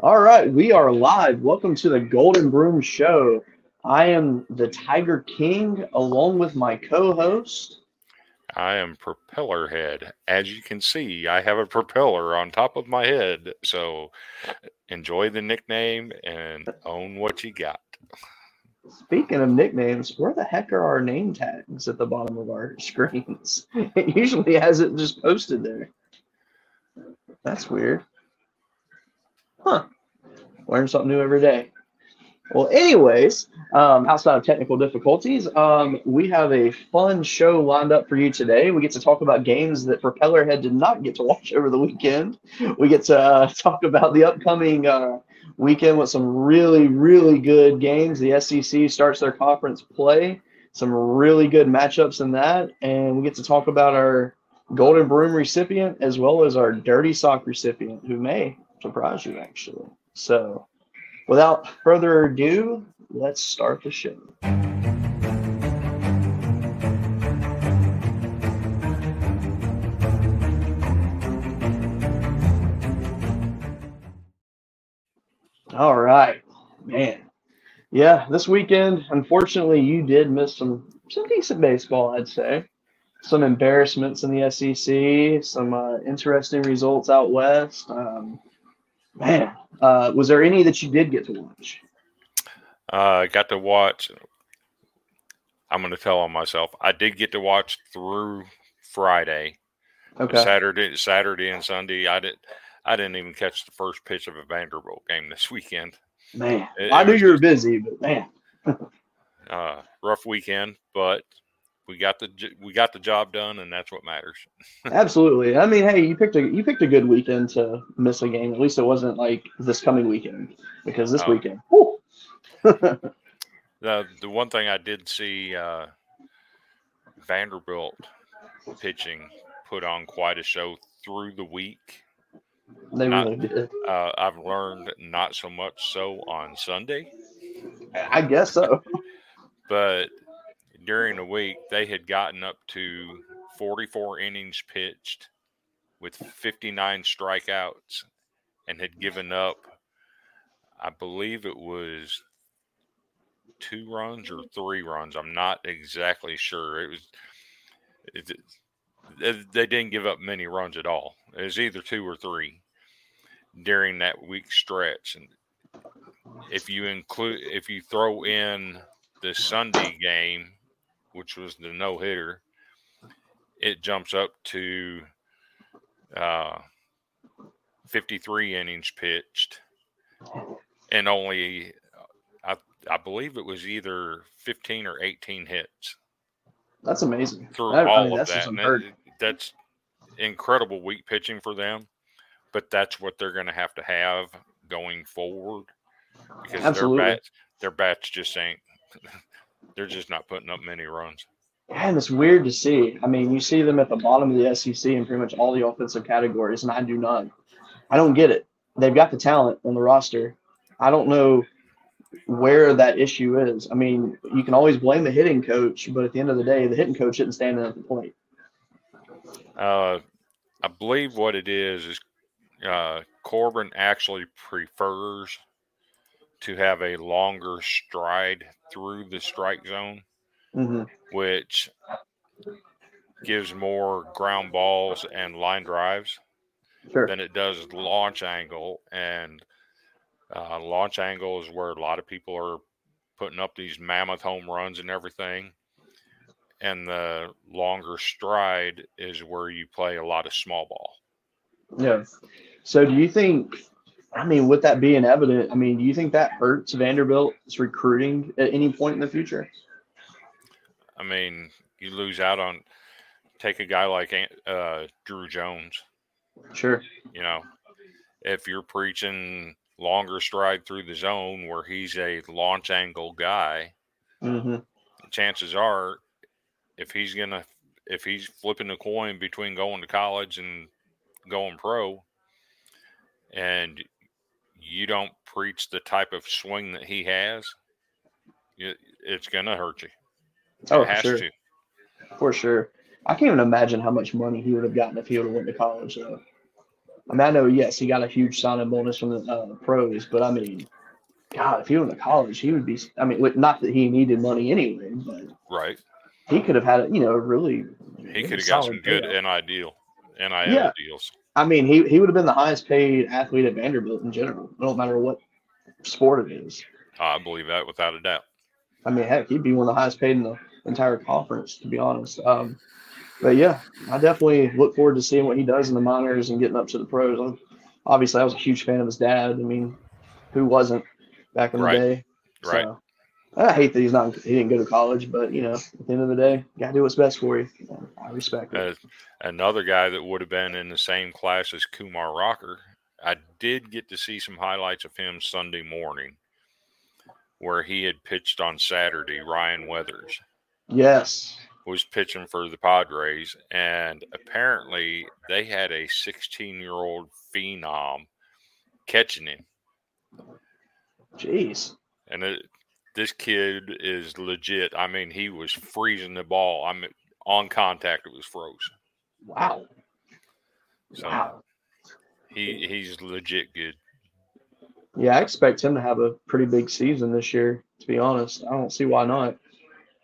All right, we are live. Welcome to the Golden Broom Show. I am the Tiger King along with my co host. I am Propeller Head. As you can see, I have a propeller on top of my head. So enjoy the nickname and own what you got. Speaking of nicknames, where the heck are our name tags at the bottom of our screens? It usually has it just posted there. That's weird. Huh. Learn something new every day. Well, anyways, um, outside of technical difficulties, um, we have a fun show lined up for you today. We get to talk about games that Propellerhead did not get to watch over the weekend. We get to uh, talk about the upcoming uh, weekend with some really, really good games. The SEC starts their conference play, some really good matchups in that. And we get to talk about our Golden Broom recipient as well as our Dirty Sock recipient, who may surprise you, actually. So, without further ado, let's start the show. All right, man. Yeah, this weekend, unfortunately, you did miss some some decent baseball, I'd say. Some embarrassments in the SEC, some uh, interesting results out west. Um, man, uh, was there any that you did get to watch? Uh, I got to watch. I'm going to tell on myself. I did get to watch through Friday, Okay. Saturday, Saturday and Sunday. I didn't. I didn't even catch the first pitch of a Vanderbilt game this weekend. Man, It- I it knew you were busy, but man, Uh, rough weekend, but we got the we got the job done, and that's what matters. absolutely. I mean, hey, you picked a you picked a good weekend to miss a game. At least it wasn't like this coming weekend because this Oh. weekend. The the one thing I did see uh, Vanderbilt pitching put on quite a show through the week. they Not- really did. Uh, I've learned not so much so on Sunday, I guess so. but during the week they had gotten up to 44 innings pitched with 59 strikeouts and had given up, I believe it was two runs or three runs. I'm not exactly sure. It was. It, they didn't give up many runs at all. It was either two or three during that week stretch. And if you include, if you throw in the Sunday game, which was the no hitter, it jumps up to uh, 53 innings pitched and only, I, I believe it was either 15 or 18 hits That's amazing. through That- I all mean, of that's that. That- that's incredible weak pitching for them, but that's what they're going to have to have going forward because Absolutely. their bats, their bats just ain't. They're just not putting up many runs. And it's weird to see. I mean, you see them at the bottom of the SEC in pretty much all the offensive categories, and I do not. I don't get it. They've got the talent on the roster. I don't know where that issue is. I mean, you can always blame the hitting coach, but at the end of the day, the hitting coach isn't standing at the plate. Uh, I believe what it is is uh, Corbin actually prefers to have a longer stride through the strike zone. hmm which gives more ground balls and line drives Sure. than it does launch angle. And uh, launch angle is where a lot of people are putting up these mammoth home runs and everything. And the longer stride is where you play a lot of small ball. Yeah. So do you think? I mean, with that being evident, I mean, do you think that hurts Vanderbilt's recruiting at any point in the future? I mean, you lose out on take a guy like uh, Druw Jones. Sure. you know, if you're preaching longer stride through the zone where he's a launch angle guy, hmm chances are if he's going to if he's flipping the coin between going to college and going pro and you don't preach the type of swing that he has, it's going to hurt you. Oh, it has sure. to. For sure. I can't even imagine how much money he would have gotten if he would have went to college though. I mean, I know, yes, he got a huge signing bonus from the uh, pros, but I mean, God, if he went to college, he would be. I mean, not that he needed money anyway, but right. He could have had you know, really. He could have got some good NIL NIL yeah. deals. I mean, he he would have been the highest paid athlete at Vanderbilt in general. No matter what sport it is. I believe that without a doubt. I mean, heck, he'd be one of the highest paid in the entire conference, to be honest. Um, but yeah, I definitely look forward to seeing what he does in the minors and getting up to the pros. I'm, obviously, I was a huge fan of his dad. I mean, who wasn't back in the Right. day? Right. So, I hate that he's not he didn't go to college, but you know, at the end of the day, you gotta do what's best for you. I respect it. Uh, another guy that would have been in the same class as Kumar Rocker. I did get to see some highlights of him Sunday morning where he had pitched on Saturday. Ryan Weathers Yes. was pitching for the Padres, and apparently they had a 16 year old phenom catching him. Jeez. And it, this kid is legit. I mean, he was freezing the ball. I mean, on contact, it was frozen. Wow. So Wow. he he's legit good. Yeah, I expect him to have a pretty big season this year. To be honest, I don't see why not.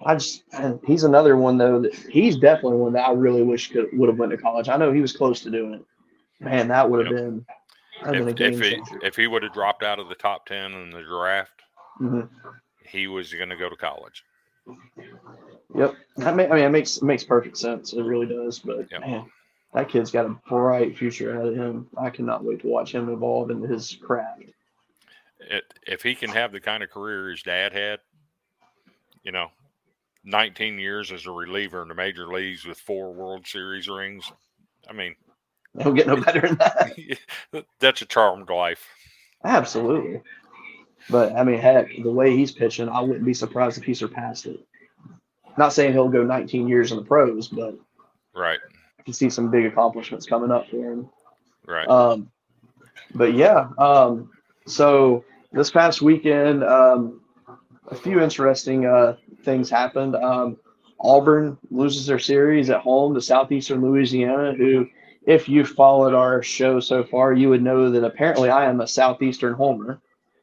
I just he's another one though that he's definitely one that I really wish could would have went to college. I know he was close to doing it. Man, that would have Yep. been If, been if, he, if he would have dropped out of the top 10 in the draft, Mhm. He was going to go to college. Yep, that ma- I mean it makes it makes perfect sense. It really does. But Yep. man, that kid's got a bright future ahead of him. I cannot wait to watch him evolve into his craft. It, if he can have the kind of career his dad had, you know, 19 years as a reliever in the major leagues with four World Series rings, I mean, don't get no better than that. that's a charmed life. Absolutely. But I mean, heck, the way he's pitching, I wouldn't be surprised if he surpassed it. Not saying he'll go 19 years in the pros, but Right, I can see some big accomplishments coming up for him. right. Um, but yeah, um, so this past weekend, um, a few interesting uh, things happened. Um, Auburn loses their series at home to Southeastern Louisiana, who, if you followed our show so far, you would know that apparently I am a Southeastern homer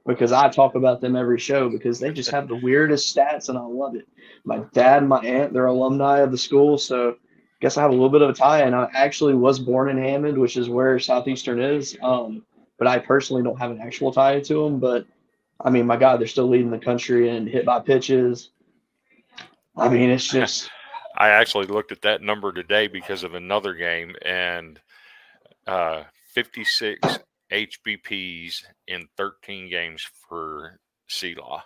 because I talk about them every show because they just have the weirdest stats and I love it. My dad and my aunt, they're alumni of the school, so I guess I have a little bit of a tie. And I actually was born in Hammond, which is where Southeastern is. Um, but I personally don't have an actual tie to them. But I mean, my God, they're still leading the country in hit by pitches. I mean, it's just I actually looked at that number today because of another game, and uh, 56 HBPs in 13 games for SELA.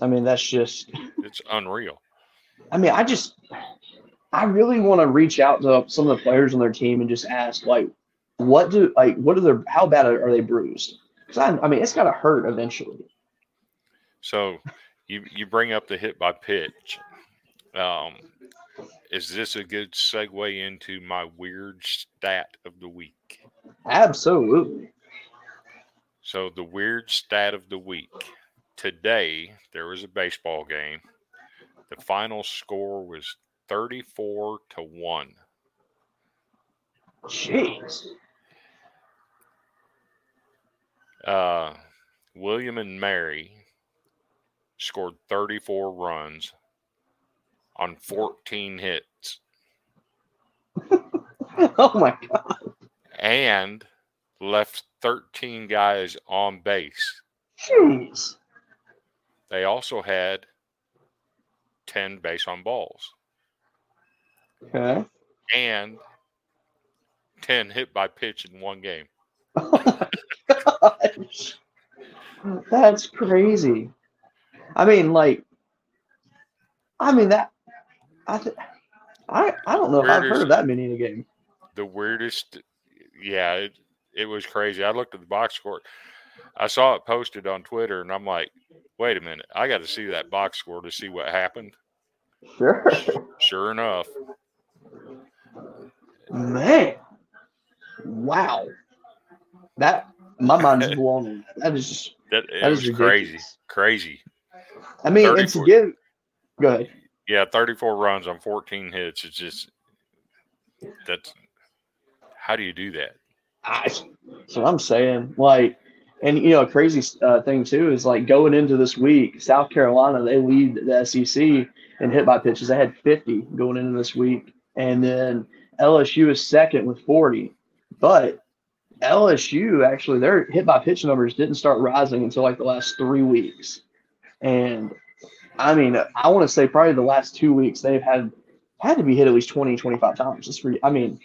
I mean, that's just It's unreal. I mean, I just I really want to reach out to some of the players on their team and just ask like what do like what are their how bad are they bruised? Because I, I mean, it's got to hurt eventually. So you you bring up the hit by pitch. Um, is this a good segue into my weird stat of the week? Absolutely. So the weird stat of the week. Today there was a baseball game. The final score was 34 to 1. Jeez. Uh, William and Mary scored 34 runs on 14 hits Oh my god. And left 13 guys on base. Jeez. They also had 10 base on balls Okay. and 10 hit by pitch in one game. Oh my gosh. That's crazy. I mean, like, I mean that. I th- I I don't know if I've heard of that many in a game. the weirdest yeah it, it was crazy i looked at the box score i saw it posted on twitter and i'm like wait a minute i got to see that box score to see what happened Sure. sure enough Man. Wow. That my mind's blown. on that. Is just. that That was crazy crazy I mean, and to 34. give. Go ahead. yeah 34 runs on 14 hits it's just that's how do you do that I, that's what I'm saying. Like, and you know, a crazy uh, thing too is like going into this week, South Carolina they lead the SEC in hit by pitches. They had 50 going into this week, and then LSU is second with 40. But LSU actually their hit by pitch numbers didn't start rising until like the last three weeks, and I mean, I want to say probably the last two weeks they've had had to be hit at least 20, 25 times. It's pretty, I mean,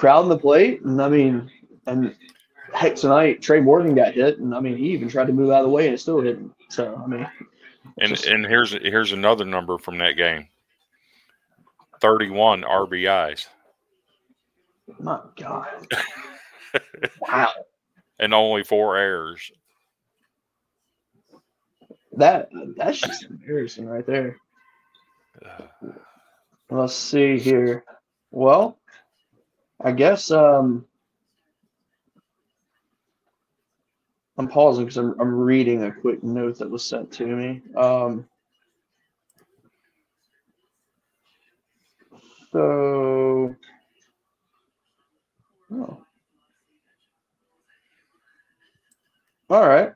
crowd in the plate, and I mean, and heck, tonight Tre' Morgan got hit, and I mean, he even tried to move out of the way and it still hit him. So I mean, and just, and here's here's another number from that game: thirty-one RBIs. My God! wow! And only four errors. That that's just embarrassing right there. Let's see here. Well, I guess um, I'm pausing because I'm, I'm reading a quick note that was sent to me. Um, so, oh. all right.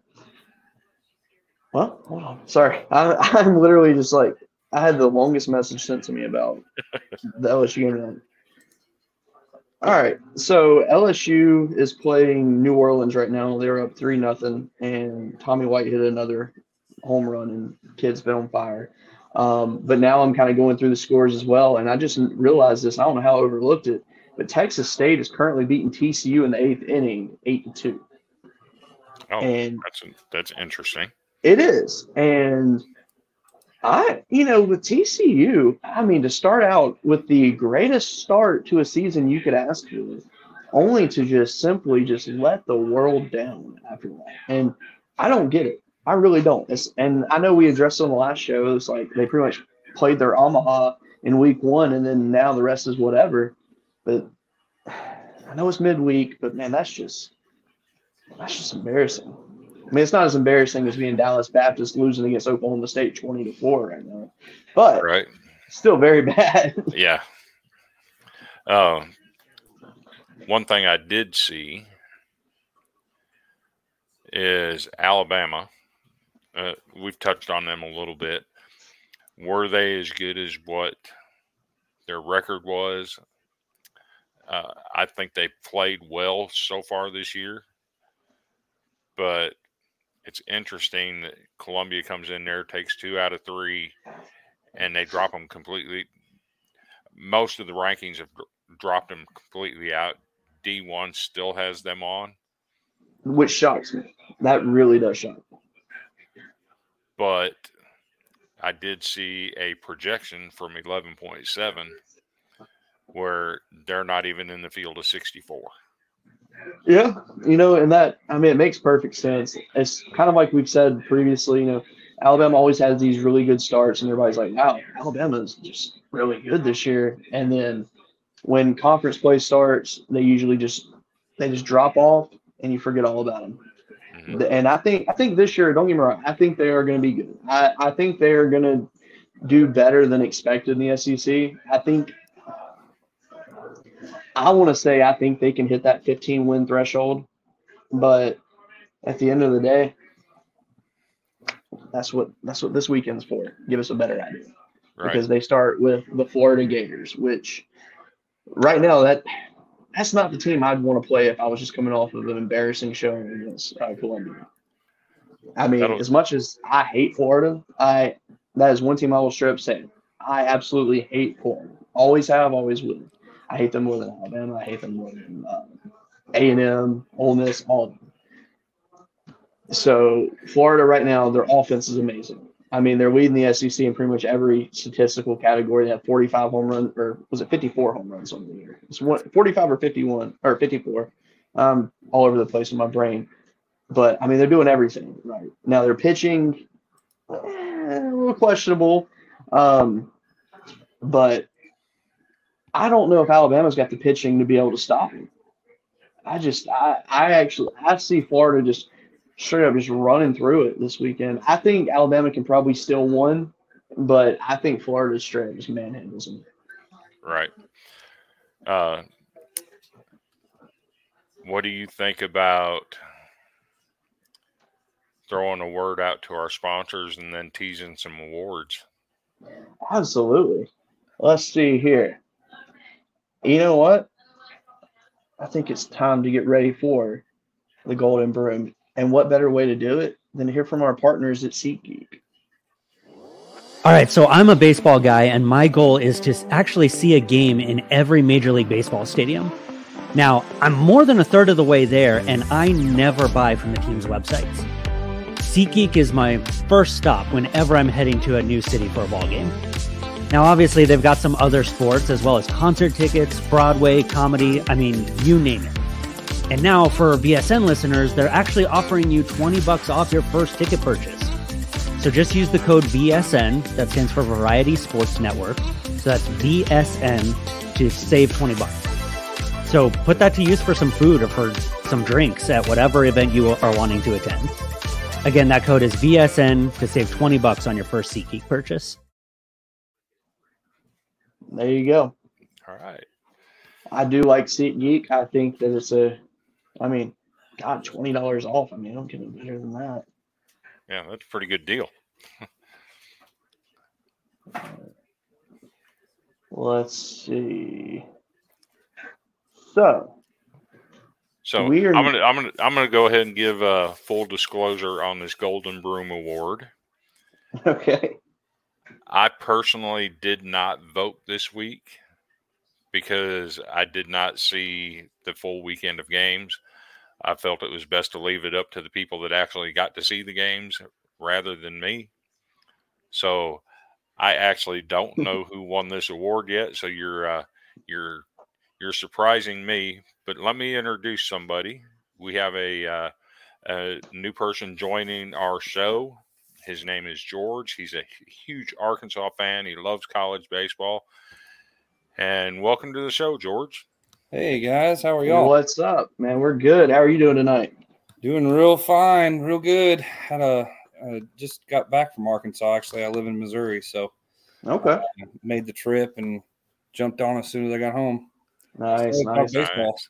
Well, hold on. Sorry, I, I'm literally just like I had the longest message sent to me about the LSU game. All right, so LSU is playing New Orleans right now. They're up three nothing, and Tommy White hit another home run, and kids been on fire. Um, but now I'm kind of going through the scores as well, and I just realized this. I don't know how I overlooked it, but Texas State is currently beating TCU in the eighth inning, eight to two. Oh, and that's that's interesting. It is, and I, you know, with TCU, I mean, to start out with the greatest start to a season you could ask for, only to just simply just let the world down after that. And I don't get it. I really don't. It's, and I know we addressed on the last show. It's like they pretty much played their Omaha in week one, and then now the rest is whatever. But I know it's midweek, but man, that's just that's just embarrassing. I mean, it's not as embarrassing as being Dallas Baptist losing against Oklahoma State 20 to 4 right now, but right. still very bad. yeah. Uh, one thing I did see is Alabama. Uh, we've touched on them a little bit. Were they as good as what their record was? Uh, I think they played well so far this year, but it's interesting that Columbia comes in there, takes two out of three, and they drop them completely. Most of the rankings have dropped them completely out. D1 still has them on. Which shocks me. That really does shock me. But I did see a projection from 11.7 where they're not even in the field of 64. Yeah, you know, and that I mean, it makes perfect sense. It's kind of like we've said previously. You know, Alabama always has these really good starts, and everybody's like, "Wow, Alabama's just really good this year." And then when conference play starts, they usually just they just drop off, and you forget all about them. Mm-hmm. And I think I think this year, don't get me wrong, I think they are going to be good. I, I think they are going to do better than expected in the SEC. I think I want to say I think they can hit that 15 win threshold, but at the end of the day, that's what that's what this weekend's for. Give us a better idea. Right. Because they start with the Florida Gators, which right now that that's not the team I'd want to play if I was just coming off of an embarrassing showing against uh, Columbia. I mean, That'll... as much as I hate Florida, I that is one team I will straight up say I absolutely hate Florida. Always have, always will. I hate them more than Alabama. I hate them more than um, A and M, Ole Miss, all of them. So Florida right now, their offense is amazing. I mean, they're leading the SEC in pretty much every statistical category. They have 45 home runs, or was it 54 home runs on the year? It's one, 45 or 51 or 54, um, all over the place in my brain. But I mean, they're doing everything right now. They're pitching eh, a little questionable, um, but I don't know if Alabama's got the pitching to be able to stop him. I just, I, I actually, I see Florida just straight up just running through it this weekend. I think Alabama can probably still win, but I think Florida straight up just manhandles them. Right. Uh, what do you think about throwing a word out to our sponsors and then teasing some awards? Absolutely. Let's see here. You know what? I think it's time to get ready for the Golden Broom. And what better way to do it than to hear from our partners at SeatGeek? All right, so I'm a baseball guy, and my goal is to actually see a game in every Major League Baseball stadium. Now, I'm more than a third of the way there, and I never buy from the team's websites. SeatGeek is my first stop whenever I'm heading to a new city for a ball game. Now, obviously, they've got some other sports as well as concert tickets, Broadway, comedy, I mean, you name it. And now for BSN listeners, they're actually offering you 20 bucks off your first ticket purchase. So just use the code BSN, that stands for Variety Sports Network. So that's BSN to save 20 bucks. So put that to use for some food or for some drinks at whatever event you are wanting to attend. Again, that code is VSN to save 20 bucks on your first SeatGeek purchase. There you go. All right. I do like SeatGeek. I think that it's a, I mean, God, twenty dollars off. I mean, I don't get it better than that. Yeah, that's a pretty good deal. Let's see. So, So We are- I'm gonna I'm gonna I'm gonna go ahead and give uh, full disclosure on this Golden Broom Award. okay. I personally did not vote this week because I did not see the full weekend of games. I felt it was best to leave it up to the people that actually got to see the games rather than me. So I actually don't know who won this award yet. So you're uh, you're you're surprising me. But let me introduce somebody. We have a uh, a new person joining our show. His name is George. He's a huge Arkansas fan. He loves college baseball. And welcome to the show, George. Hey guys, how are y'all? What's up, man? We're good. How are you doing tonight? Doing real fine, real good. Had a uh, just got back from Arkansas. Actually, I live in Missouri, so Okay. made the trip and jumped on as soon as I got home. Nice, Excited about nice. baseball.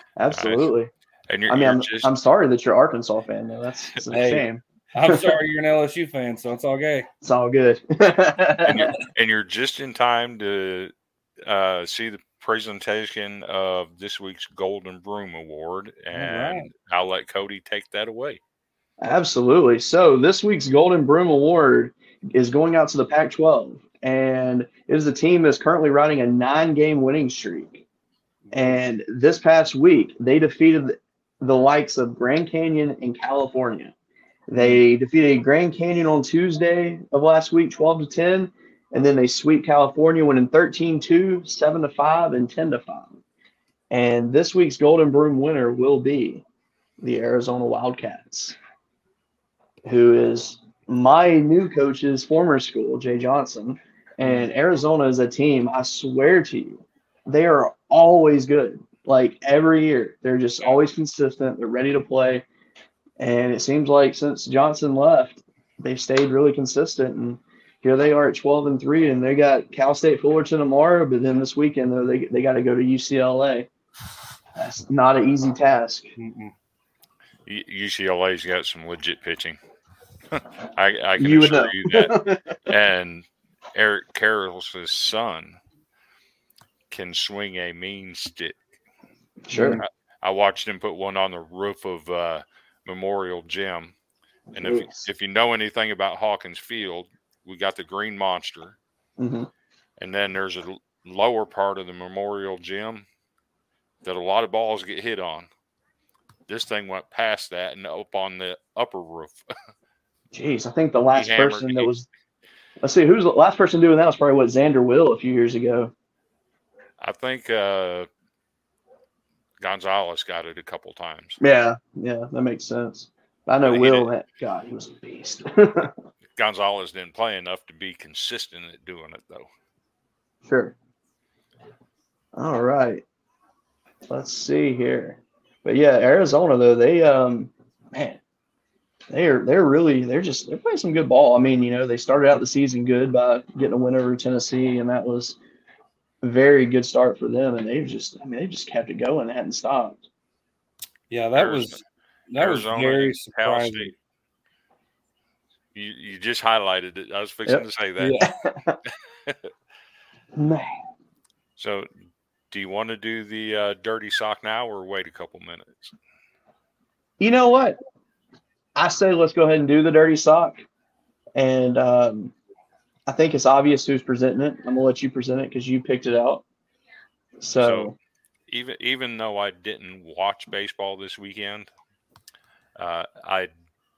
Absolutely. And you're, I mean, you're I'm, just I'm sorry that you're Arkansas fan, though. That's it's a Hey. shame. I'm sorry you're an LSU fan, so it's all gay. It's all good. and you're, and you're just in time to uh, see the presentation of this week's Golden Broom Award, and right. I'll let Cody take that away. Absolutely. So this week's Golden Broom Award is going out to the Pac-12, and it is a team that's currently riding a nine-game winning streak. And this past week, they defeated the likes of Grand Canyon in California. They defeated Grand Canyon on Tuesday of last week, 12 to 10, and then they sweep California, winning 13-2, 7 to 5, and 10 to 5. And this week's Golden Broom winner will be the Arizona Wildcats who is my new coach's former school, Jay Johnson. And Arizona is a team, I swear to you, they are always good. Like every year, they're just always consistent. They're ready to play. And it seems like since Johnson left, they've stayed really consistent. And here they are at 12 and 3, and they got Cal State Fullerton tomorrow. But then this weekend, though, they, they got to go to UCLA. That's not an easy task. Mm-mm. UCLA's got some legit pitching. I, I can You assure you that. and Eric Karros's son can swing a mean stick. Sure. I watched him put one on the roof of uh, Memorial Gym. And if, if you know anything about Hawkins Field, we got the Green Monster, Mhm. and then there's a lower part of the Memorial Gym that a lot of balls get hit on. This thing went past that and up on the upper roof. Jeez, I think the last person that was. Let's see, who's the last person doing that was probably what Xander Will a few years ago. I think uh, Gonzalez got it a couple times. Yeah, yeah, that makes sense. I know Will. That, God, he was a beast. Gonzalez didn't play enough to be consistent at doing it, though. sure. All right. Let's see here. But yeah, Arizona though they um man they're they're really they're just they're playing some good ball. I mean, you know, they started out the season good by getting a win over Tennessee, and that was very good start for them. And they've just I mean they just kept it going, they hadn't stopped. Yeah, that Arizona- was that was very and Cal surprising. State. You you just highlighted it. I was fixing Yep. to say that. Yeah. Man. So, do you want to do the uh, dirty sock now, or wait a couple minutes? You know what? I say let's go ahead and do the dirty sock. And um, I think it's obvious who's presenting it. I'm gonna let you present it because you picked it out. So, So- Even even though I didn't watch baseball this weekend, uh, I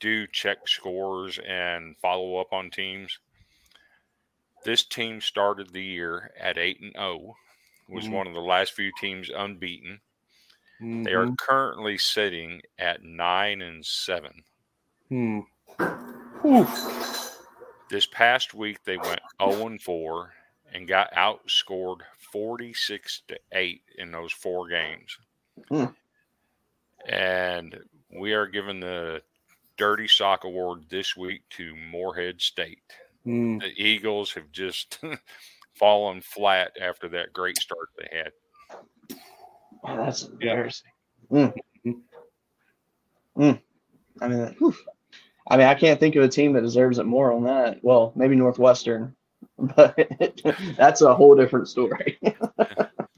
do check scores and follow up on teams. This team started the year at eight and zero. Was Mhm. one of the last few teams unbeaten. They are Mhm. currently sitting at nine and seven. Hmm. This past week they went 0 and 4 and got outscored 46 to 8 in those four games. Hmm. And we are giving the Dirty Sock Award this week to Morehead State. Hmm. The Eagles have just fallen flat after that great start they had. man, that's Yeah. embarrassing. Mm. Mm. I mean, whew. I mean, I can't think of a team that deserves it more on that. Well, maybe Northwestern, but that's a whole different story.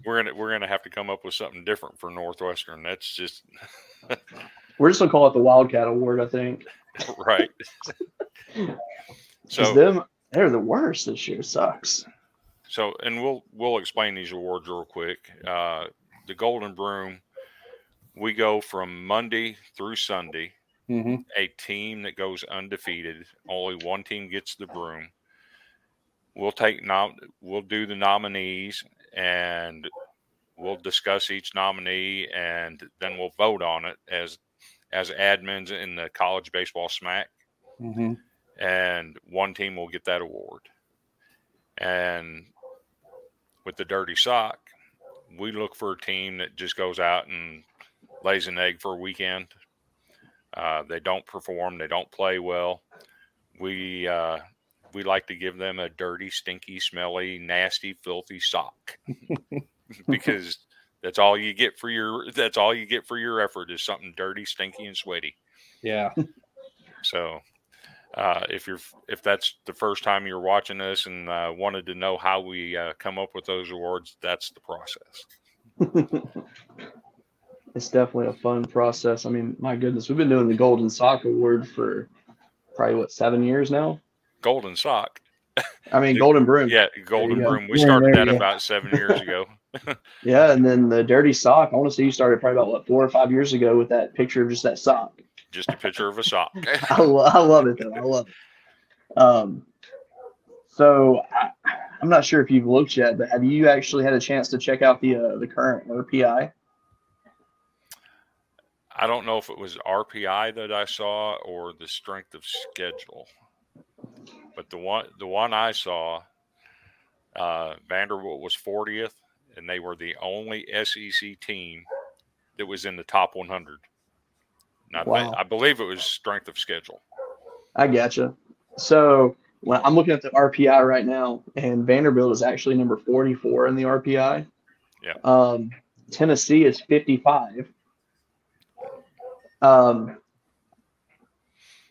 We're gonna we're gonna have to come up with something different for Northwestern. That's just We're just gonna call it the Wildcat Award, I think. right. So them, they're the worst this year. Sucks. So, and we'll we'll explain these awards real quick. Uh, the Golden Broom, we go from Monday through Sunday. Mhm. A team that goes undefeated, only one team gets the broom. We'll take nom- we'll do the nominees and we'll discuss each nominee and then we'll vote on it as as admins in the college baseball smack Mhm. and one team will get that award. And with the dirty sock, we look for a team that just goes out and lays an egg for a weekend. Uh, they don't perform, they don't play well. We uh, we like to give them a dirty, stinky, smelly, nasty, filthy sock because that's all you get for your that's all you get for your effort is something dirty, stinky, and sweaty. Yeah. So, uh, if you're if that's the first time you're watching this and uh, wanted to know how we uh, come up with those awards, that's the process. it's definitely a fun process. I mean, my goodness, we've been doing the Golden Sock Award for probably what seven years now. Golden sock, I mean, Golden Broom. yeah, golden go. broom. We Yeah, started there that about seven years ago. Yeah, and then the Dirty Sock. I want to say you started probably about what four or five years ago with that picture of just that sock. Just a picture of a sock. I, lo- I love it though. I love it. Um, so I, I'm not sure if you've looked yet, but have you actually had a chance to check out the uh, the current RPI? I don't know if it was RPI that I saw or the strength of schedule, but the one the one I saw, uh, Vanderbilt was 40th, and they were the only SEC team that was in the top 100. Now, I Wow. I believe it was strength of schedule. I gotcha. So when I'm looking at the RPI right now, and Vanderbilt is actually number 44 in the RPI. Yeah. Um, Tennessee is 55. Um,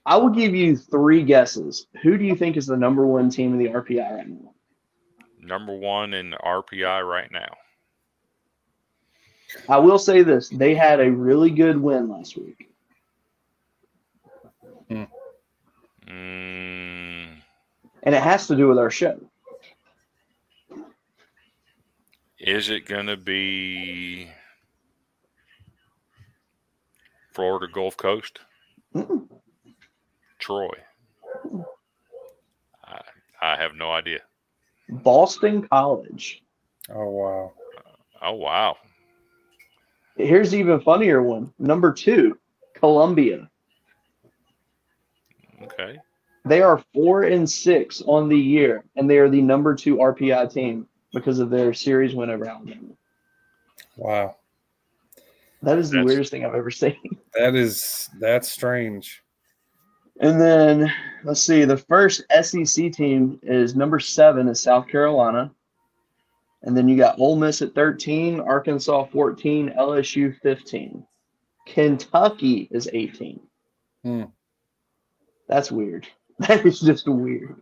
I will give you three guesses. Who do you think is the number one team in the RPI right now? Number one in the RPI right now. I will say this: they had a really good win last week. Mm, and it has to do with our show. is it going to be Florida Gulf Coast? Mm-mm. Troy. I, I have no idea. Boston College. Oh wow. Oh wow. Here's the even funnier one. Number two, Columbia. Okay. They are four and six on the year, and they are the number two RPI team because of their series win over Alabama. Wow. That is the weirdest thing I've ever seen. That is that's strange. And then let's see, the first SEC team is number seven is South Carolina. And then you got Ole Miss at 13, Arkansas 14, LSU 15. Kentucky is 18. Hmm. That's weird. That is just weird.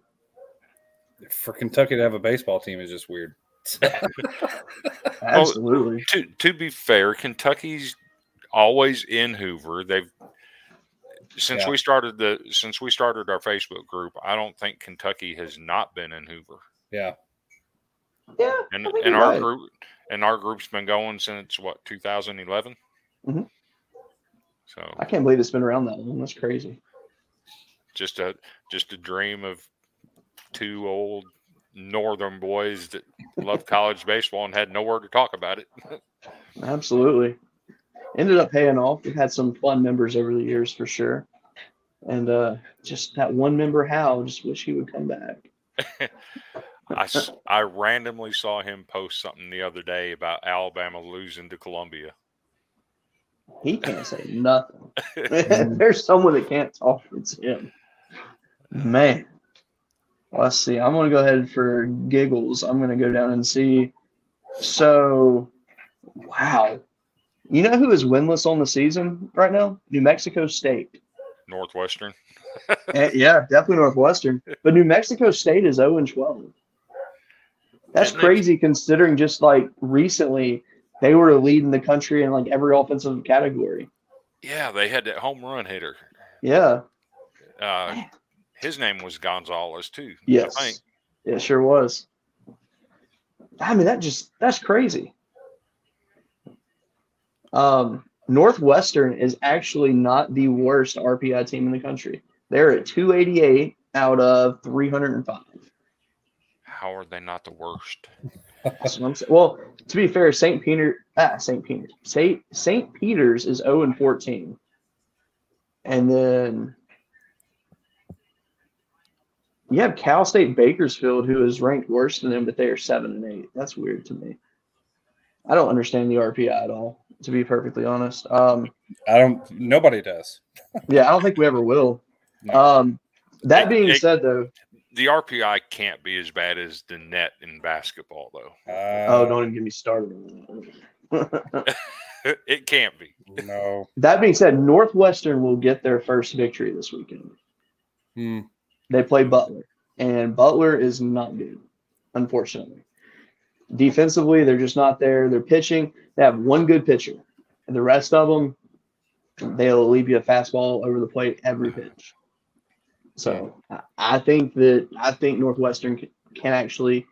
For Kentucky to have a baseball team is just weird. Absolutely. To to be fair, Kentucky's always in Hoover. They've since Yeah. we started the since we started our Facebook group. I don't think Kentucky has not been in Hoover. Yeah. yeah. And and our right. group and our group's been going since what 2011. Mhm. So I can't believe it's been around that long. That's crazy. just a just a dream of two old northern boys that loved college baseball and had nowhere to talk about it. Absolutely. Ended up paying off. We've had some fun members over the years for sure. And uh, just that one member, Hal, just wish he would come back. I, I randomly saw him post something the other day about Alabama losing to Columbia. He can't say nothing. There's someone that can't talk. It's him. Man. Let's see. I'm going to go ahead for giggles. I'm going to go down and see. So, wow. You know who is winless on the season right now? New Mexico State. Northwestern. Eh, yeah, definitely Northwestern. But New Mexico State is 0 and 12. That's Didn't they- crazy considering just like recently they were leading the country in like every offensive category. Yeah, they had that home run hitter. Yeah. Uh, his name was Gonzalez too. Yes. I think. It sure was. I mean, that just that's crazy. Um, Northwestern is actually not the worst RPI team in the country. They're at 288 out of 305. How are they not the worst? That's what I'm saying. Well, to be fair, St. Peter, ah, St. Peter, St. St. Peter's is 0 and 14, and then you have Cal State Bakersfield, who is ranked worse than them, but they are seven and eight. That's weird to me. I don't understand the RPI at all, to be perfectly honest. Um, I don't. Nobody does. yeah, I don't think we ever will. No. Um, that It- being it- said, though, The RPI can't be as bad as the net in basketball, though. Uh, oh, don't even get me started on that. it can't be. No. that being said, Northwestern will get their first victory this weekend. Hmm. They play Butler, and Butler is not good, unfortunately. Defensively, they're just not there. They're pitching. They have one good pitcher, and the rest of them, they'll leave you a fastball over the plate every pitch. So I- think that I think Northwestern can, actually,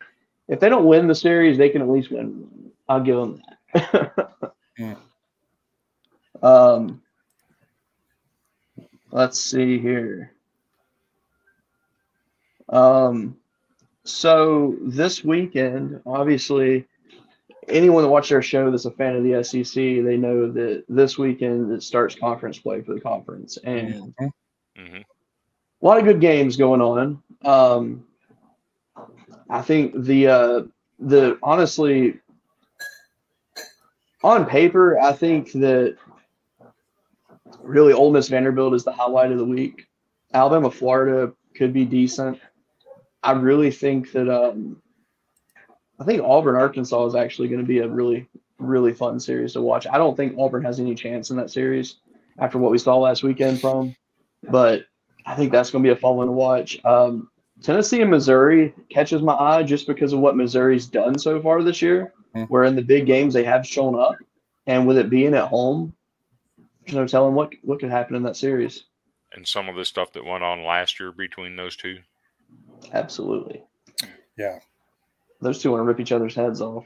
if they don't win the series, they can at least win. one. I'll give them that. Hmm. Um, let's see here. Um, so this weekend, obviously, anyone that watched our show that's a fan of the SEC, they know that this weekend it starts conference play for the conference, and Mhm. hmm a lot of good games going on. Um, I think the uh, the honestly, on paper, I think that really Ole Miss Vanderbilt is the highlight of the week. Alabama Florida could be decent. I really think that um, I think Auburn Arkansas is actually going to be a really really fun series to watch. I don't think Auburn has any chance in that series after what we saw last weekend from, them, but I think that's going to be a fun one to watch. Um, Tennessee and Missouri catches my eye just because of what Missouri's done so far this year. Hmm. Where in the big games they have shown up, and with it being at home, there's no telling what what could happen in that series. And some of the stuff that went on last year between those two. Absolutely. Yeah. Those two want to rip each other's heads off.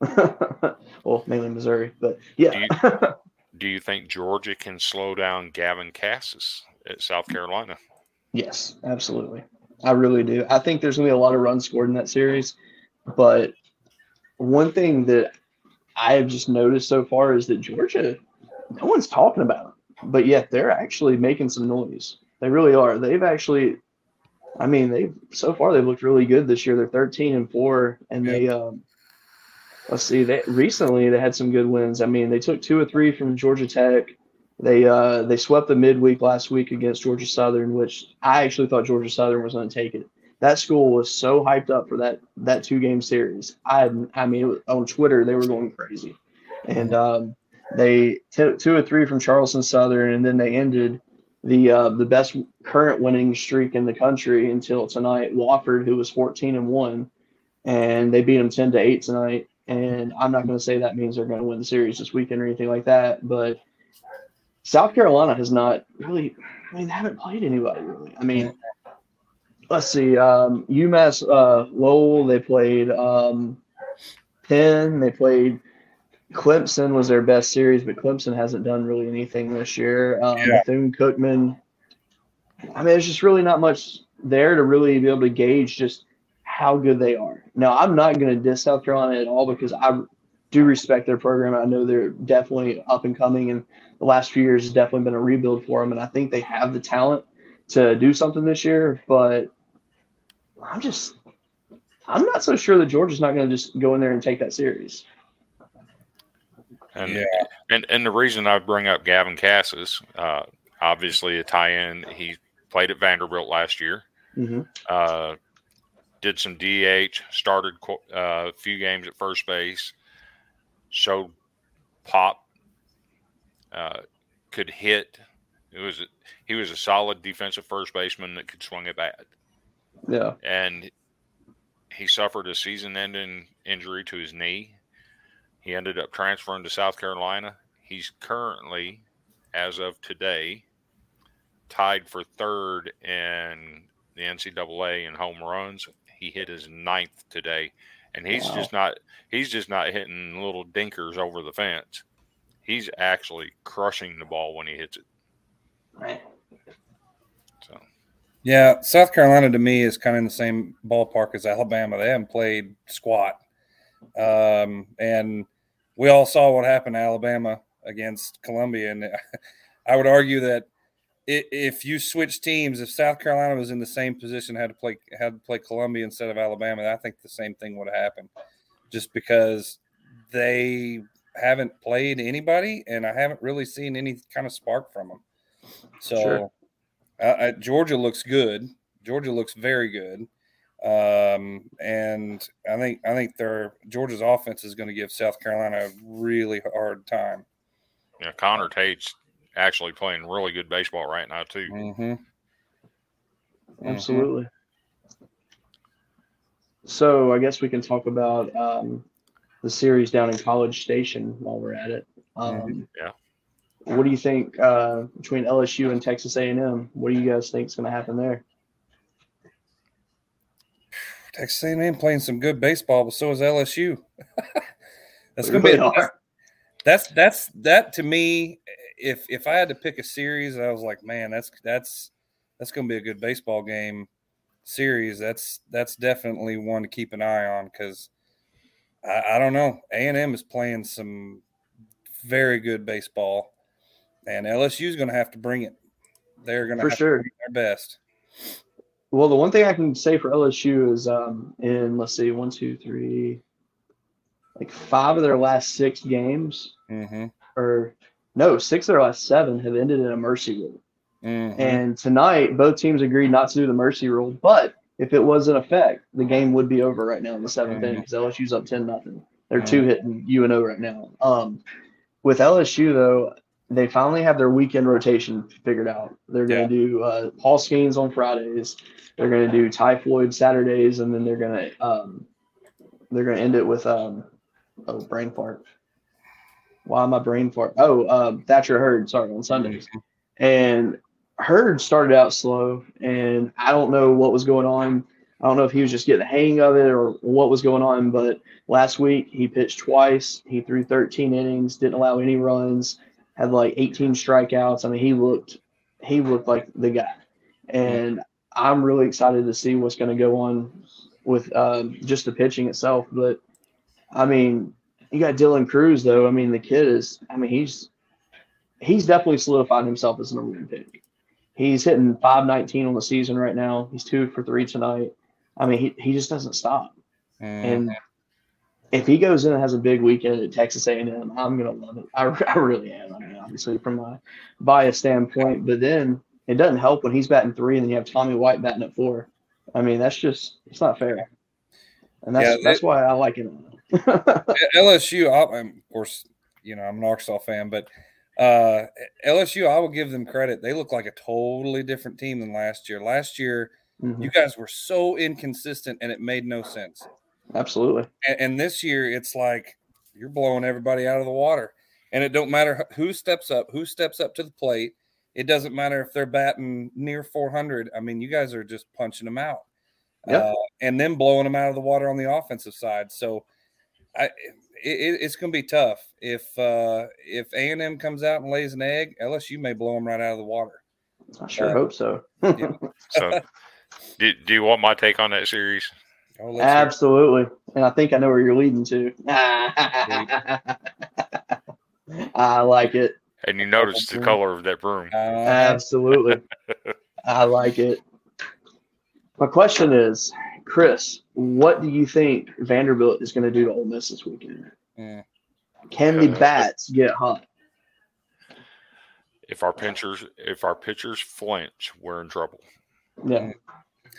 well, mainly Missouri, but yeah. Do you think Georgia can slow down Gavin Casas at South Carolina? yes, absolutely. I really do. I think there's going to be a lot of runs scored in that series, but one thing that I have just noticed so far is that Georgia, no one's talking about them, but yet they're actually making some noise. They really are. They've actually, I mean, they've so far they've looked really good this year. They're 13 and four, and they, um, let's see, they recently they had some good wins. I mean, they took two or three from Georgia Tech. They uh, they swept the midweek last week against Georgia Southern, which I actually thought Georgia Southern was going to take it. That school was so hyped up for that that two game series. I I mean, was, on Twitter they were going crazy, and um, They t- two or three from Charleston Southern, and then they ended the uh, the best current winning streak in the country until tonight. Wofford, who was 14 and one, and they beat them 10 to eight tonight. And I'm not going to say that means they're going to win the series this weekend or anything like that, but South Carolina has not really. I mean, they haven't played anybody really. I mean, let's see. Um, UMass uh, Lowell, they played um, Penn, they played Clemson was their best series, but Clemson hasn't done really anything this year. Um, Yeah. Bethune Cookman. I mean, there's just really not much there to really be able to gauge just how good they are. Now, I'm not going to diss South Carolina at all because I do respect their program. I know they're definitely up and coming, and the last few years has definitely been a rebuild for them. And I think they have the talent to do something this year. But I'm just, I'm not so sure that Georgia's not going to just go in there and take that series. And Yeah. and and the reason I bring up Gavin Casas, uh, obviously a tie-in. He played at Vanderbilt last year. Mm-hmm. Uh, did some DH, started uh, a few games at first base, showed pop, uh, could hit. It was he was a solid defensive first baseman that could swing a bat, Yeah. and he suffered a season-ending injury to his knee. He ended up transferring to South Carolina. He's currently, as of today, tied for third in the NCAA in home runs. He hit his ninth today, and he's Wow. just not he's just not hitting little dinkers over the fence. He's actually crushing the ball when he hits it. Right. So Yeah, South Carolina to me is kind of in the same ballpark as Alabama. They haven't played squat, um, and we all saw what happened to Alabama against Columbia. And I would argue that if you switch teams, if South Carolina was in the same position, had to play had to play Columbia instead of Alabama, I think the same thing would have happened, just because they haven't played anybody, and I haven't really seen any kind of spark from them. So. Sure. Uh, uh, Georgia looks good. Georgia looks very good, um, and I think I think their Georgia's offense is going to give South Carolina a really hard time. yeah, Connor Tate's actually playing really good baseball right now too. Mm-hmm. Absolutely. So I guess we can talk about um, the series down in College Station while we're at it. Um, Yeah. What do you think uh, between LSU and Texas A&M? What do you guys think is going to happen there? Texas A&M playing some good baseball, but so is LSU. that's going to be really are. that's that's that to me. If if I had to pick a series, I was like, man, that's that's that's going to be a good baseball game series. That's that's definitely one to keep an eye on because I, I don't know. A and M is playing some very good baseball, and LSU is going to have to bring it. They're going to For have sure. their best. Well, the one thing I can say for LSU is um, in let's see, one, two, three, like five of their last six games, Mm-hmm. or no, six of their last seven have ended in a mercy rule. Mm-hmm. And tonight, both teams agreed not to do the mercy rule. But if it was in effect, the game would be over right now in the 7th inning because LSU's up ten nothing. They're two hitting UNO right now. Um, with LSU though, they finally have their weekend rotation figured out. They're going to do uh, Paul Skenes on Fridays. They're going to do Ty Floyd Saturdays, and then they're going to um, they're going to end it with um, oh brain fart. Why am I brain fart? Oh, um, Thatcher Hurd. Sorry, on Sundays. And Hurd started out slow, and I don't know what was going on. I don't know if he was just getting the hang of it or what was going on. But last week he pitched twice. He threw 13 innings, didn't allow any runs, had like 18 strikeouts. I mean, he looked he looked like the guy, and I'm really excited to see what's going to go on with um, just the pitching itself. But I mean, you got Dylan Crews though. I mean, the kid is. I mean, he's he's definitely solidified himself as a number one pick. He's hitting 519 on the season right now. He's two for three tonight. I mean, he, he just doesn't stop. And if he goes in and has a big weekend at Texas A&M, I'm gonna love it. I, I really am. Obviously from my bias standpoint, but then it doesn't help when he's batting three and then you have Tommy White batting at four. I mean, that's just it's not fair, and that's Yeah, that's why I like it. LSU, I- of course, you know I'm an Arkansas fan, but uh, LSU, I will give them credit. They look like a totally different team than last year. Last year, Mhm. you guys were so inconsistent, and it made no sense. Absolutely. And, and this year, it's like you're blowing everybody out of the water, and it don't matter who steps up, who steps up to the plate. It doesn't matter if they're batting near 400. I mean, you guys are just punching them out, Yep. uh, and then blowing them out of the water on the offensive side. So, I it, it's going to be tough if uh, if A and M comes out and lays an egg. LSU may blow them right out of the water. I sure Uh, hope so. So, do, do you want my take on that series? Oh, let's hear. Absolutely. And I think I know where you're leading to. I like it. And you notice the color of that broom. Uh, Absolutely. I like it. My question is, Chris, what do you think Vanderbilt is going to do to Ole Miss this weekend? mm, Can the Uh, bats get hot? If our pitchers, if our pitchers flinch, we're in trouble Yeah,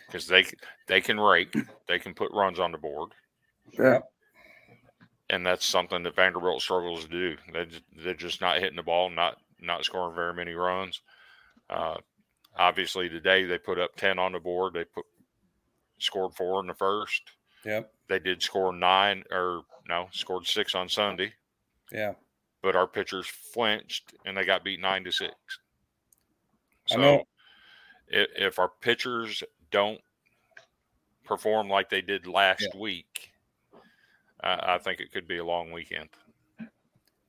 because they they can rake, they can put runs on the board, sure. And that's something that Vanderbilt struggles to do. They they're just not hitting the ball, not not scoring very many runs. Uh, obviously, today they put up ten on the board. They put scored four in the first. Yep. They did score nine, or no, scored six on Sunday. Yeah. But our pitchers flinched and they got beat nine to six. I So if, if our pitchers don't perform like they did last week, I, I think it could be a long weekend.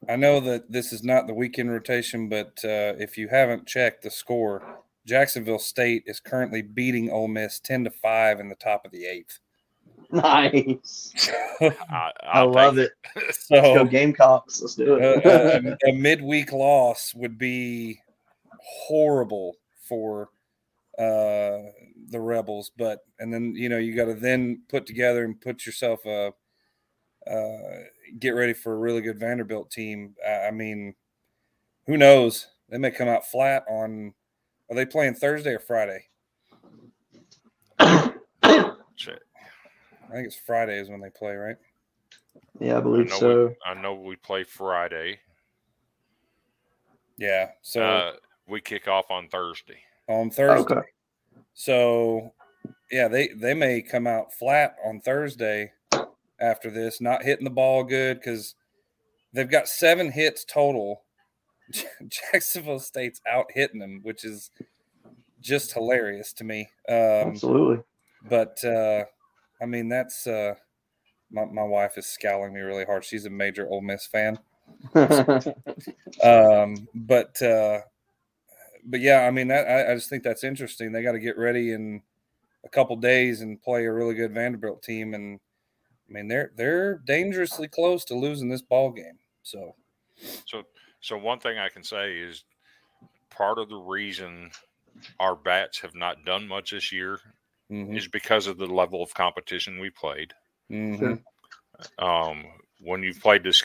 I know that this is not the weekend rotation, but uh, if you haven't checked the score, Jacksonville State is currently beating Ole Miss ten to five in the top of the eighth. Nice. I, I love take it. Let's go so Gamecocks. Let's do uh, it. a, a midweek loss would be horrible for uh, the Rebels, but and then you know you got to then put together and put yourself a uh, get ready for a really good Vanderbilt team. I I mean, who knows? They may come out flat on. Are they playing Thursday or Friday? Shit. I think it's Friday is when they play, right? yeah, I I believe know, so. we, I know we play Friday. Yeah. So uh, we kick off on Thursday. on Thursday. Okay. So, yeah, they they may come out flat on Thursday after this, not hitting the ball good because they've got seven hits total. Jacksonville State's out hitting them, which is just hilarious to me. Um, Absolutely. but uh, I mean, that's uh, my my wife is scowling me really hard. She's a major Ole Miss fan. Um, but uh, but yeah, I mean that I, I just think that's interesting. They got to get ready in a couple days and play a really good Vanderbilt team, and I mean they're they're dangerously close to losing this ball game. So So, so one thing I can say is part of the reason our bats have not done much this year mhm, is because of the level of competition we played. mhm. Um, when you've played this,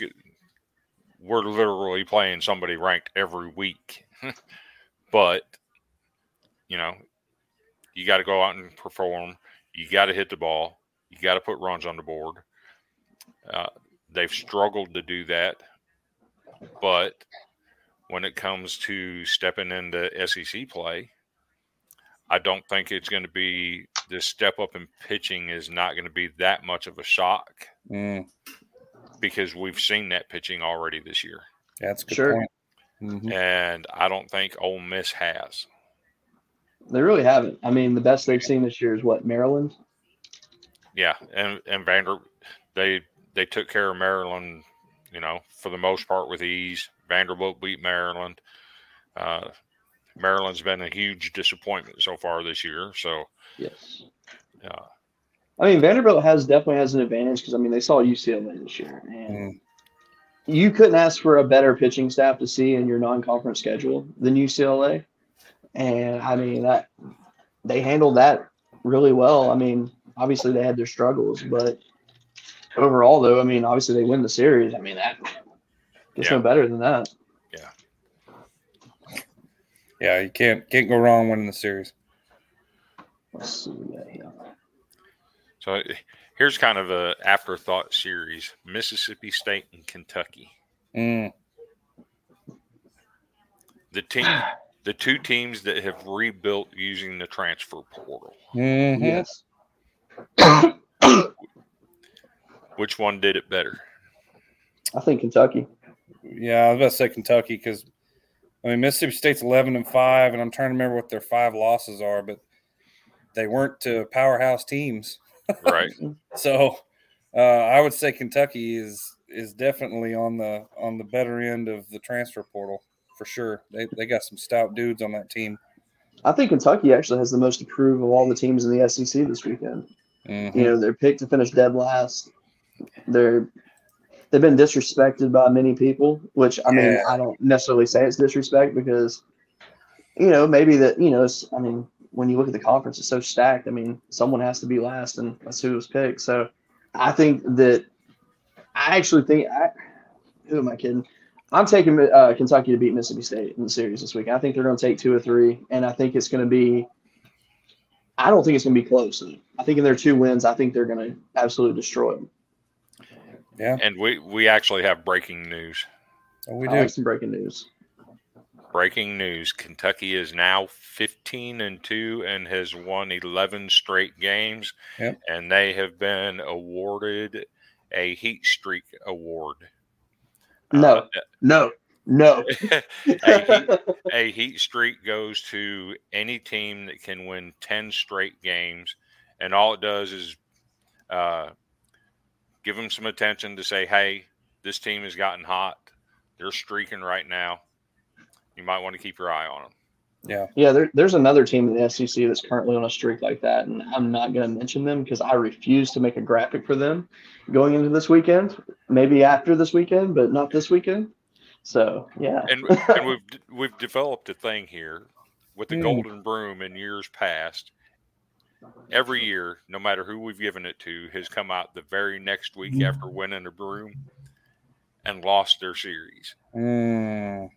we're literally playing somebody ranked every week, but you know, you got to go out and perform. You got to hit the ball. You got to put runs on the board. Uh, they've struggled to do that, but when it comes to stepping into SEC play, I don't think it's going to be this step up in pitching is not going to be that much of a shock Mm, because we've seen that pitching already this year, that's a good Sure. point. Mhm. and I don't think Ole Miss has. they really haven't. I mean, the best they've seen this year is what Maryland. Yeah, and and Vander, they they took care of Maryland, you know, for the most part with ease. Vanderbilt beat Maryland. Uh, Maryland's been a huge disappointment so far this year. So, Yes. uh, I mean, Vanderbilt has definitely has an advantage because I mean they saw UCLA this year, and Mm, you couldn't ask for a better pitching staff to see in your non-conference schedule than UCLA. And I mean that they handled that really well. I mean, obviously they had their struggles, but overall, though, I mean, obviously they win the series. I mean that gets Yeah. no better than that. yeah, Yeah, you can't can't go wrong winning the series. Let's see what we got here. so here's kind of a afterthought series: Mississippi State and Kentucky. Mm, The team, the two teams that have rebuilt using the transfer portal. Mhm. Yes. Which one did it better? I think Kentucky. Yeah, I was about to say Kentucky because I mean Mississippi State's eleven and five, and I'm trying to remember what their five losses are, but they weren't to powerhouse teams. Right. So uh, I would say Kentucky is is definitely on the on the better end of the transfer portal for sure. They they got some stout dudes on that team. I think Kentucky actually has the most to prove of all the teams in the SEC this weekend. Mhm. You know, they're picked to finish dead last. They're they've been disrespected by many people, which I mean, Yeah. I don't necessarily say it's disrespect because you know, maybe that, you know, it's, I mean, when you look at the conference, it's so stacked. I mean, someone has to be last, and that's who was picked. So I think that I actually think I who am I kidding? I'm taking uh, Kentucky to beat Mississippi State in the series this week. I think they're going to take two or three, and I think it's going to be. I don't think it's going to be close. I think in their two wins, I think they're going to absolutely destroy them. Yeah, And we we actually have breaking news. Oh, we I do. like some breaking news. Breaking news: Kentucky is now 15 and two and has won 11 straight games, Yep. and they have been awarded a heat streak award. No. Uh, No, no. a, heat, a heat streak goes to any team that can win 10 straight games, and all it does is uh, give them some attention to say, "Hey, this team has gotten hot. They're streaking right now. You might want to keep your eye on them." Yeah, Yeah, there, there's another team in the SEC that's currently on a streak like that, and I'm not going to mention them because I refuse to make a graphic for them going into this weekend. Maybe after this weekend, but not this weekend. So yeah, and and we've we've developed a thing here with the Hmm. golden broom in years past. Every year, no matter who we've given it to, has come out the very next week after winning a broom and lost their series. Mm,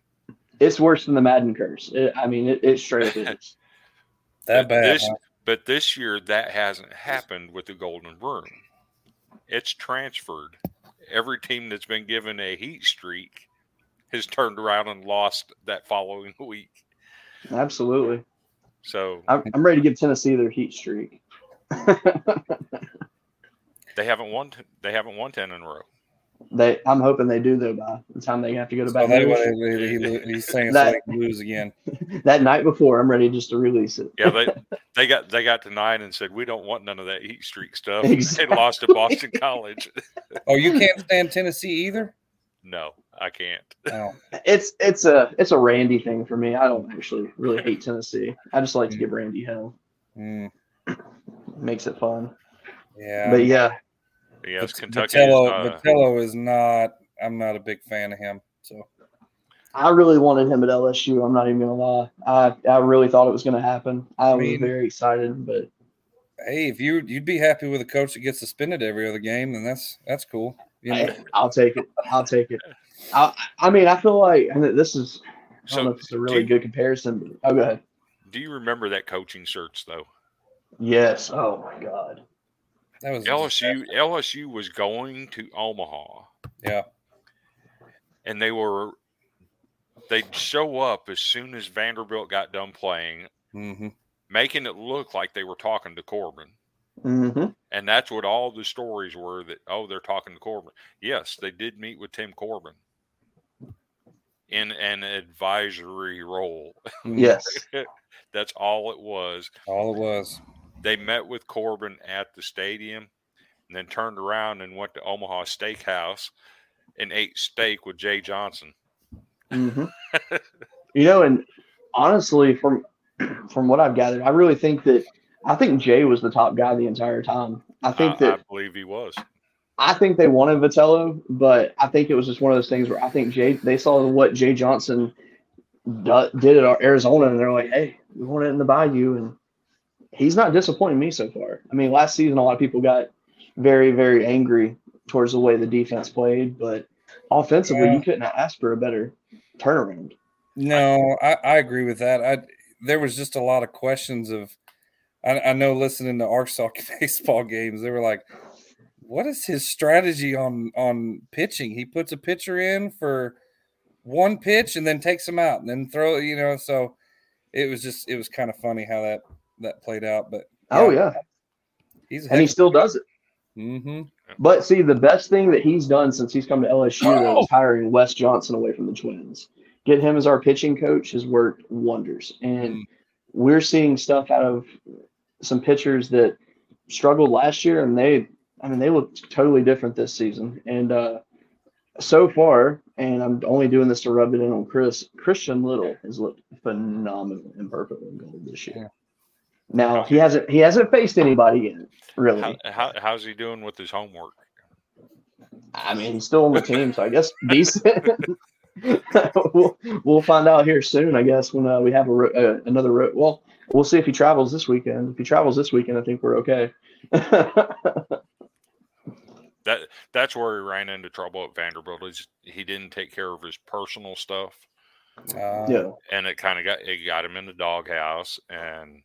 it's worse than the Madden curse. It, I mean, it, it straight up is. that bad. This, huh? but this year, that hasn't happened with the golden broom. It's transferred. Every team that's been given a heat streak has turned around and lost that following week. Absolutely. So I'm, I'm ready to give Tennessee their heat streak. they haven't won. They haven't won ten in a row. They, I'm hoping they do though by the time they have to go to So Baton that Rouge. he, he, he's saying so That- they can lose again. that night before. I'm ready just to release it. Yeah, they they got they got tonight and said we don't want none of that heat streak stuff. Exactly. And lost to Boston College. Oh, you can't stand Tennessee either. no, I can't. It's it's a it's a Randy thing for me. I don't actually really hate Tennessee. I just like to give Randy hell. mm, makes it fun. yeah. But yeah, Yes, But- Kentucky. Vitello, is, Vitello is not. I'm not a big fan of him. So I really wanted him at LSU. I'm not even gonna lie. I I really thought it was gonna happen. I was mean- very excited, but hey, if you you'd be happy with a coach that gets suspended every other game, then that's that's cool. You know, I, I'll take it. I'll take it. I, I mean, I feel like and this is. I don't know So, if it's a really do- good comparison. But, oh, go ahead. do you remember that coaching search though? Yes. Oh my God. that was LSU LSU was going to Omaha Yeah, and they were they'd show up as soon as Vanderbilt got done playing, hmm making it look like they were talking to Corbin. hmm And that's what all the stories were that oh they're talking to Corbin. Yes, they did meet with Tim Corbin in an advisory role. Yes. That's all it was. all it was. They met with Corbin at the stadium and then turned around and went to Omaha Steakhouse and ate steak with Jay Johnson. hmm you know, and honestly, from from what I've gathered, I really think that I think Jay was the top guy the entire time. I think I, that I believe he was. I think they wanted Vitello, but I think it was just one of those things where I think Jay they saw what Jay Johnson do, did at Arizona, and they're like, "Hey, we want it in the Bayou," and he's not disappointing me so far. I mean, last season a lot of people got very, very angry towards the way the defense played, but offensively, Yeah. you couldn't ask for a better turnaround. No, I, I agree with that. I there was just a lot of questions of. I, I know listening to Arkansas baseball games, they were like, "What is his strategy on on pitching? He puts a pitcher in for one pitch and then takes him out and then throw, you know, so it was just it was kind of funny how that that played out. But Oh yeah, he's and he still does it. hmm But see, the best thing that he's done since he's come to LSU though, is hiring Wes Johnson away from the Twins. Get him as our pitching coach has worked wonders, and Mm. we're seeing stuff out of some pitchers that struggled last year, and they, I mean, they look totally different this season. And uh, so far, and I'm only doing this to rub it in on Chris. Christian Little has looked phenomenal in purple and gold this year. Now he hasn't he hasn't faced anybody yet, really. How, how, how's he doing with his homework? I mean, he's still on the team, so I guess decent. we'll, we'll find out here soon, I guess, when uh, we have a ro- uh, another. Ro- well, we'll see if he travels this weekend. If he travels this weekend, I think we're okay. That that's where he ran into trouble at Vanderbilt. Is he didn't take care of his personal stuff, Uh, yeah, and it kind of got it got him in the doghouse, and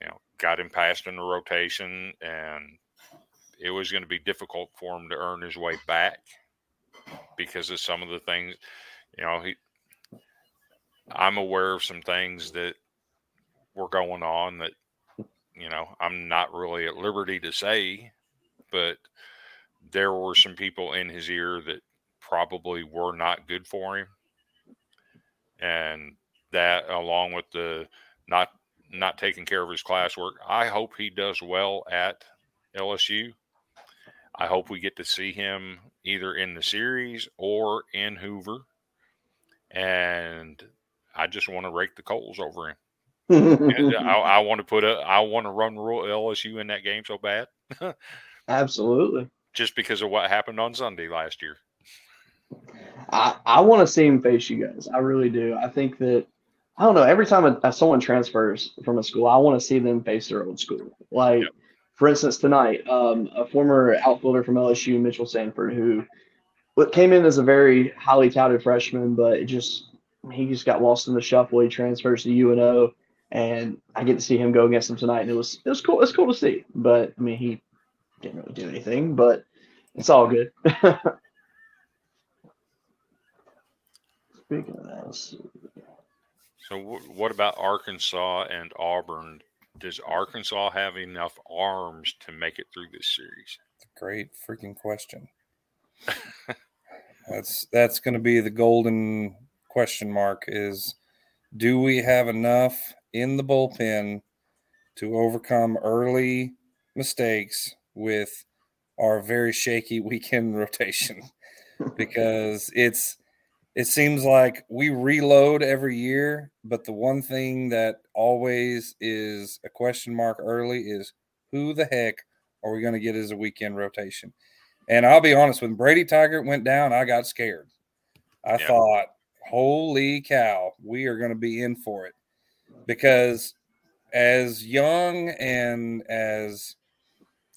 you know got him passed in the rotation, and it was going to be difficult for him to earn his way back because of some of the things. You know, he. I'm aware of some things that were going on that you know I'm not really at liberty to say, but there were some people in his ear that probably were not good for him. And that along with the not not taking care of his classwork i hope he does well at lsu i hope we get to see him either in the series or in hoover. And i just want to rake the coals over him. And I, I want to put a i want to run rule lsu in that game so bad. Absolutely. Just because of what happened on sunday last year I, I want to see him face you guys. I really do. I think that I don't know. Every time a, someone transfers from a school, I want to see them face their old school. Like, Yep. for instance, tonight, um, a former outfielder from LSU, Mitchell Sanford, who what came in as a very highly touted freshman, but it just he just got lost in the shuffle. He transfers to UNO, and I get to see him go against him tonight, and it was it was cool. It's cool to see. But I mean, he didn't really do anything, but it's all good. Speaking of that, let's see. So, wh- what about Arkansas and Auburn? Does Arkansas have enough arms to make it through this series? Great freaking question. that's that's going to be the golden question mark is do we have enough in the bullpen to overcome early mistakes with our very shaky weekend rotation because it's it seems like we reload every year but the one thing that always is a question mark early is who the heck are we going to get as a weekend rotation? And I'll be honest, when Brady Tygart went down, I got scared. I Yeah. thought, holy cow, we are going to be in for it. Because as young and as,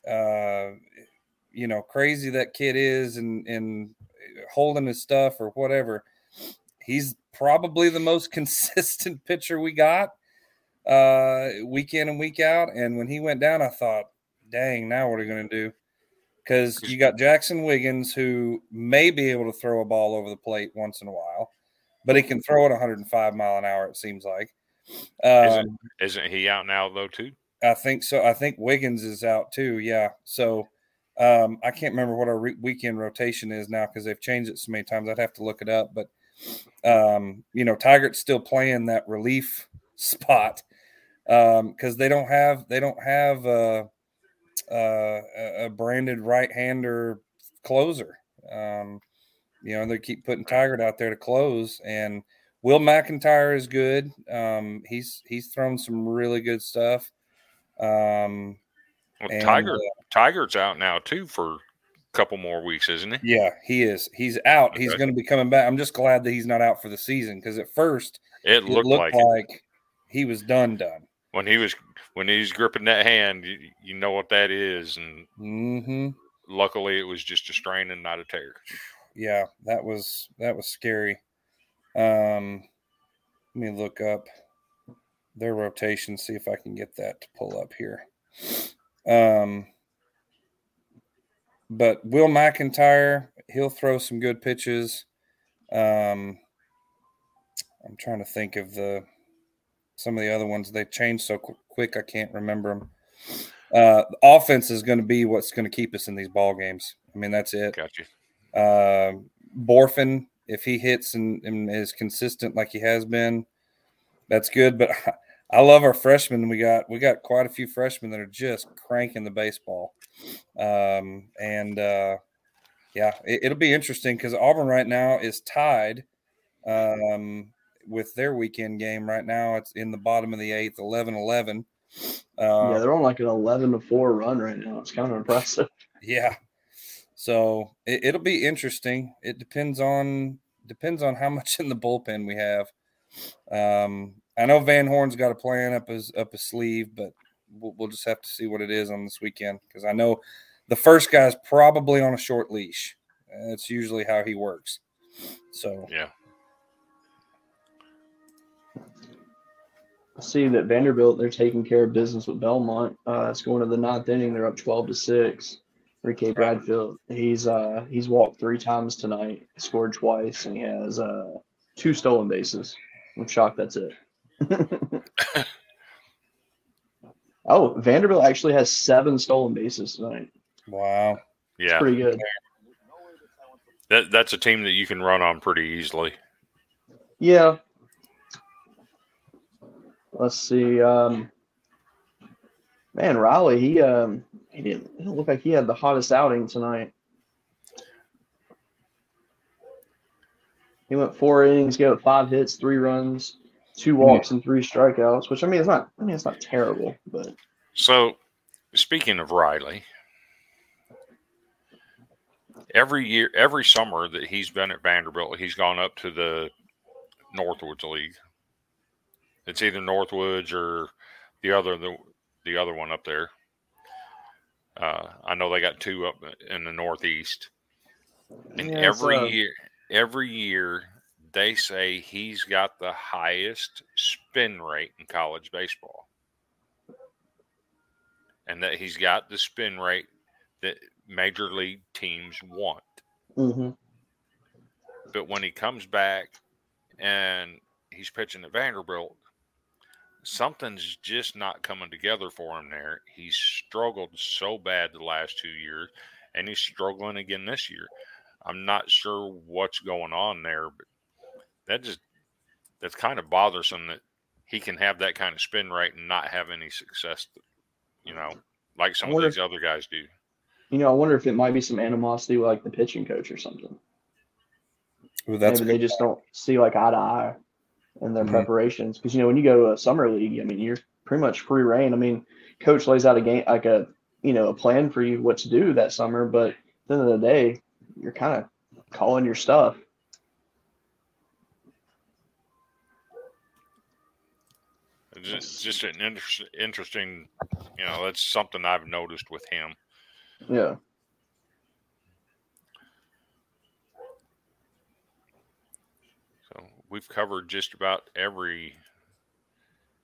uh, you know, crazy that kid is and, and holding his stuff or whatever, he's probably the most consistent pitcher we got uh, week in and week out. And when he went down, I thought, dang, now what are you going to do? Because you got Jaxon Wiggins, who may be able to throw a ball over the plate once in a while, but he can throw it 105 mile an hour. It seems like. Isn't, Um, isn't he out now though too? I think so. I think Wiggins is out too. Yeah. So um, I can't remember what our re- weekend rotation is now because they've changed it so many times. I'd have to look it up. But um, you know, Tygart's still playing that relief spot because they don't have they don't have uh, a, a branded right hander closer. Um, you know, they keep putting Tygart out there to close, and Will McIntyre is good. Um, he's he's thrown some really good stuff. Um, Well, and, Tygart uh, Tygart's out now too for a couple more weeks, isn't he? yeah, he is. He's out. He's going to be coming back. I'm just glad that he's not out for the season because at first It it looked, looked, like, he was done. Done. when he was when he's gripping that hand. You, you know what that is, and hmm luckily it was just a strain and not a tear. Yeah, that was that was scary. Um, let me look up their rotation, see if I can get that to pull up here. Um, but Will McIntyre, he'll throw some good pitches. Um, I'm trying to think of the some of the other ones. They changed so qu- quick, I can't remember them. Uh, the offense is going to be what's going to keep us in these ball games. I mean, that's it. Got you. Uh, Bohrofen, if he hits and, and is consistent like he has been, that's good. But I love our freshmen. We got we got quite a few freshmen that are just cranking the baseball, um, and uh, yeah, it, will be interesting because Auburn right now is tied um, with their weekend game. Right now, it's in the bottom of the eighth, 11-11. Uh, yeah, they're on like an eleven to four run right now. It's kind of impressive. Yeah, so it, will be interesting. It depends on depends on how much in the bullpen we have. Um, I know Van Horn's got a plan up his up his sleeve, but we'll, we'll just have to see what it is on this weekend because I know the first guy's probably on a short leash. That's usually how he works. So yeah. I see that Vanderbilt they're taking care of business with Belmont. Uh, it's going to the ninth inning. They're up twelve to six. Ricky Bradfield. He's uh he's walked three times tonight, scored twice, and he has uh two stolen bases. I'm shocked that's it. oh, Vanderbilt actually has seven stolen bases tonight. Wow. Yeah. That's pretty good. That that's a team that you can run on pretty easily. Yeah. Let's see. Um, man, Reilly, he um he didn't, it didn't look like he had the hottest outing tonight. He went four innings, gave up five hits, three runs, two walks, and three strikeouts. Which I mean, it's not. I mean, it's not terrible, but. So, speaking of Reilly, every year, every summer that he's been at Vanderbilt, he's gone up to the Northwoods League. It's either Northwoods or the other the the other one up there. Uh, I know they got two up in the Northeast, and yeah, every uh, year, every year they say he's got the highest spin rate in college baseball, and that he's got the spin rate that major league teams want. Mm-hmm. But when he comes back and he's pitching at Vanderbilt, something's just not coming together for him there. He's struggled so bad the last two years, and he's struggling again this year. I'm not sure what's going on there, but that just that's kind of bothersome that he can have that kind of spin rate and not have any success. You know, like some of these if, other guys do. You know, I wonder if it might be some animosity with like the pitching coach or something. Well, that's Maybe they just don't see like eye to eye in their mm-hmm. preparations. Because you know, when you go to a summer league, I mean, you're pretty much free reign. I mean, coach lays out a game like a you know a plan for you what to do that summer, but at the end of the day, you're kind of calling your stuff. It's just an inter- interesting, you know, that's something I've noticed with him. Yeah. So we've covered just about every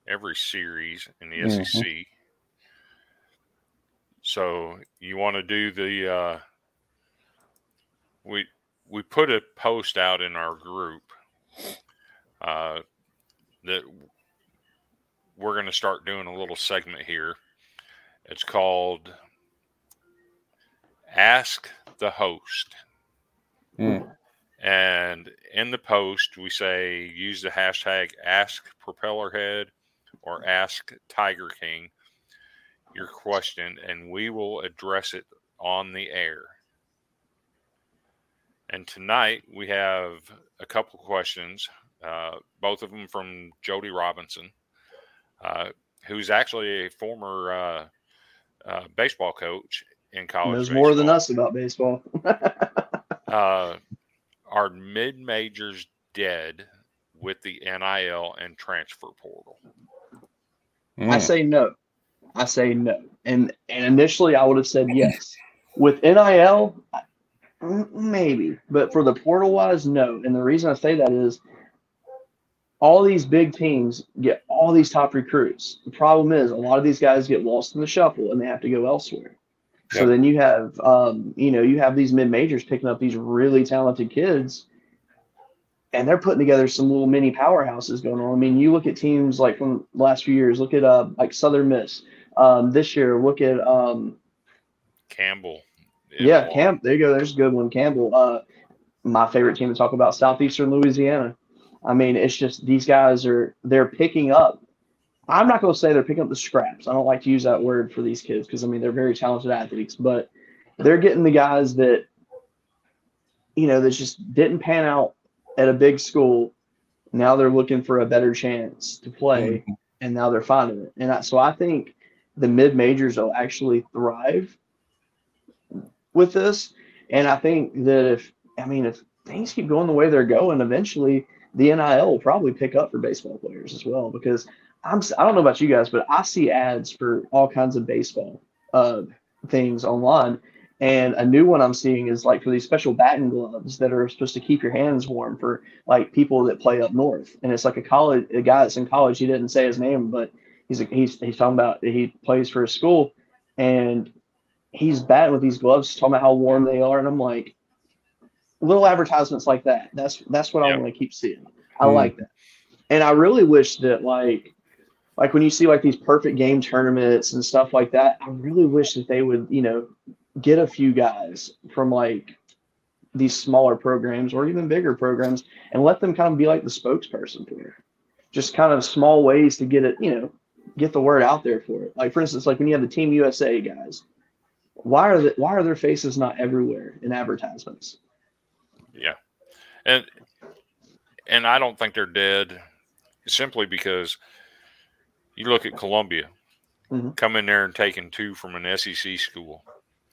every series in the mm-hmm. SEC. So you want to do the uh, we we put a post out in our group uh, that we're going to start doing a little segment here. It's called Ask the Host. Mm. And in the post, we say use the hashtag Ask Propellerhead or Ask Tiger King your question, and we will address it on the air. And tonight we have a couple questions, uh, both of them from Jody Robinson, uh, who's actually a former uh, uh baseball coach in college. Knows more than us about baseball. Uh, are mid majors dead with the NIL and transfer portal? Mm. I say no. I say no. And and initially I would have said yes. with NIL, maybe, but for the portal wise, no. And the reason I say that is all these big teams get all these top recruits. The problem is a lot of these guys get lost in the shuffle and they have to go elsewhere. So then you have, um, you know, you have these mid majors picking up these really talented kids, and they're putting together some little mini powerhouses going on. I mean, you look at teams like from the last few years. Look at uh like Southern Miss um, this year. Look at um, Campbell. yeah, Camp. There you go. There's a good one, Campbell. Uh, my favorite team to talk about, Southeastern Louisiana. I mean, it's just these guys are they're picking up. I'm not going to say they're picking up the scraps. I don't like to use that word for these kids because I mean they're very talented athletes, but they're getting the guys that you know that just didn't pan out at a big school. Now they're looking for a better chance to play, Mhm. and now they're finding it. And I, so I think the mid majors will actually thrive with this. And I think that if I mean if things keep going the way they're going, eventually the NIL will probably pick up for baseball players as well. Because I'm I don't know about you guys, but I see ads for all kinds of baseball uh, things online. And a new one I'm seeing is like for these special batting gloves that are supposed to keep your hands warm for like people that play up north. And it's like a college a guy that's in college. He didn't say his name, but he's he's he's talking about he plays for a school, and he's batting with these gloves, talking about how warm they are. And I'm like, little advertisements like that. That's that's what I want to keep seeing. I Mm. like that, and I really wish that like like when you see like these perfect game tournaments and stuff like that. I really wish that they would you know get a few guys from like these smaller programs or even bigger programs and let them kind of be like the spokesperson for it. Just kind of small ways to get it, you know, get the word out there for it. Like for instance, like when you have the Team USA guys, why are the, why are their faces not everywhere in advertisements? Yeah, and and I don't think they're dead, simply because you look at Columbia, Mhm. come in there and taking two from an SEC school.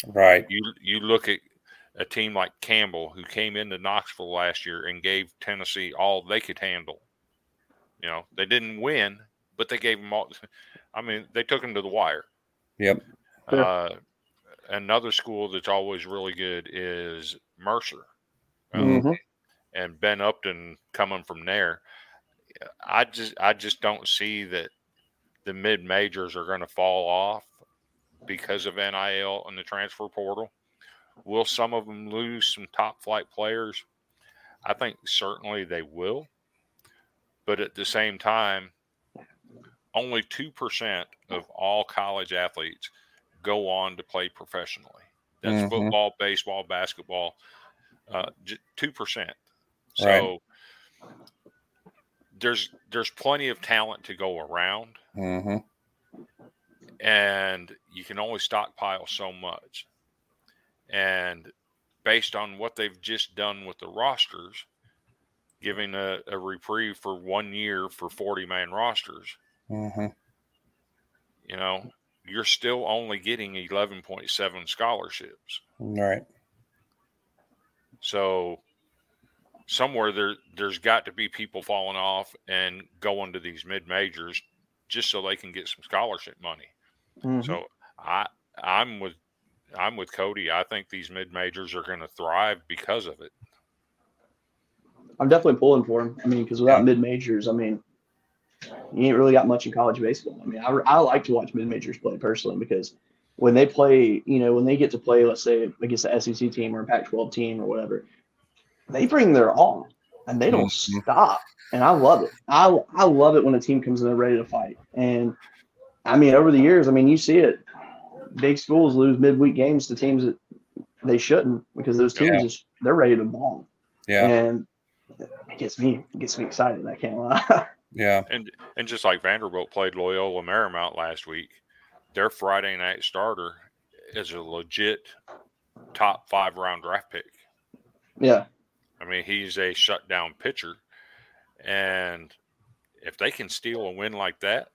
Right. You you look at a team like Campbell, who came into Knoxville last year and gave Tennessee all they could handle. You know, they didn't win, but they gave them all. I mean, they took them to the wire. Yep. Uh, another school that's always really good is Mercer. Um, Mhm. and Ben Upton coming from there. I just I just don't see that the mid majors are going to fall off because of NIL and the transfer portal. Will some of them lose some top flight players? I think certainly they will. But at the same time, only 2% of all college athletes go on to play professionally. That's Mhm. football, baseball, basketball, uh, 2%. So Right. there's there's plenty of talent to go around hmm and you can only stockpile so much. And based on what they've just done with the rosters, giving a, a reprieve for one year for 40 man rosters, hmm you know, you're still only getting 11.7 scholarships. Right. So somewhere there there's got to be people falling off and going to these mid majors just so they can get some scholarship money. Mhm. So I I'm with I'm with Cody. I think these mid majors are going to thrive because of it. I'm definitely pulling for him. I mean, because without mid majors, I mean, you ain't really got much in college baseball. I mean, I, I like to watch mid majors play personally because when they play, you know, when they get to play, let's say against the SEC team or a Pac-12 team or whatever, they bring their all and they don't Mhm. stop. And I love it. I I love it when a team comes in there ready to fight. And I mean, over the years, I mean, you see it. Big schools lose midweek games to teams that they shouldn't because those teams Yeah. just they're ready to ball Yeah. and it gets me it gets me excited. I can't lie. Yeah. And and just like Vanderbilt played Loyola Marymount last week, their Friday night starter is a legit top five round draft pick. yeah, I mean, he's a shutdown pitcher, and if they can steal a win like that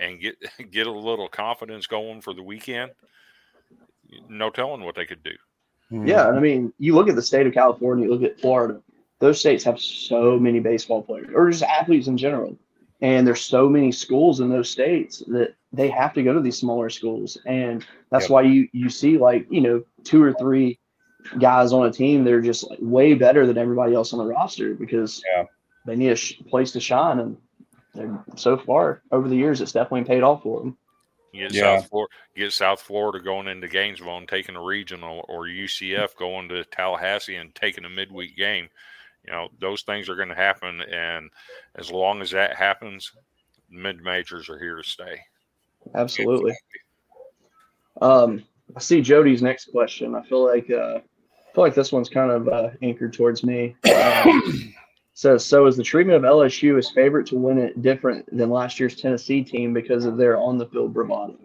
and get get a little confidence going for the weekend, no telling what they could do. Hmm. yeah. And I mean, you look at the state of California, you look at Florida. Those states have so many baseball players, or just athletes in general. And there's so many schools in those states that they have to go to these smaller schools, and that's Yep. why you you see like you know two or three guys on a team they're just like way better than everybody else on the roster because Yeah. they need a sh- place to shine, and they're, so far over the years it's definitely paid off for them. You get Yeah. South Florida, get South Florida going into Gainesville and taking a regional, or UCF going to Tallahassee and taking a midweek game. You know, those things are going to happen, and as long as that happens, mid majors are here to stay. Absolutely. Um, I see Jody's next question. I feel like uh, I feel like this one's kind of uh, anchored towards me. Um, says so is the treatment of LSU as favorite to win it different than last year's Tennessee team because of their on the field bravado?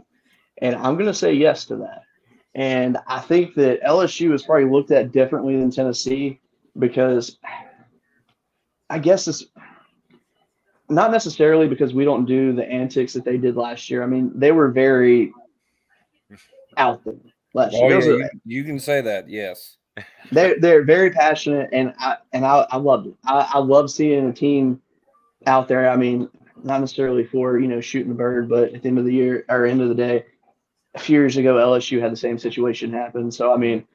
And I'm going to say yes to that. And I think that LSU is probably looked at differently than Tennessee because I guess it's not necessarily because we don't do the antics that they did last year. I mean, they were very out there last Oh, year. yeah, you, you can say that. Yes. they're they're very passionate, and I and I, I loved it. I, I love seeing a team out there. I mean, not necessarily for you know shooting the bird, but at the end of the year or end of the day, a few years ago LSU had the same situation happen. So I mean,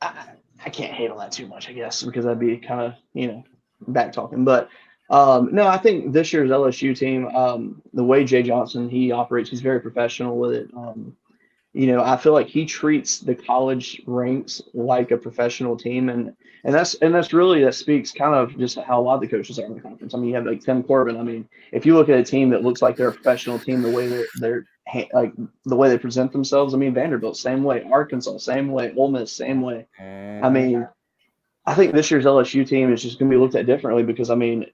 I, I can't hate on that too much, I guess, because I'd be kind of you know back talking. But um, no, I think this year's LSU team, um, the way Jay Johnson he operates, he's very professional with it. Um, you know, I feel like he treats the college ranks like a professional team, and and that's and that's really that speaks kind of just how a lot of the coaches are in the conference. I mean, you have like Tim Corbin. I mean, if you look at a team that looks like they're a professional team, the way that they're like the way they present themselves. I mean, Vanderbilt same way, Arkansas same way, Ole Miss same way. I mean, I think this year's LSU team is just going to be looked at differently because I mean,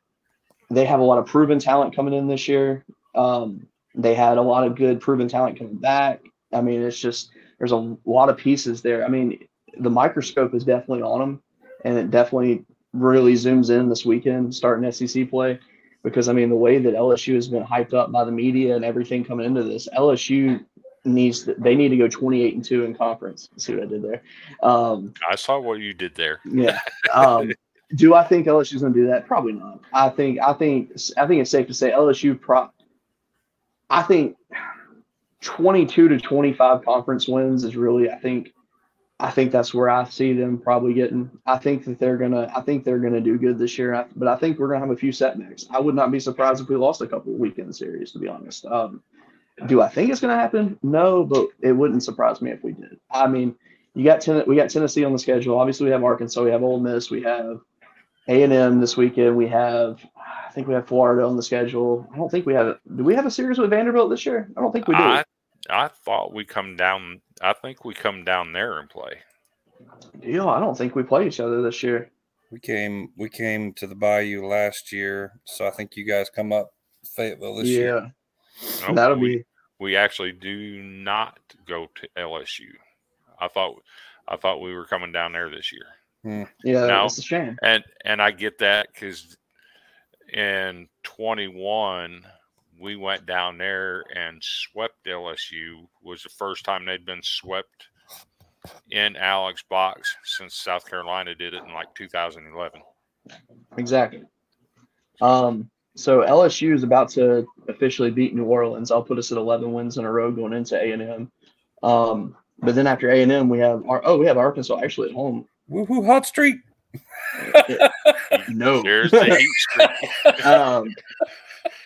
they have a lot of proven talent coming in this year. Um, they had a lot of good proven talent coming back. I mean, it's just there's a lot of pieces there. I mean, the microscope is definitely on them, and it definitely really zooms in this weekend starting SEC play because I mean the way that LSU has been hyped up by the media and everything coming into this, LSU needs to, they need to go 28 and 2 in conference. See what I did there? Um, I saw what you did there. yeah. Um, do I think LSU's going to do that? Probably not. I think I think I think it's safe to say LSU pro. I think 22 to 25 conference wins is really I think I think that's where I see them probably getting. I think that they're gonna I think they're gonna do good this year. But I think we're gonna have a few setbacks. I would not be surprised if we lost a couple of weekend series. To be honest, um, do I think it's gonna happen? No, but it wouldn't surprise me if we did. I mean, you got ten, we got Tennessee on the schedule. Obviously, we have Arkansas, we have Ole Miss, we have A and M this weekend. We have, I think we have Florida on the schedule. I don't think we have. Do we have a series with Vanderbilt this year? I don't think we do. I I thought we come down. I think we come down there and play. Deal. I don't think we play each other this year. We came we came to the Bayou last year, so I think you guys come up Fayetteville this year. yeah, No, that'll we, be. We actually do not go to LSU. I thought I thought we were coming down there this year, Yeah, No. it's a shame. and and I get that because in 21 we went down there and swept LSU. Was the first time they'd been swept in Alex Box since South Carolina did it in like 2011. Exactly. Um, so LSU is about to officially beat New Orleans. I'll put us at 11 wins in a row going into A and M. Um, but then after A and M, we have our oh we have Arkansas actually at home. Woohoo, hot streak. No. There's the heat streak. um,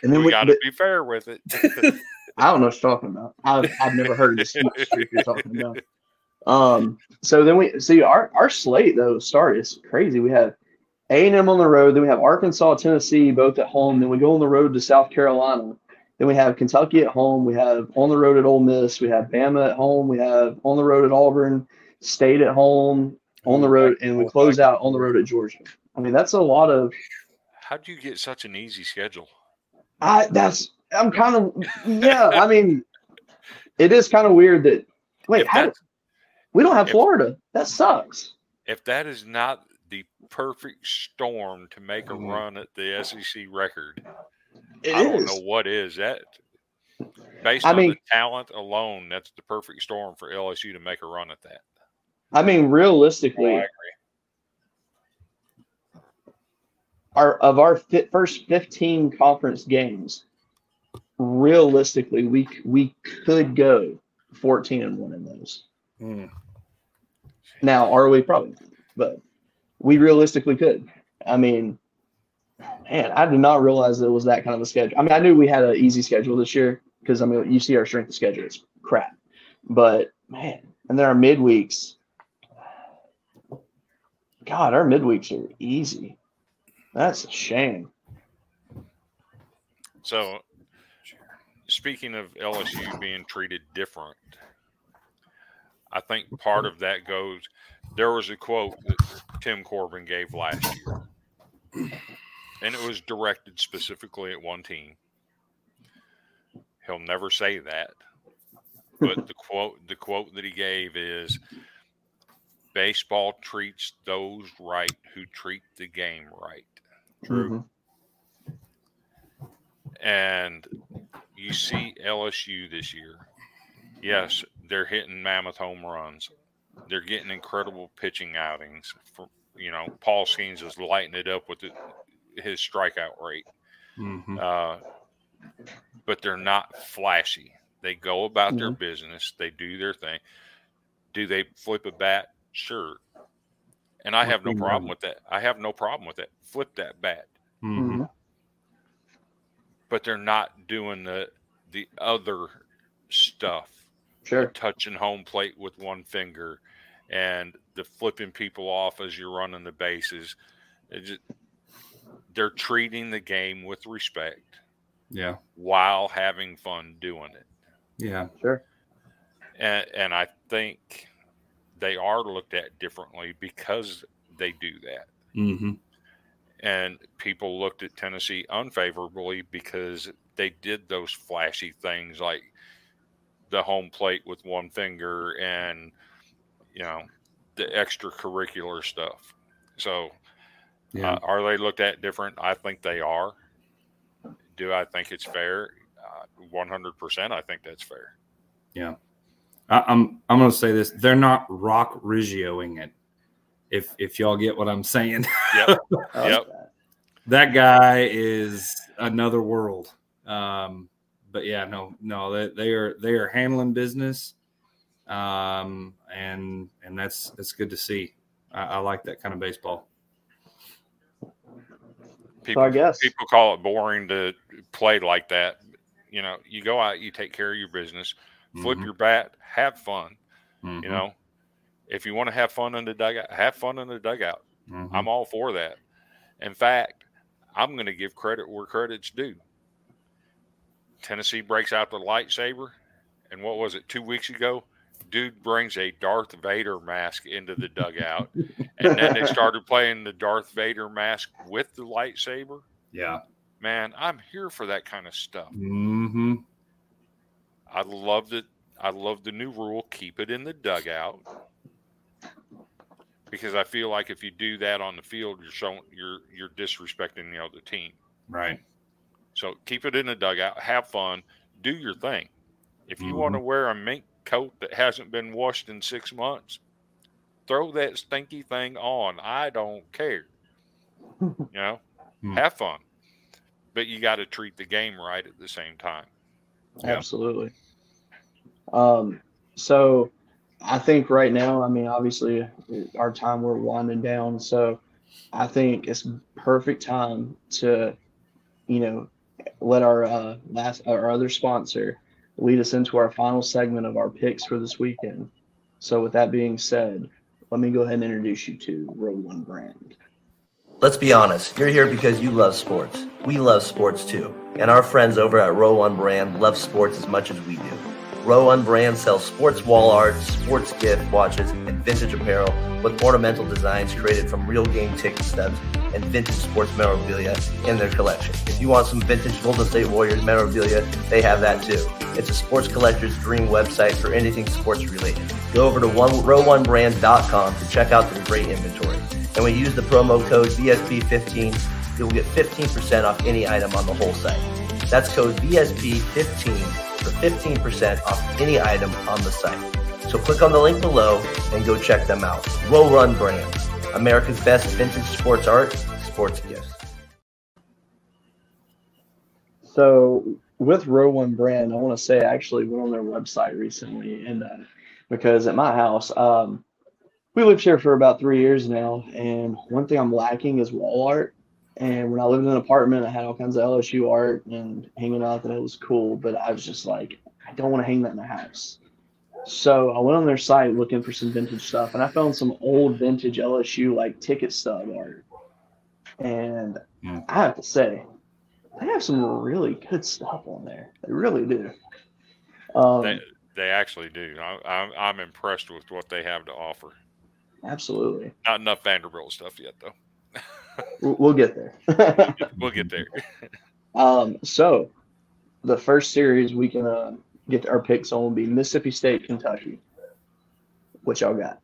and then We we, got to be fair with it. I don't know what you're talking about. I've, I've never heard of this heat streak you're talking about. Um, so then we see our, our slate though start is crazy. We have A and M on the road, then we have Arkansas, Tennessee both at home. Then we go on the road to South Carolina. Then we have Kentucky at home. We have on the road at Ole Miss. We have Bama at home. We have on the road at Auburn, State at home, on the road, and we close out on the road at Georgia. I mean that's a lot of How do you get such an easy schedule? I that's I'm kind of yeah. I mean, it is kind of weird that wait, how, we don't have if- Florida. That sucks. if that is not perfect storm to make a Mhm. run at the SEC record, It I don't is. know what is that. Based I on mean- the talent alone, that's the perfect storm for LSU to make a run at that. I mean, realistically, Oh, I agree. our of our fi- first 15 conference games, realistically, we we could go 14 and one in those. Hmm. Now, are we probably? But we realistically could. I mean, man, I did not realize it was that kind of a schedule. I mean, I knew we had an easy schedule this year because I mean, you see our strength of schedule, it's crap. But man, and then our midweeks, God, our midweeks are easy. That's a shame. So, speaking of LSU being treated different, I think part of that goes. There was a quote that Tim Corbin gave last year, and it was directed specifically at one team. He'll never say that, but the quote the quote that he gave is baseball treats those right who treat the game right. True. Mm-hmm. And you see LSU this year. Yes, they're hitting mammoth home runs. They're getting incredible pitching outings. For you know, Paul Skenes is lighting it up with the, his strikeout rate. Mhm. Uh, but they're not flashy. They go about their Mhm. business. They do their thing. Do they flip a bat? Sure. And I have no problem with that. I have no problem with that. Flip that bat. Mhm. Mhm. But they're not doing the the other stuff. Sure. touching home plate with one finger and the flipping people off as you're running the bases. It just, they're treating the game with respect Yeah. while having fun doing it. Yeah. Sure. And, and I think they are looked at differently because they do that. hmm And people looked at Tennessee unfavorably because they did those flashy things like the home plate with one finger and, you know, the extracurricular stuff. So, Yeah. uh, are they looked at different? I think they are. Do I think it's fair? Uh, One hundred percent. I think that's fair. I, I'm I'm gonna say this: they're not rock Riggioing it. If if y'all get what I'm saying, Yep. Yep. that guy is another world. Um, but yeah, no, no, they, they are they are handling business, um, and and that's that's good to see. I, I like that kind of baseball. People, So I guess people call it boring to play like that. You know, you go out, you take care of your business, flip Mhm. your bat, have fun. Mhm. You know, if you want to have fun in the dugout, have fun in the dugout. Mhm. I'm all for that. In fact, I'm going to give credit where credit's due. Tennessee breaks out the lightsaber, and what was it, two weeks ago? Dude brings a Darth Vader mask into the dugout, and then they started playing the Darth Vader mask with the lightsaber. yeah. Man, I'm here for that kind of stuff. hmm I love it. I love the new rule. Keep it in the dugout because I feel like if you do that on the field, you're showing you're you're disrespecting the other team. Right. So keep it in the dugout. Have fun. Do your thing. If you want to wear a mink coat that hasn't been washed in six months, throw that stinky thing on. I don't care. You know, Hmm. have fun, but you got to treat the game right at the same time. Yeah. Absolutely. Um, so I think right now, I mean, obviously our time we're winding down, so I think it's perfect time to, you know, let our uh, last our other sponsor lead us into our final segment of our picks for this weekend. So with that being said, let me go ahead and introduce you to Row One Brand. Let's be honest, you're here because you love sports. We love sports too. And our friends over at Row One Brand love sports as much as we do. Row One Brand sells sports wall art, sports gift watches, and vintage apparel with ornamental designs created from real game ticket stubs and vintage sports memorabilia in their collection. If you want some vintage Golden State Warriors memorabilia, they have that too. It's a sports collector's dream website for anything sports related. Go over to one, row1brand.com to check out their great inventory. And when you use the promo code VSP15, you'll get 15% off any item on the whole site. That's code VSP15 for 15% off any item on the site. So click on the link below and go check them out. Row One Brands, America's best vintage sports art, sports gifts. So with Row One Brand, I want to say I actually went on their website recently, and uh, because at my house, um, we lived here for about three years now, and one thing I'm lacking is wall art. And when I lived in an apartment, I had all kinds of LSU art and hanging out that it was cool, but I was just like, I don't want to hang that in the house. So I went on their site looking for some vintage stuff, and I found some old vintage LSU like ticket stub art. and Hmm. I have to say, they have some really good stuff on there. They really do. Um, They, they actually do. I, I'm, I'm impressed with what they have to offer. absolutely. Not enough Vanderbilt stuff yet, though. We'll, we'll get there. We'll get there. um, so, the first series we can uh, get our picks on will be Mississippi State, Kentucky. What y'all got?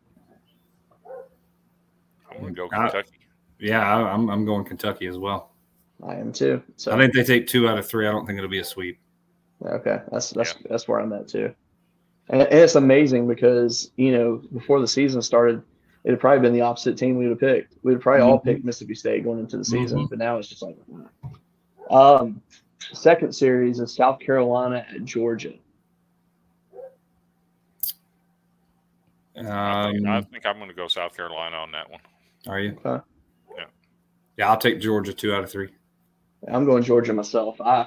I'm going to go Uh, Kentucky. Yeah, I, I'm I'm going Kentucky as well. I am too. So I think they take two out of three. I don't think it'll be a sweep. Okay, that's that's that's where I'm at too. And, and it's amazing because you know before the season started, it had probably been the opposite team we would have picked. We'd have probably all Mhm. picked Mississippi State going into the season, Mhm. but now it's just like. Um, second series is South Carolina at Georgia. I, think, I Um, think I'm going to go South Carolina on that one. are you? Okay. Yeah. Yeah, I'll take Georgia two out of three. I'm going Georgia myself. I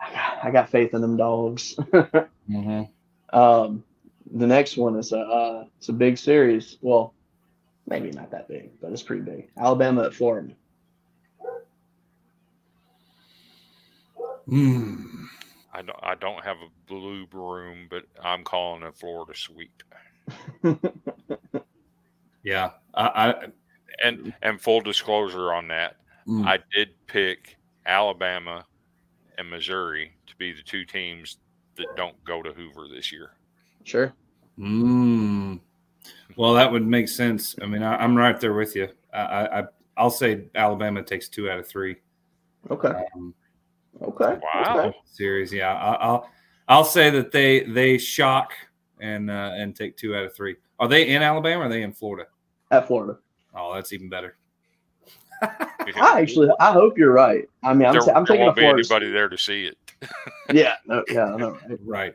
I got, I got faith in them dogs. Mm-hmm. um, the next one is a uh, it's a big series. Well, maybe not that big, but it's pretty big. Alabama at Florida. Mm. I don't, I don't have a blue broom, but I'm calling a Florida sweep. Yeah, I, I And and full disclosure on that, mm. I did pick Alabama and Missouri to be the two teams that don't go to Hoover this year. Sure. Mm. Well, that would make sense. I mean, I, I'm right there with you. I, I, I- I'll say Alabama takes two out of three Okay. um, Okay. Wow. Okay. series. Yeah, I, I'll I'll say that they they shock and uh, and take two out of three. Are they in Alabama? or Are they in Florida? At Florida. Oh, that's even better. I actually, I hope you're right. I mean, I'm, there, ta- I'm there taking won't be anybody there to see it. Yeah. No, yeah. I know. Right? Right.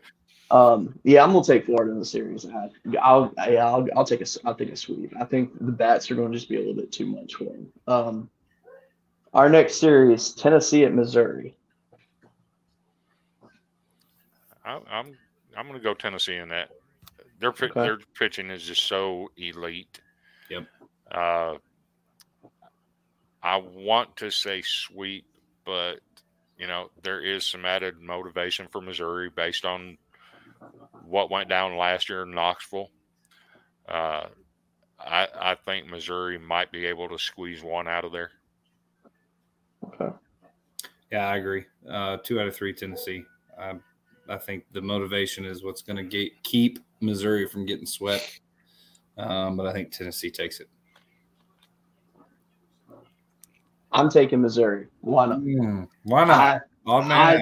Um, yeah, I'm gonna take Florida in the series. I, I'll, yeah, I'll, I'll take a, I'll take a sweep. I think the bats are going to just be a little bit too much for them. Um, our next series, Tennessee at Missouri. I, I'm I'm going to go Tennessee in that. Their Okay. their pitching is just so elite. Yep. Uh, I want to say sweep, but you know there is some added motivation for Missouri based on what went down last year in Knoxville. Uh, I I think Missouri might be able to squeeze one out of there. Okay. Yeah, I agree. Uh, two out of three, Tennessee. I, I think the motivation is what's going to keep Missouri from getting swept. Um, but I think Tennessee takes it. I'm taking Missouri. Why not? Hmm, why not? I, I, man.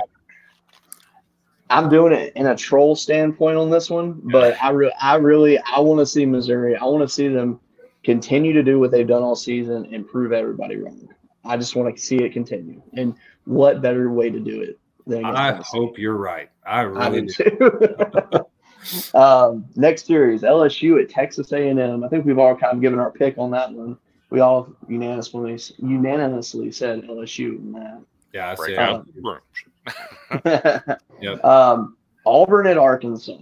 I'm doing it in a troll standpoint on this one, but I, re- I really, I want to see Missouri. I want to see them continue to do what they've done all season and prove everybody wrong. I just want to see it continue. And what better way to do it than I hope you're right. I I really do do. um, next series, LSU at Texas A&M. I think we've all kind of given our pick on that one. We all unanimously unanimously said LSU in that. Yeah, I Break say out the brooms. Yep. um, Auburn at Arkansas.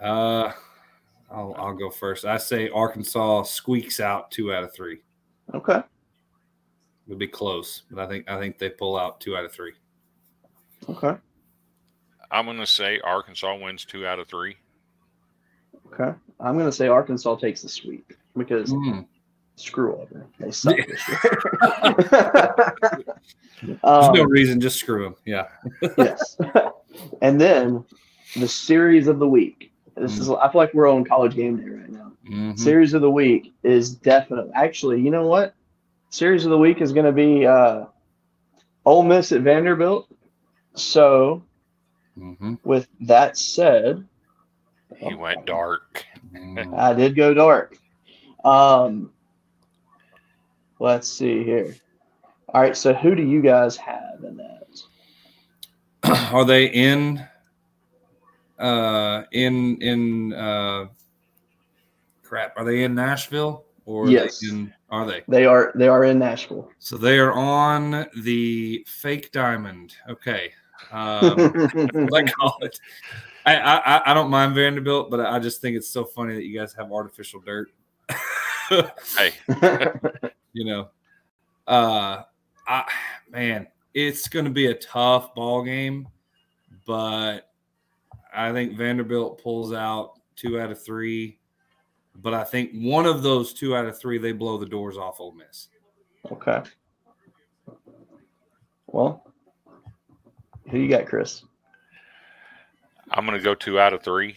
Uh, I'll, I'll go first. I say Arkansas squeaks out two out of three. Okay. It'll be close, but I think I think they pull out two out of three. Okay. I'm going to say Arkansas wins two out of three. Okay. I'm going to say Arkansas takes the sweep because Mm. Screw over. They suck Yeah. this year. There's um, no reason, just screw them. Yeah. yes. and then the series of the week. This is I feel like we're on college game day right now. Mhm. Series of the week is definitely actually, you know what? Series of the week is going to be uh Ole Miss at Vanderbilt. So, Mhm. with that said, He went dark. Mhm. I did go dark. Um, let's see here. All right, so who do you guys have in that? Are they in? Uh, in in uh, crap. Are they in Nashville or are Yes. They in, are they? They are they are in Nashville. So they are on the fake diamond. Okay. Um, what I call it. I, I I don't mind Vanderbilt, but I just think it's so funny that you guys have artificial dirt. Hey, you know, uh, I man, it's going to be a tough ball game, but I think Vanderbilt pulls out two out of three. But I think one of those two out of three, they blow the doors off Ole Miss. okay. Well, who you got, Chris? I'm going to go two out of three.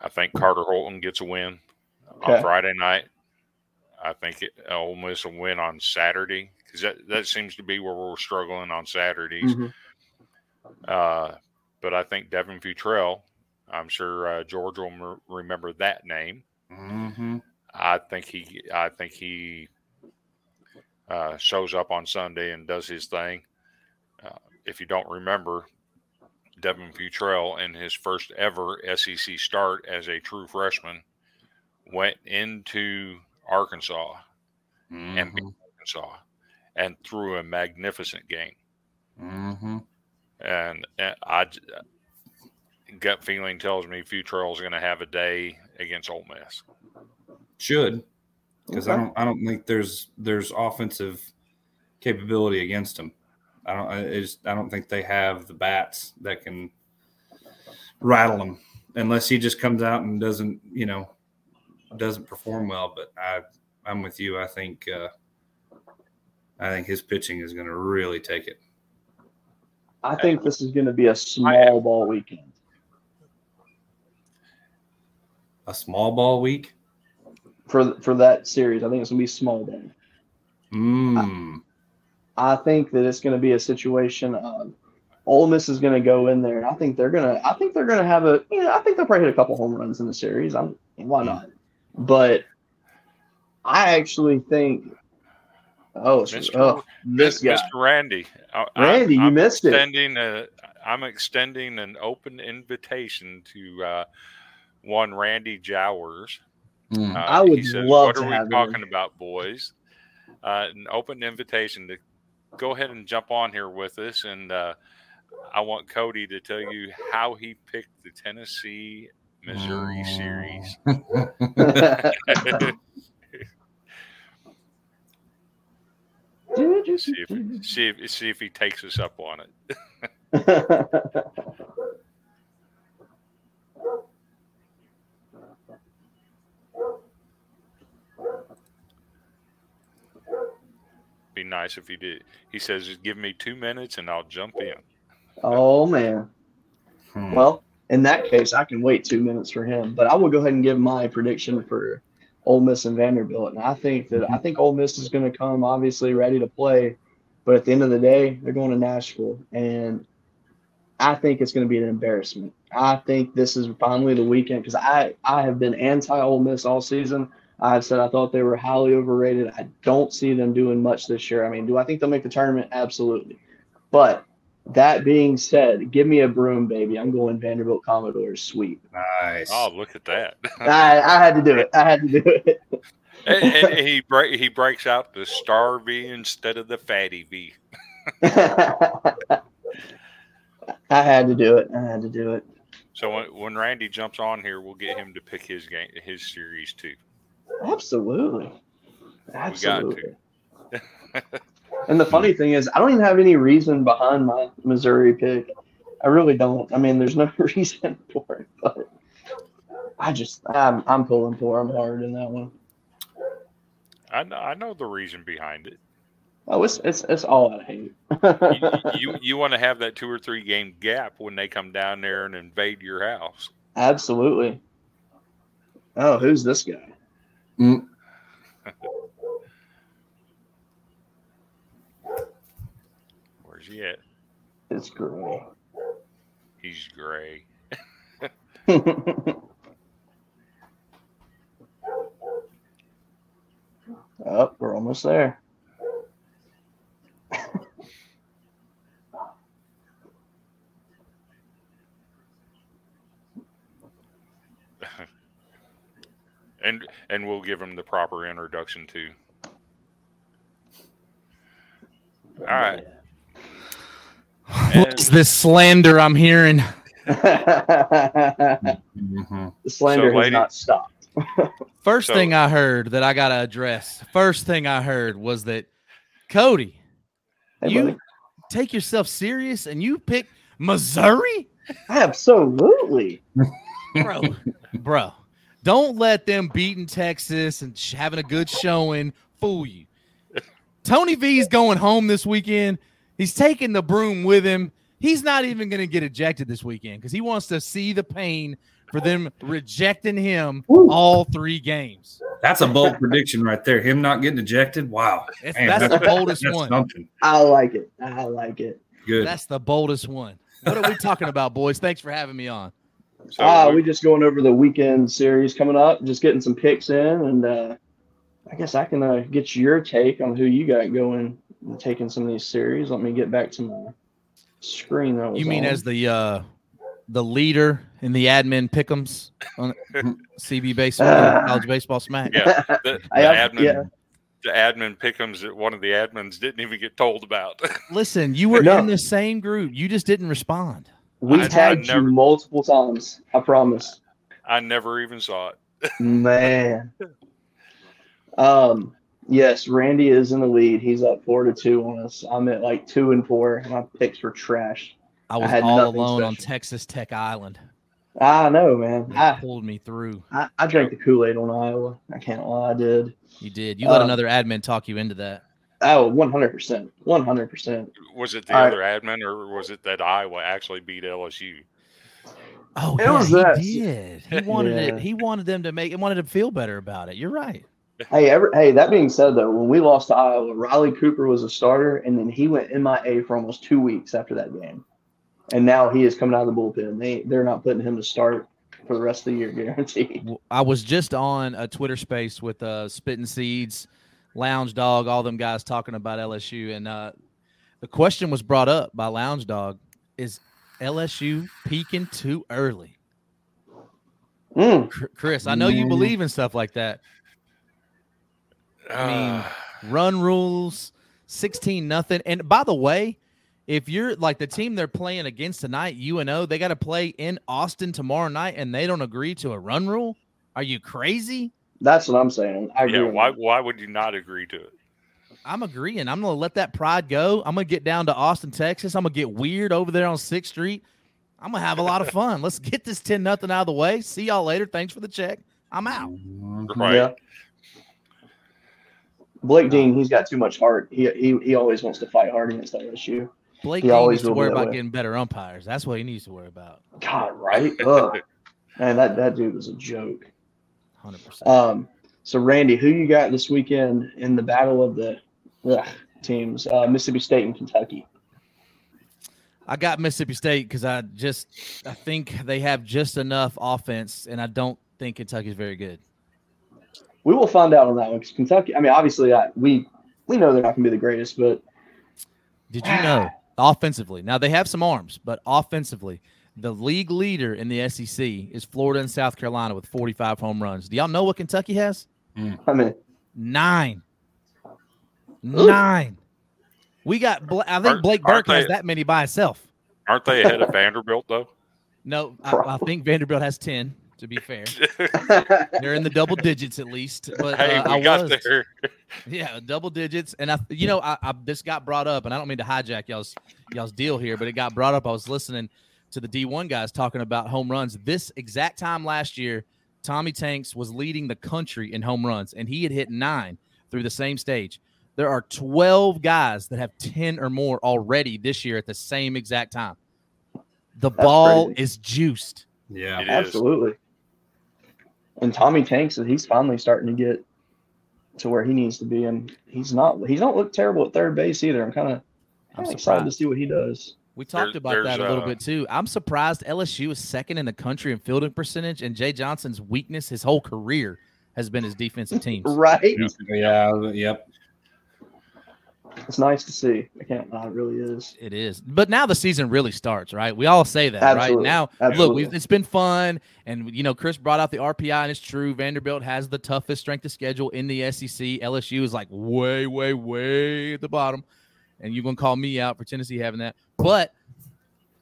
I think Carter Holton gets a win Okay. on Friday night. I think it, Ole Miss will win on Saturday because that, that seems to be where we're struggling on Saturdays. Mhm. Uh, but I think Devin Futrell, I'm sure uh, George will m- remember that name. Mm-hmm. I think he, I think he uh, shows up on Sunday and does his thing. Uh, if you don't remember, Devin Futrell in his first ever SEC start as a true freshman went into Arkansas and beat Arkansas and threw a magnificent game. Mm-hmm. And, and I j- gut feeling tells me Futrell is going to have a day against Ole Miss. Should because I don't I don't think there's there's offensive capability against them. I don't I just I don't think they have the bats that can rattle them unless he just comes out and doesn't you know doesn't perform well. But I I'm with you. I think uh, I think his pitching is going to really take it. I think this is going to be a small ball weekend. A small ball week. for for that series. I think it's gonna be small ball. Mm. I think that it's gonna be a situation of Ole Miss is gonna go in there, and I think they're gonna. I think they're gonna have a. You know, I think they'll probably hit a couple home runs in the series. I'm why not? But I actually think. Oh, Mr. oh this guy, Mr. Randy, I- Randy, I'm, you I'm missed it. extending A, I'm extending an open invitation to uh, one Randy Jowers. Mm. Uh, I would he says, love What to are we have him." talking about, boys? Uh, an open invitation to go ahead and jump on here with us, and uh, I want Cody to tell you how he picked the Tennessee Missouri series. see if see if see if he takes us up on it. Be nice if he did. He says, "Just give me two minutes and I'll jump in." oh man. Hmm. Well, in that case, I can wait two minutes for him. But I will go ahead and give my prediction for Ole Miss and Vanderbilt. And I think that I think Ole Miss is going to come obviously ready to play, but at the end of the day, they're going to Nashville, and I think it's going to be an embarrassment. I think this is finally the weekend because I I have been anti Ole Miss all season. I've said I thought they were highly overrated. I don't see them doing much this year. I mean, do I think they'll make the tournament? Absolutely. But that being said, give me a broom, baby. I'm going Vanderbilt Commodores sweep. nice. Oh, look at that! I, I had to do it. I had to do it. and, and he break he breaks out the star V instead of the fatty V. I had to do it. I had to do it. So when, when Randy jumps on here, we'll get him to pick his game, his series too. Absolutely. to. Absolutely. and the funny thing is, I don't even have any reason behind my Missouri pick. I really don't. I mean, there's no reason for it, but I just I'm I'm pulling for him hard in that one. I know, I know the reason behind it. Oh, it's it's it's all out of hate. You you, you want to have that two or three game gap when they come down there and invade your house. Absolutely. Oh, who's this guy? Mm. Where's he at? It's gray. He's gray. oh, we're almost there. and and we'll give him the proper introduction too. All right. What is this slander I'm hearing? the Mhm. slander So, has lady- not stopped. First So- thing I heard that I got to address. First thing I heard was that Cody, Hey, you buddy. take yourself serious and you pick Missouri, Absolutely. bro, bro. Don't let them beating Texas and having a good showing fool you. Tony V's going home this weekend. He's taking the broom with him. He's not even going to get ejected this weekend because he wants to see the pain for them rejecting him Woo. all three games. That's a bold prediction right there. Him not getting ejected. Wow. Man, that's the boldest that's one. something. I like it. I like it. Good. That's the boldest one. What are we talking about, boys? Thanks for having me on. So Ah, we- we just going over the weekend series coming up, just getting some picks in, and uh, I guess I can uh, get your take on who you got going and taking some of these series. Let me get back to my screen. That was You mean on. as the uh the leader in the admin pickums on CB baseball, Ah. college baseball smack? yeah, the, the I have- admin, yeah. the admin pickums that one of the admins didn't even get told about. Listen, you were No. in the same group. You just didn't respond. we I- I never- you multiple times. I promise. I never even saw it. Man. Um. Yes, Randy is in the lead. He's up four to two on us. I'm at like two and four. My picks were trash. I was had all nothing alone on. Texas Tech Island. I know, man. They I pulled me through. I, I drank the Kool Aid on Iowa. I can't lie, I did. You did. You let Um, another admin talk you into that. Oh, 100%. 100%. Was it the All right. other admin or was it that Iowa actually beat LSU? Oh, It yeah, was he that. did. He wanted Yeah. it. He wanted them to make. He wanted to feel better about it. You're right. Hey, ever, hey, that being said, though, when we lost to Iowa, Riley Cooper was a starter, and then he went MIA for almost two weeks after that game. And now he is coming out of the bullpen. They, they're not putting him to start for the rest of the year, guaranteed. I was just on a Twitter space with uh, Spitting Seeds, Lounge Dog, all them guys talking about LSU, and uh, the question was brought up by Lounge Dog: Is LSU peaking too early? Mm, Chris, I know you believe in stuff like that. I mean, Ah, Run rules, sixteen nothing. And by the way, if you're like the team they're playing against tonight, UNO, they got to play in Austin tomorrow night, and they don't agree to a run rule. Are you crazy? that's what I'm saying. I agree. yeah, why why would you not agree to it? I'm agreeing. I'm gonna let that pride go. I'm gonna get down to Austin, Texas. I'm gonna get weird over there on Sixth Street. I'm gonna have a lot of fun. Let's get this ten nothing out of the way. See y'all later. Thanks for the check. I'm out. Right. Yeah. Blake Dean, he's got too much heart. He, he, he always wants to fight hard against LSU. Blake He Dean always needs to worry about way. getting better umpires. That's what he needs to worry about. God, right? Ugh. Man, that, that dude was a joke. Hundred percent. Um, so Randy, who you got this weekend in the battle of the ugh, teams? Uh, Mississippi State and Kentucky. I got Mississippi State because I just I think they have just enough offense, and I don't think Kentucky's very good. We will find out on that one because Kentucky. I mean, obviously, I, we we know they're not going to be the greatest, but Did you know offensively? Now they have some arms, but offensively, the league leader in the SEC is Florida and South Carolina with 45 home runs. Do y'all know what Kentucky has? Mm. I mean, Nine. Nine. We got. Bla- I think Aren't- Blake aren't Burke has that many by himself. Aren't they ahead of Vanderbilt though? No, I, I think Vanderbilt has 10. To be fair, they're in the double digits at least. But hey, uh, we I got was, there. Yeah, double digits. And I, you know, I, I this got brought up, and I don't mean to hijack y'all's y'all's deal here, but it got brought up. I was listening to the D1 guys talking about home runs. This exact time last year, Tommy Tanks was leading the country in home runs, and he had hit nine through the same stage. There are 12 guys that have 10 or more already this year at the same exact time. The ball crazy. is juiced. Yeah. It is. absolutely. And Tommy Tanks, he's finally starting to get to where he needs to be, and he's not. He don't look terrible at third base either. I'm kind of I'm excited to see what he does. We talked There- about that a little uh, bit too. I'm surprised LSU is second in the country in fielding percentage, and Jay Johnson's weakness his whole career has been his defensive teams. Right? Yeah. Yep. It's nice to see. I can't. lie, It really is. It is, but now the season really starts, right? We all say that, Absolutely. right? Now, look, Absolutely. we've, it's been fun, and you know, Chris brought out the RPI, and it's true. Vanderbilt has the toughest strength of schedule in the SEC. LSU is like way, way, way at the bottom, and you're gonna call me out for Tennessee having that, but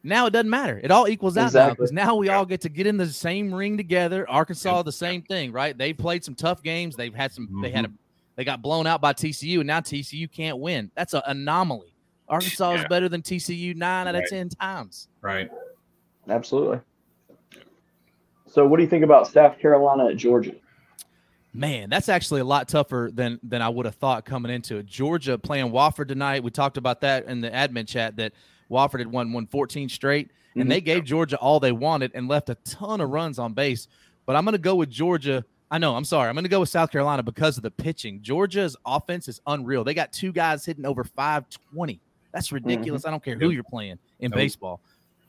now it doesn't matter. It all equals out now because now we all get to get in the same ring together. Arkansas, the same thing, right? They played some tough games. They've had some. They had a. Mm-hmm. They got blown out by TCU, and now TCU can't win. That's an anomaly. Arkansas is better than TCU nine out of ten times. Right. Absolutely. So, what do you think about South Carolina at Georgia? Man, that's actually a lot tougher than than I would have thought coming into it. Georgia playing Wofford tonight. We talked about that in the admin chat that Wofford had won won 14 straight, and Mhm. they gave Georgia all they wanted and left a ton of runs on base. But I'm going to go with Georgia. I know. I'm sorry. I'm going to go with South Carolina because of the pitching. Georgia's offense is unreal. They got two guys hitting over 520. That's ridiculous. Mm-hmm. I don't care who you're playing in Nope. baseball.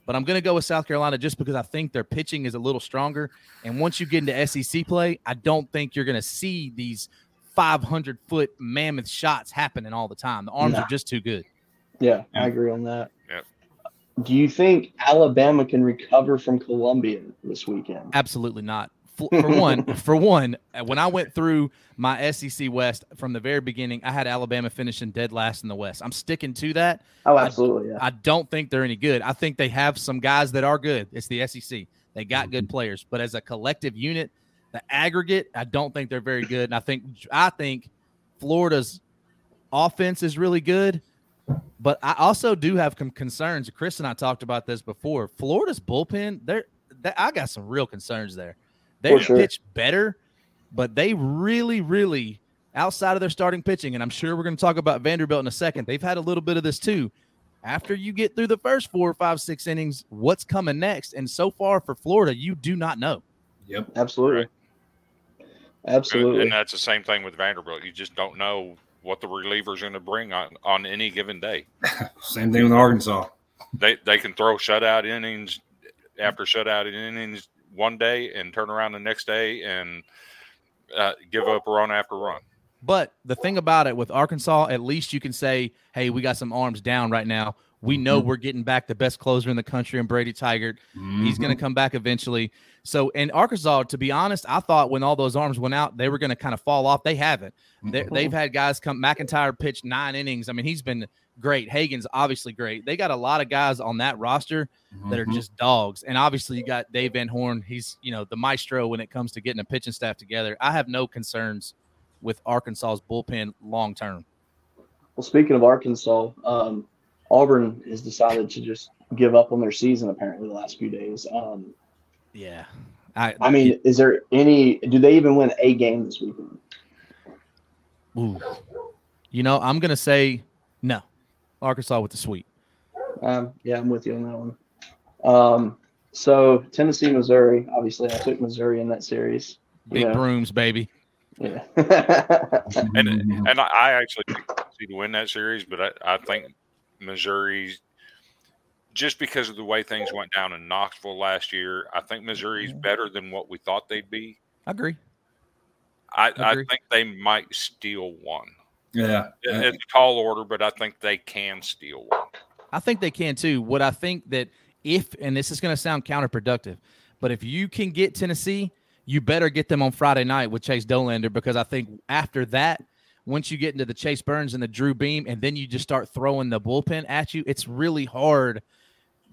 But I'm going to go with South Carolina just because I think their pitching is a little stronger. And once you get into SEC play, I don't think you're going to see these 500 foot mammoth shots happening all the time. The arms Nah. are just too good. Yeah, Yeah. I agree on that. Yep. Do you think Alabama can recover from Columbia this weekend? Absolutely not. For, for one, for one, uh, when I went through my SEC West from the very beginning, I had Alabama finishing dead last in the West. I'm sticking to that. Oh, I- absolutely. Yeah. I don't think they're any good. I think they have some guys that are good. It's the SEC. They got good players, but as a collective unit, the aggregate, I don't think they're very good. And I think I think Florida's offense is really good, but I also do have some concerns. Chris and I talked about this before. Florida's bullpen, they're that I got some real concerns there. They sure. pitch better, but they really, really outside of their starting pitching, and I'm sure we're going to talk about Vanderbilt in a second. They've had a little bit of this too after you get through the first four, five, six innings, what's coming next? And so far for Florida, you do not know. Yep. Absolutely. Right. Absolutely. And that's the same thing with Vanderbilt. You just don't know what the reliever's going to bring on, on any given day. Same thing with Arkansas. They they can throw shutout innings after shutout innings one day and turn around the next day and uh, give up run after run. But the thing about it with Arkansas, at least you can say, hey, we got some arms down right now. We know mm-hmm. we're getting back the best closer in the country and Brady Tygart. He's going to mm-hmm. come back eventually. So, in Arkansas, to be honest, I thought when all those arms went out, they were going to kind of fall off. They haven't. They, mm-hmm. they've had guys come. McEntire pitched nine innings. I mean, he's been great. Hagen's obviously great. They got a lot of guys on that roster that are just dogs. And obviously, you got Dave Van Horn. He's you know the maestro when it comes to getting a pitching staff together. I have no concerns with Arkansas's bullpen long term. Well, speaking of Arkansas, um, Auburn has decided to just give up on their season apparently the last few days. Um, Yeah, I, I mean, is there any? Do they even win a game this weekend? ooh. you know, I'm gonna say no. Arkansas with the sweep. Um, yeah, I'm with you on that one. Um, so Tennessee, Missouri. Obviously, I took Missouri in that series. Big Yeah. brooms, baby. Yeah. And and I, I actually picked Tennessee to win that series, but I, I think Missouri, just because of the way things went down in Knoxville last year, I think Missouri's better than what we thought they'd be. I agree. I, I Agree. think they might steal one. Yeah. It's a tall order, but I think they can steal one. I think they can too. What I think that if, and this is going to sound counterproductive, but if you can get Tennessee, you better get them on Friday night with Chase Dollander because I think after that, once you get into the Chase Burns and the Drew Beam, and then you just start throwing the bullpen at you, it's really hard.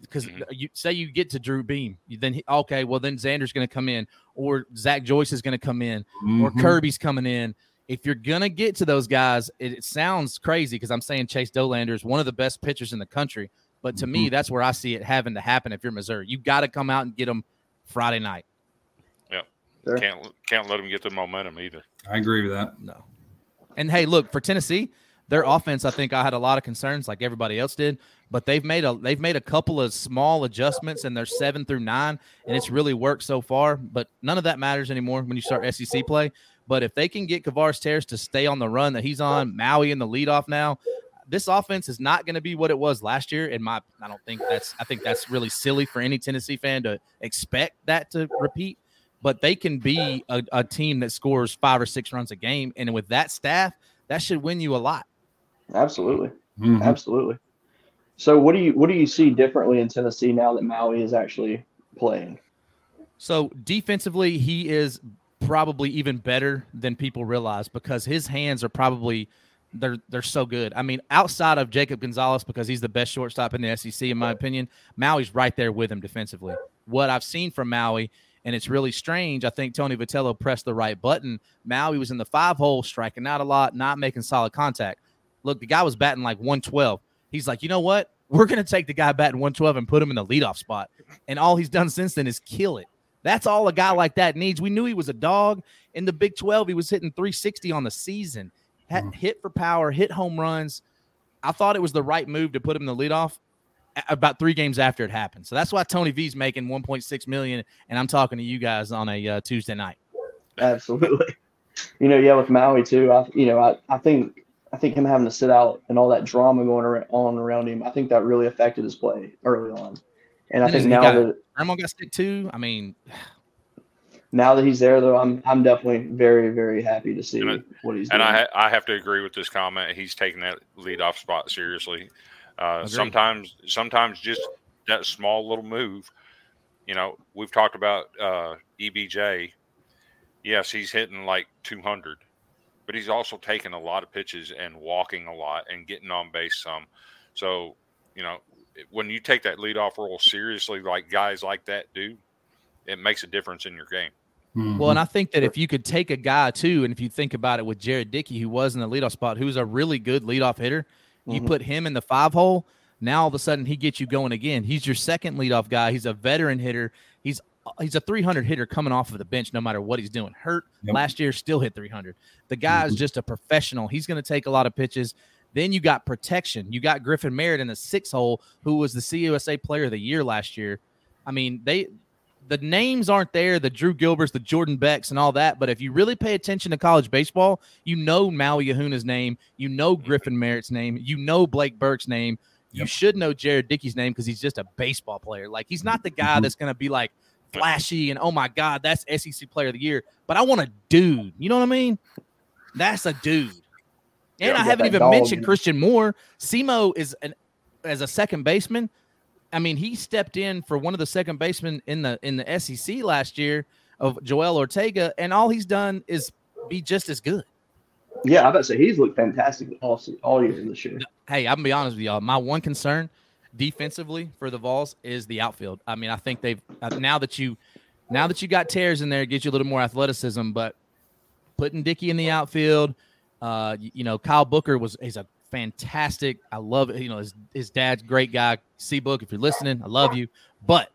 Because Mhm. you say you get to Drew Beam, you then he- okay, well then Zander's going to come in, or Zach Joyce is going to come in, or Mhm. Kirby's coming in. If you're gonna get to those guys, it, it sounds crazy because I'm saying Chase Dollander is one of the best pitchers in the country. But to me, mm-hmm. that's where I see it having to happen. If you're Missouri, you got to come out and get them Friday night. Sure. Can't can't let them get the momentum either. I agree with that. No. And hey, look for Tennessee, their offense. I think I had a lot of concerns, like everybody else did. But they've made a they've made a couple of small adjustments, and they're seven through nine, and it's really worked so far. But none of that matters anymore when you start SEC play. But if they can get Kavares Tears to stay on the run that he's on, Maui in the leadoff now, this offense is not going to be what it was last year. And my, I don't think that's. I think that's really silly for any Tennessee fan to expect that to repeat. But they can be a, a team that scores five or six runs a game, and with that staff, that should win you a lot. Absolutely. Mhm. Absolutely. So what do you what do you see differently in Tennessee now that Maui is actually playing? So defensively, he is probably even better than people realize because his hands are probably they're they're so good. I mean, outside of Jacob Gonzalez because he's the best shortstop in the SEC in my opinion, Maui's right there with him defensively. What I've seen from Maui, and it's really strange. I think Tony Vitello pressed the right button. Maui was in the five hole, striking out a lot, not making solid contact. Look, the guy was batting like 112. He's like, you know what? We're gonna take the guy batting 112 and put him in the leadoff spot. And all he's done since then is kill it. That's all a guy like that needs. We knew he was a dog in the Big 12. He was hitting 360 on the season had, hit for power, hit home runs. I thought it was the right move to put him in the leadoff about three games after it happened. So that's why Tony V's making 1.6 million, and I'm talking to you guys on a uh, Tuesday night. Absolutely. You know, yeah, with Maui too. I, you know, I, I think I think him having to sit out and all that drama going on around him, I think that really affected his play early on. And I And think he now got- that Grandma got stick too. I mean, now that he's there though, I'm I'm definitely very very happy to see And I- what he's doing. And doing. I I have to agree with this comment. He's taking that leadoff spot seriously. Uh, sometimes sometimes just that small little move. You know, we've talked about uh, EBJ. Yes, he's hitting like 200, but he's also taking a lot of pitches and walking a lot and getting on base some. So, you know, when you take that leadoff role seriously, like guys like that do, it makes a difference in your game. Well, and I think that if you could take a guy too, and if you think about it with Jared Dickey, who was in the leadoff spot, who's a really good leadoff hitter, you Mhm. put him in the five hole. Now all of a sudden he gets you going again. He's your second leadoff guy. He's a veteran hitter. He's he's a 300 hitter coming off of the bench no matter what he's doing. Hurt Yep. last year, still hit 300. The guy is just a professional. He's going to take a lot of pitches. Then you got protection. You got Griffin Merritt in the six hole, who was the CUSA Player of the Year last year. I mean, they the names aren't there, the Drew Gilberts, the Jordan Becks, and all that. But if you really pay attention to college baseball, you know Maui Ahuna's name, you know Griffin Merritt's name, you know Blake Burke's name. You Yep. should know Jared Dickey's name because he's just a baseball player. Like he's not the guy Mhm. that's going to be like flashy and oh my god, that's SEC Player of the Year. But I want a dude. You know what I mean? That's a dude. And Yeah, I haven't even mentioned. Christian Moore. Simo is an as a second baseman. I mean, he stepped in for one of the second basemen in the in the SEC last year of Jorel Ortega, and all he's done is be just as good. yeah, I bet say he's looked fantastic all all year this year. Hey, I'm gonna be honest with y'all. My one concern defensively for the Vols is the outfield. I mean, I think they've uh, now that you now that you got Tears in there, it gives you a little more athleticism. But putting Dickey in the outfield, uh, you, you know, Kyle Booker was he's a fantastic. I love it. You know, his his dad's great guy. C Book, if you're listening, I love you. But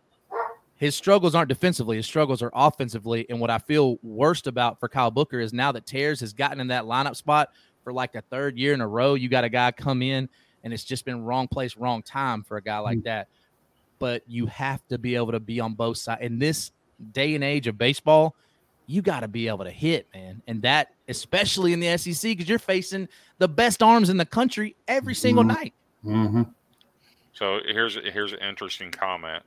his struggles aren't defensively. His struggles are offensively. And what I feel worst about for Kyle Booker is now that Tears has gotten in that lineup spot for like the third year in a row, you got a guy come in and it's just been wrong place, wrong time for a guy like that. But you have to be able to be on both sides. In this day and age of baseball, you got to be able to hit, man. And that, especially in the SEC, because you're facing the best arms in the country every single Mhm. night. Mm-hmm. So here's here's an interesting comment.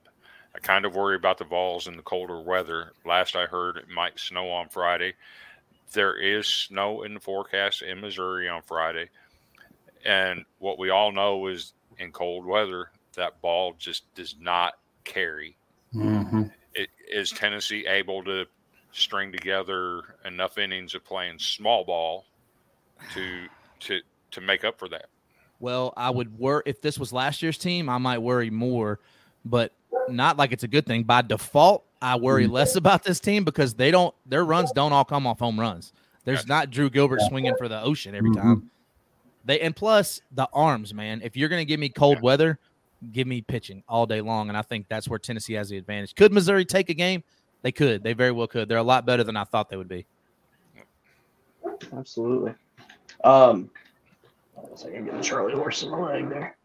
I kind of worry about the Vols in the colder weather. Last I heard, it might snow on Friday. There is snow in the forecast in Missouri on Friday, and what we all know is in cold weather that ball just does not carry. Mm-hmm. It, is Tennessee able to string together enough innings of playing small ball to to to make up for that? Well, I would worry if this was last year's team, I might worry more, but not like it's a good thing. By default, I worry less about this team because they don't their runs don't all come off home runs. There's Gotcha. not Drew Gilbert swinging for the ocean every Mhm. time. They and plus the arms, man. If you're gonna give me cold Yeah. weather, give me pitching all day long, and I think that's where Tennessee has the advantage. Could Missouri take a game? They could. They very well could. They're a lot better than I thought they would be. Absolutely. Um, one second, get the Charlie horse in my leg there.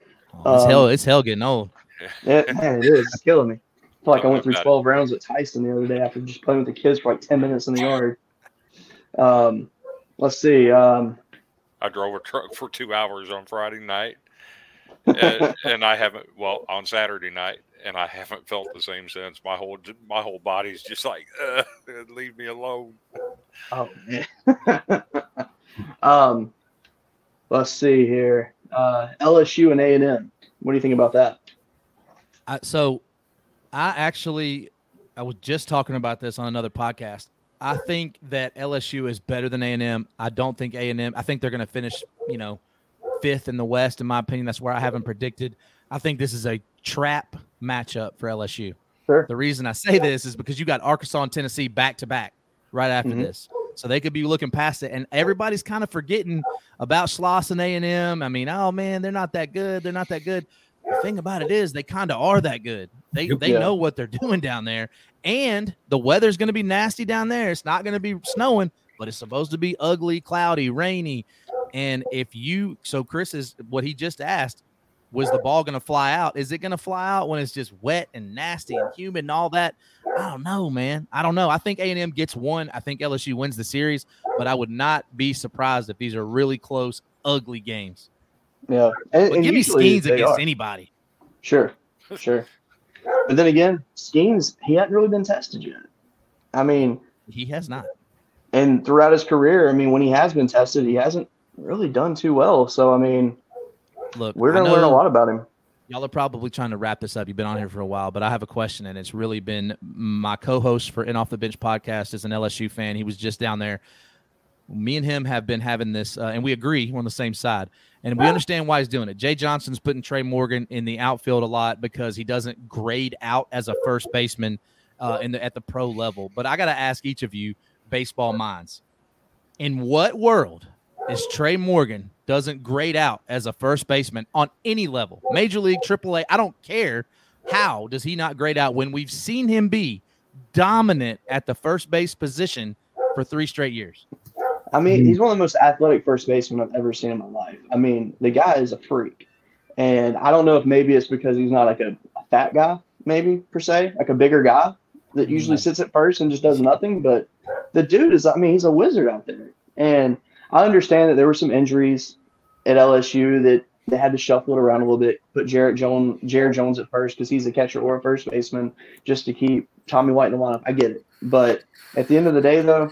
Oh, it's Um, hell. It's hell getting old. It, man, it is. It's killing me. I feel like I went through Got it. 12 rounds with Tyson the other day after just playing with the kids for like 10 minutes in the yard. Um, let's see. Um, I drove a truck for two hours on Friday night, and, and I haven't. Well, on Saturday night, and I haven't felt the same since. My whole my whole body's just like, uh, leave me alone. oh man. um, let's see here. Uh, LSU and A and M. What do you think about that? I, so I actually I was just talking about this on another podcast. I think that LSU is better than A&M. I don't think A&M I think they're going to finish you know, fifth in the West. In my opinion, that's where I haven't predicted. I think this is a trap matchup for LSU. Sure. The reason I say this is because you got Arkansas and Tennessee back to back right after Mhm. this. So they could be looking past it, and everybody's kind of forgetting about Schloss and A and M. I mean, oh man, they're not that good. They're not that good. The thing about it is, they kind of are that good. They they Yeah. know what they're doing down there, and the weather's going to be nasty down there. It's not going to be snowing, but it's supposed to be ugly, cloudy, rainy. And if you, so Chris is what he just asked, was the ball going to fly out? Is it going to fly out when it's just wet and nasty and humid and all that? I don't know, man. I don't know. I think A&M gets one. I think LSU wins the series, but I would not be surprised if these are really close, ugly games. Yeah. And, But and give me Skenes against are. anybody. Sure, sure. But then again, Skenes, he hadn't really been tested yet. I mean, He has not. and throughout his career, I mean, when he has been tested, he hasn't really done too well. So, I mean, Look, we're going to learn a lot about him. Y'all are probably trying to wrap this up. You've been on here for a while, but I have a question, and it's really been my co-host for In Off the Bench podcast is an LSU fan. He was just down there. Me and him have been having this, uh, and we agree we're on the same side, and we understand why he's doing it. Jay Johnson's putting Tre' Morgan in the outfield a lot because he doesn't grade out as a first baseman uh, in the at the pro level. But I got to ask each of you, baseball minds, in what world is Tre' Morgan doesn't grade out as a first baseman on any level, major league, triple A. I don't care. How does he not grade out when we've seen him be dominant at the first base position for three straight years? I mean, he's one of the most athletic first basemen I've ever seen in my life. I mean, the guy is a freak. And I don't know if maybe it's because he's not like a, a fat guy, maybe per se, like a bigger guy that usually sits at first and just does nothing. But the dude is, I mean, he's a wizard out there. And I understand that there were some injuries at LSU that they had to shuffle it around a little bit, put Jarrett Jones, Jared Jones at first because he's a catcher or a first baseman, just to keep Tommy White in the lineup. I get it. But at the end of the day, though,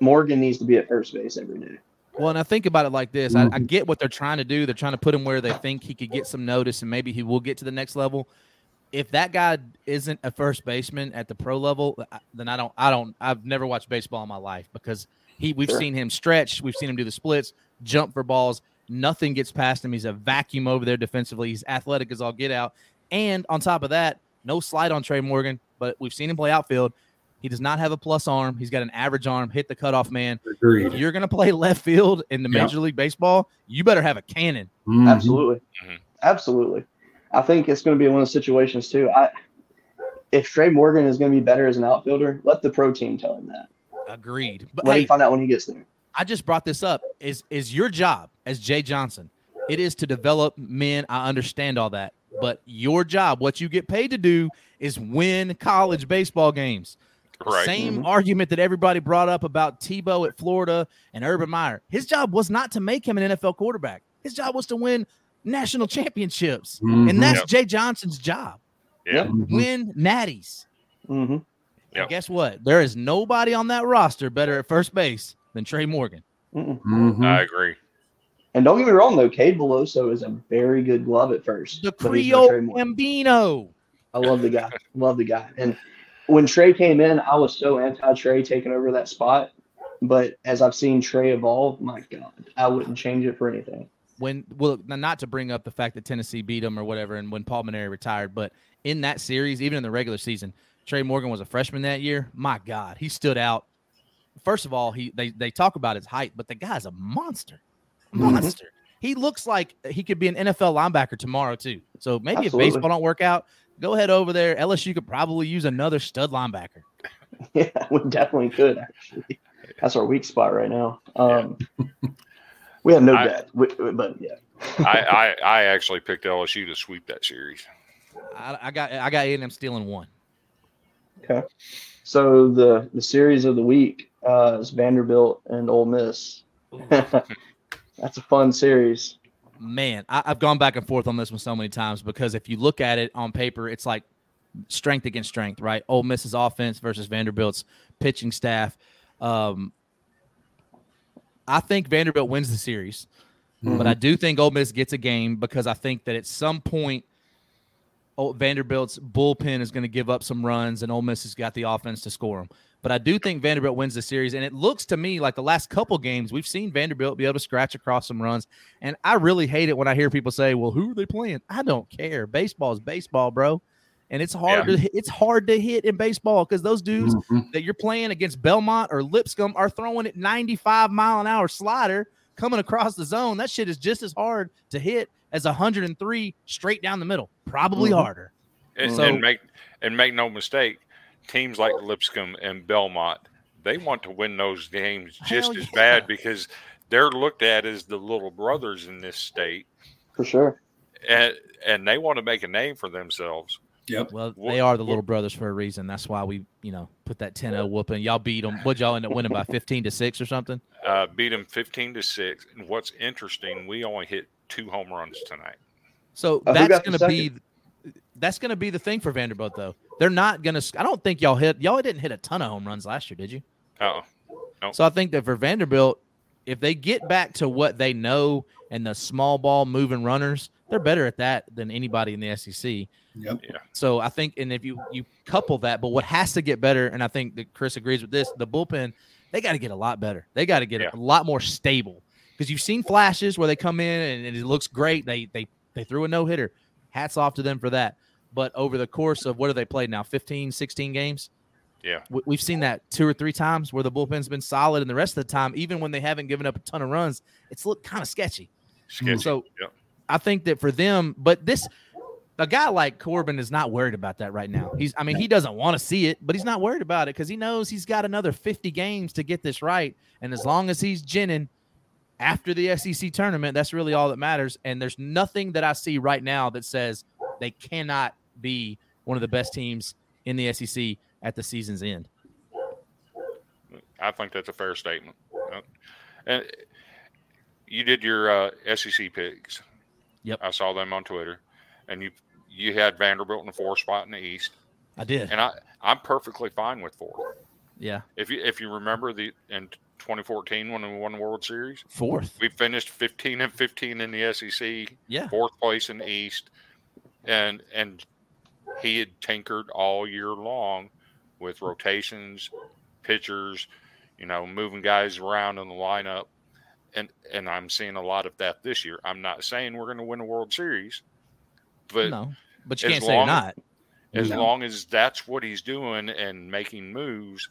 Morgan needs to be at first base every day. Well, and I think about it like this. I, I mm-hmm. get what they're trying to do. They're trying to put him where they think he could get some notice and maybe he will get to the next level. If that guy isn't a first baseman at the pro level, then I don't I don't I've never watched baseball in my life because he we've Sure. seen him stretch, we've seen him do the splits, jump for balls, nothing gets past him. He's a vacuum over there defensively. He's athletic as all get out. And on top of that, no slide on Tre' Morgan, but we've seen him play outfield. He does not have a plus arm. He's got an average arm, hit the cutoff man. If you're going to play left field in the Yeah. Major League Baseball, you better have a cannon. Mhm. Absolutely. Mhm. Absolutely. I think it's going to be one of the situations too. I, if Tre' Morgan is going to be better as an outfielder, let the pro team tell him that. Agreed. But Let hey, him find out when he gets there. I just brought this up. Is is your job as Jay Johnson? It is to develop men. I understand all that, but your job, what you get paid to do, is win college baseball games. Right. Same argument that everybody brought up about Tebow at Florida and Urban Meyer. His job was not to make him an NFL quarterback. His job was to win national championships, Mhm. and that's Yep. Jay Johnson's job. Yeah. Mhm. Win natties. hmm And Yep. guess what? There is nobody on that roster better at first base than Tre' Morgan. mm Mhm. I agree. And don't get me wrong, though, Cade Beloso is a very good glove at first. The but he's Creole Trey Gambino. I love the guy. love the guy. And when Tre' came in, I was so anti Tre' taking over that spot. But as I've seen Tre' evolve, my God, I wouldn't change it for anything. When well, not to bring up the fact that Tennessee beat them or whatever, and when Paul Maneri retired, but in that series, even in the regular season, Tre' Morgan was a freshman that year. My God, he stood out. First of all, he they they talk about his height, but the guy's a monster, Mhm. monster. He looks like he could be an NFL linebacker tomorrow too. So maybe Absolutely. if baseball don't work out, go ahead over there. LSU could probably use another stud linebacker. Yeah, we definitely could actually. That's our weak spot right now. Um, we have no I- depth, we- but yeah, I, I I actually picked LSU to sweep that series. I, I got I got A&M stealing one. So the the series of the week uh, is Vanderbilt and Ole Miss. That's a fun series. man, I, I've gone back and forth on this one so many times because if you look at it on paper, it's like strength against strength, right? Ole Miss's offense versus Vanderbilt's pitching staff. Um, I think Vanderbilt wins the series, but I do think Ole Miss gets a game because I think that at some point, Vanderbilt's bullpen is going to give up some runs, and Ole Miss has got the offense to score them. But I do think Vanderbilt wins the series. And it looks to me like the last couple games, we've seen Vanderbilt be able to scratch across some runs. And I really hate it when I hear people say, well, who are they playing? I don't care. Baseball is baseball, bro. And it's hard Yeah. to it's hard to hit in baseball because those dudes Mhm. that you're playing against Belmont or Lipscomb are throwing at 95 mile an hour slider coming across the zone. That shit is just as hard to hit as 103 straight down the middle, probably Mhm. harder. And, So- and make and make no mistake, teams like Lipscomb and Belmont, they want to win those games just as yeah. bad because they're looked at as the little brothers in this state, For sure. and and they want to make a name for themselves. Yep. Well, they are the little brothers for a reason. That's why we, you know, put that 10-0 whooping. Y'all beat them. What'd y'all end up winning by 15 to 6 or something? Uh, beat them fifteen to six. And what's interesting, we only hit two home runs tonight. So Uh, who that's got the going to be that's going to be the thing for Vanderbilt though. They're not going to I don't think y'all hit y'all didn't hit a ton of home runs last year, did you? Oh, So I think that for Vanderbilt, if they get back to what they know and the small ball moving runners, they're better at that than anybody in the SEC. Yep. So I think, and if you you couple that, but what has to get better, and I think that Chris agrees with this, the bullpen they got to get a lot better. They got to get Yeah. a lot more stable because you've seen flashes where they come in and it looks great. They they they threw a no hitter. Hats off to them for that. But over the course of what have they played now? 15, 16 games? Yeah. We- We've seen that two or three times where the bullpen's been solid, and the rest of the time, even when they haven't given up a ton of runs, it's looked kind of sketchy. sketchy. So yeah. I think that for them, but this a guy like Corbin is not worried about that right now. He's I mean, he doesn't want to see it, but he's not worried about it because he knows he's got another 50 games to get this right. And as long as he's ginning after the SEC tournament, that's really all that matters. And there's nothing that I see right now that says they cannot be one of the best teams in the SEC at the season's end. I think that's a fair statement. Uh, And you did your uh, SEC picks. Yep. I saw them on Twitter, and you you had Vanderbilt in the four spot in the East, I did. and I I'm perfectly fine with four. Yeah. If you if you remember the in 2014 when we won the World Series, Fourth. we finished 15 and 15 in the SEC, Yeah. fourth place in the East, and and he had tinkered all year long with rotations, pitchers, you know, moving guys around in the lineup, and and I'm seeing a lot of that this year. I'm not saying we're going to win the World Series, but no. But you can't say you're not. as No. long as that's what he's doing and making moves,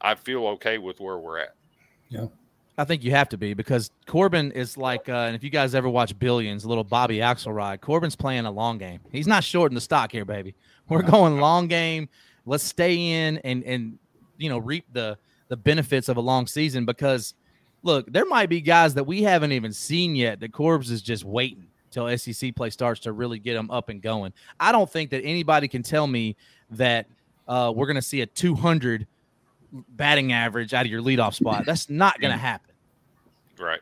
I feel okay with where we're at. Yeah. I think you have to be because Corbin is like, uh, and if you guys ever watch Billions, a little Bobby Axelrod, Corbin's playing a long game. He's not shorting the stock here, baby. We're going long game. Let's stay in and and you know reap the the benefits of a long season because look, there might be guys that we haven't even seen yet that Corbs is just waiting till SEC play starts to really get them up and going. I don't think that anybody can tell me that uh, we're going to see a 200 batting average out of your leadoff spot. That's not going to happen. Right.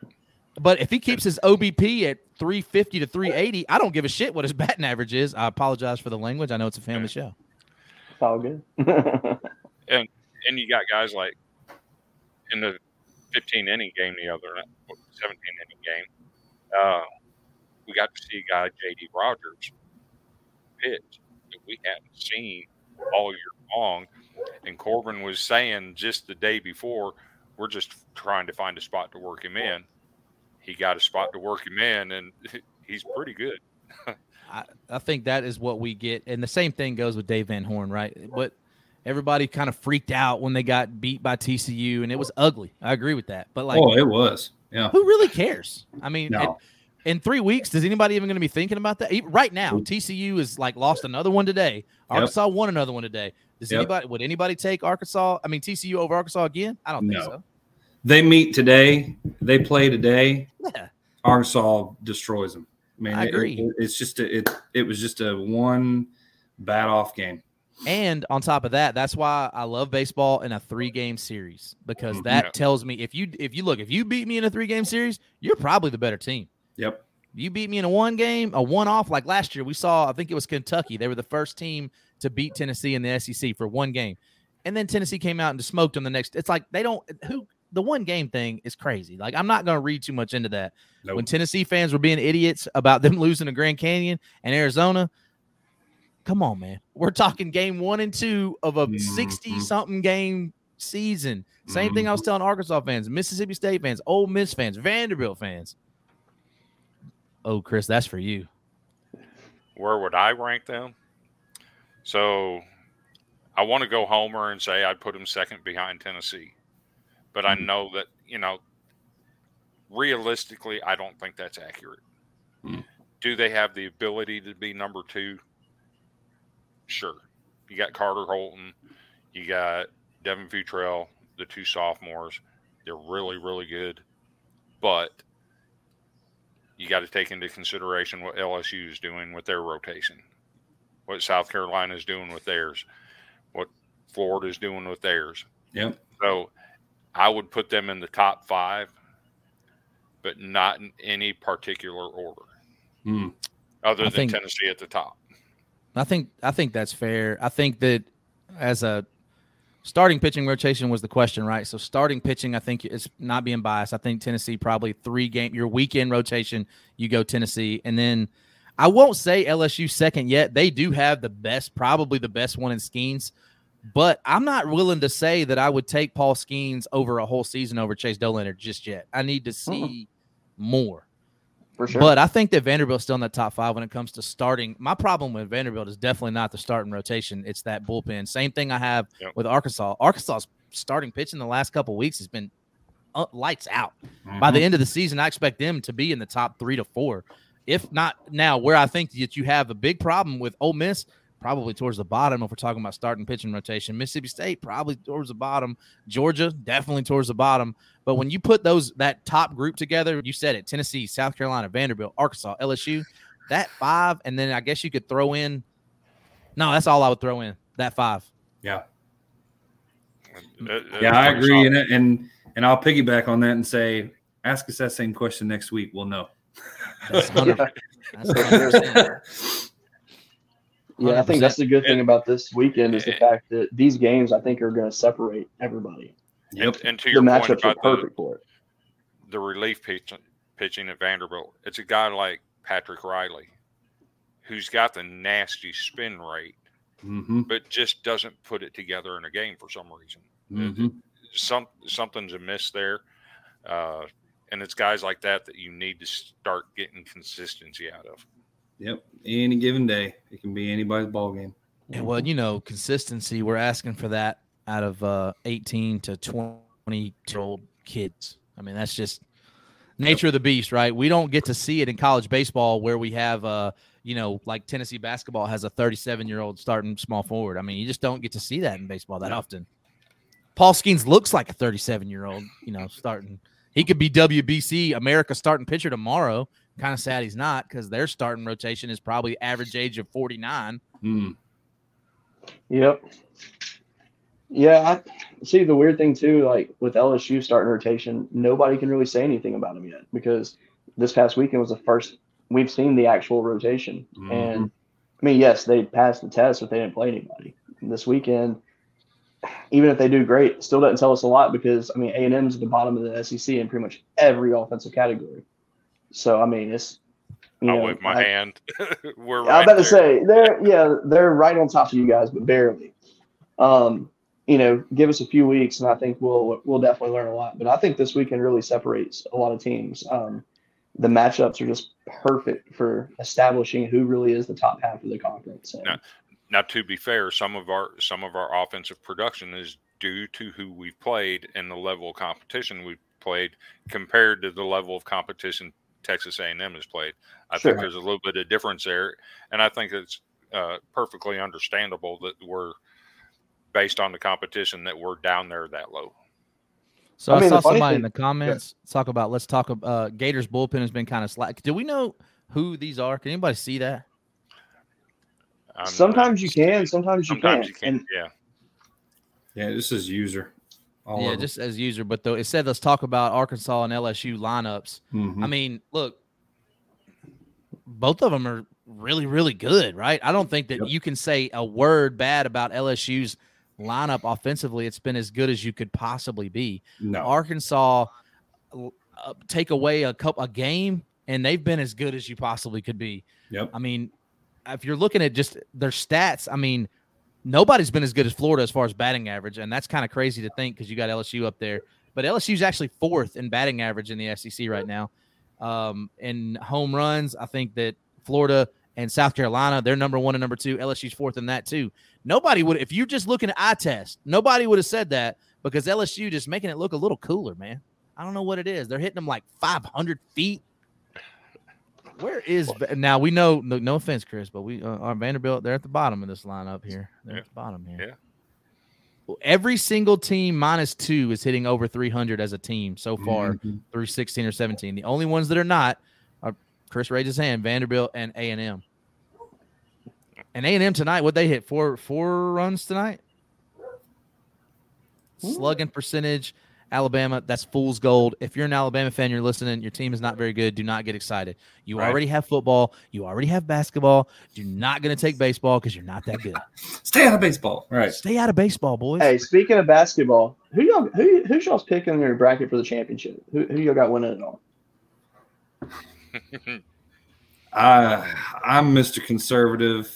But if he keeps his OBP at 350 to 380, I don't give a shit what his batting average is. I apologize for the language. I know it's a family show. It's all good. And you got guys like in the 15 inning game the other night, 17 inning game, uh, we got to see a guy, JD Rogers, pitch that we hadn't seen all year long. And Corbin was saying just the day before, we're just trying to find a spot to work him in. He got a spot to work him in, and he's pretty good. I, I think that is what we get. And the same thing goes with Dave Van Horn, right? But everybody kind of freaked out when they got beat by TCU, and it was ugly. I agree with that. But like, oh, it was. Yeah. who really cares? I mean, No. In three weeks, is anybody even going to be thinking about that? Right now, TCU is like lost another one today. Arkansas won another one today. Does Yep. anybody would anybody take Arkansas? I mean TCU over Arkansas again? I don't think No. so. They meet today. They play today. Yeah. Arkansas destroys them. I mean, I it- agree. it- it's just a, it. It was just a one bad off game. And on top of that, that's why I love baseball in a three game series because Mhm. that Yeah. tells me if you if you look if you beat me in a three game series, you're probably the better team. Yep. You beat me in a one game, a one off like last year. We saw, I think it was Kentucky. They were the first team to beat Tennessee in the SEC for one game, and then Tennessee came out and smoked them the next. It's like they don't who the one game thing is crazy. Like I'm not going to read too much into that. Nope. When Tennessee fans were being idiots about them losing to Grand Canyon and Arizona, come on, man. We're talking game one and two of a Mhm. 60 something game season. Same thing I was telling Arkansas fans, Mississippi State fans, Ole Miss fans, Vanderbilt fans. Oh, Chris, that's for you. Where would I rank them? So I want to go homer and say I'd put them second behind Tennessee. But I know that, you know, realistically, I don't think that's accurate. Mm. Do they have the ability to be number two? Sure. You got Carter Holton, you got Devin Futrell, the two sophomores. They're really, really good. But you got to take into consideration what LSU is doing with their rotation, what South Carolina is doing with theirs, what Florida is doing with theirs. Yep. So I would put them in the top five, but not in any particular order, Hmm. other I than think- Tennessee at the top. I think I think that's fair. I think that as a starting pitching rotation was the question, right? So starting pitching, I think is not being biased. I think Tennessee probably three game your weekend rotation, you go Tennessee, and then I won't say LSU second yet. They do have the best, probably the best one in Skenes, but I'm not willing to say that I would take Paul Skenes over a whole season over Chase Dollander just yet. I need to see more. For sure. But I think that Vanderbilt's still in the top five when it comes to starting. My problem with Vanderbilt is definitely not the starting rotation; it's that bullpen. Same thing I have Yep. with Arkansas. Arkansas's starting pitch in the last couple weeks has been uh, lights out. By the end of the season, I expect them to be in the top three to four, if not now. Where I think that you have a big problem with Ole Miss, probably towards the bottom. If we're talking about starting pitching rotation, Mississippi State probably towards the bottom. Georgia definitely towards the bottom. But when you put those that top group together, you said it: Tennessee, South Carolina, Vanderbilt, Arkansas, LSU. That five, and then I guess you could throw in. No, that's all I would throw in. That five. Yeah. Uh, Yeah, I agree. And and and I'll piggyback on that and say, ask us that same question next week. We'll know. That's 100 Yeah. that's 100%. Yeah, I think that's the good thing about this weekend is the fact that these games I think are going to separate everybody. And, and to The your point matchups are about the, perfect for it. the relief pitching, pitching at Vanderbilt, it's a guy like Patrick Reilly, who's got the nasty spin rate, Mm-hmm. but just doesn't put it together in a game for some reason. Mm-hmm. Some something's amiss there, uh, and it's guys like that that you need to start getting consistency out of. Yep. Any given day, it can be anybody's ball game. Yeah, well, you know, consistency. We're asking for that out of uh, 18 to 20 year old kids. I mean, that's just nature of the beast, right? We don't get to see it in college baseball where we have, uh, you know, like Tennessee basketball has a 37 year old starting small forward. I mean, you just don't get to see that in baseball that often. Paul Skenes looks like a 37 year old, you know, starting. He could be WBC America starting pitcher tomorrow. Kind of sad he's not because their starting rotation is probably average age of 49. Mm. Yep. Yeah, I see the weird thing too, like with LSU starting rotation, nobody can really say anything about them yet because this past weekend was the first we've seen the actual rotation. Mhm. And I mean, yes, they passed the test, but they didn't play anybody. This weekend, even if they do great, still doesn't tell us a lot because I mean A and M's at the bottom of the SEC in pretty much every offensive category. So I mean, it's you I'll know, wave my I- hand. We're I right about to say they're yeah they're right on top of you guys, but barely. Um, you know, give us a few weeks, and I think we'll we'll definitely learn a lot. But I think this weekend really separates a lot of teams. Um, the matchups are just perfect for establishing who really is the top half of the conference. And No. Now, to be fair, some of our some of our offensive production is due to who we've played and the level of competition we've played compared to the level of competition Texas A&M has played. I Sure. think there's a little bit of difference there, and I think it's uh, perfectly understandable that we're based on the competition that we're down there that low. So I I, mean, saw the funny somebody in the comments talk about let's talk about uh, Gators bullpen has been kind of slack. Do we know who these are? Can anybody see that? I'm- sometimes you can, sometimes you sometimes can't. you can. And yeah, Yeah, this is user. All yeah, just as user, but though it said let's talk about Arkansas and LSU lineups. Mhm. I mean, look, both of them are really, really good, right? I don't think that Yep. you can say a word bad about LSU's lineup offensively. It's been as good as you could possibly be. no. Arkansas uh, take away a cup a game, and they've been as good as you possibly could be. Yep. I mean, if you're looking at just their stats, I mean, nobody's been as good as Florida as far as batting average, and that's kind of crazy to think because you got LSU up there. But LSU's actually fourth in batting average in the SEC right now. Um, in home runs, I think that Florida and South Carolina, they're number one and number two. LSU's fourth in that too. Nobody would, if you're just looking at eye test, nobody would have said that because LSU just making it look a little cooler, man. I don't know what it is. They're hitting them like 500 feet. Where is now? We know. No, no offense, Chris, but we uh, our Vanderbilt. They're at the bottom of this lineup here. They're at the bottom here. Yeah. Well, Every single team minus two is hitting over 300 as a team so far Mhm. through 16 or 17. The only ones that are not are Chris raised his hand, Vanderbilt and A and M. And A and M tonight, what they hit four four runs tonight. Slugging percentage, Alabama. That's fool's gold. If you're an Alabama fan, you're listening. Your team is not very good. Do not get excited. You Right. already have football. You already have basketball. You're not going to take baseball because you're not that good. Stay out of baseball. Right. Stay out of baseball, boys. Hey, speaking of basketball, who y'all who who's y'all's picking in your bracket for the championship? Who who y'all got winning it all? I I'm Mr. Conservative,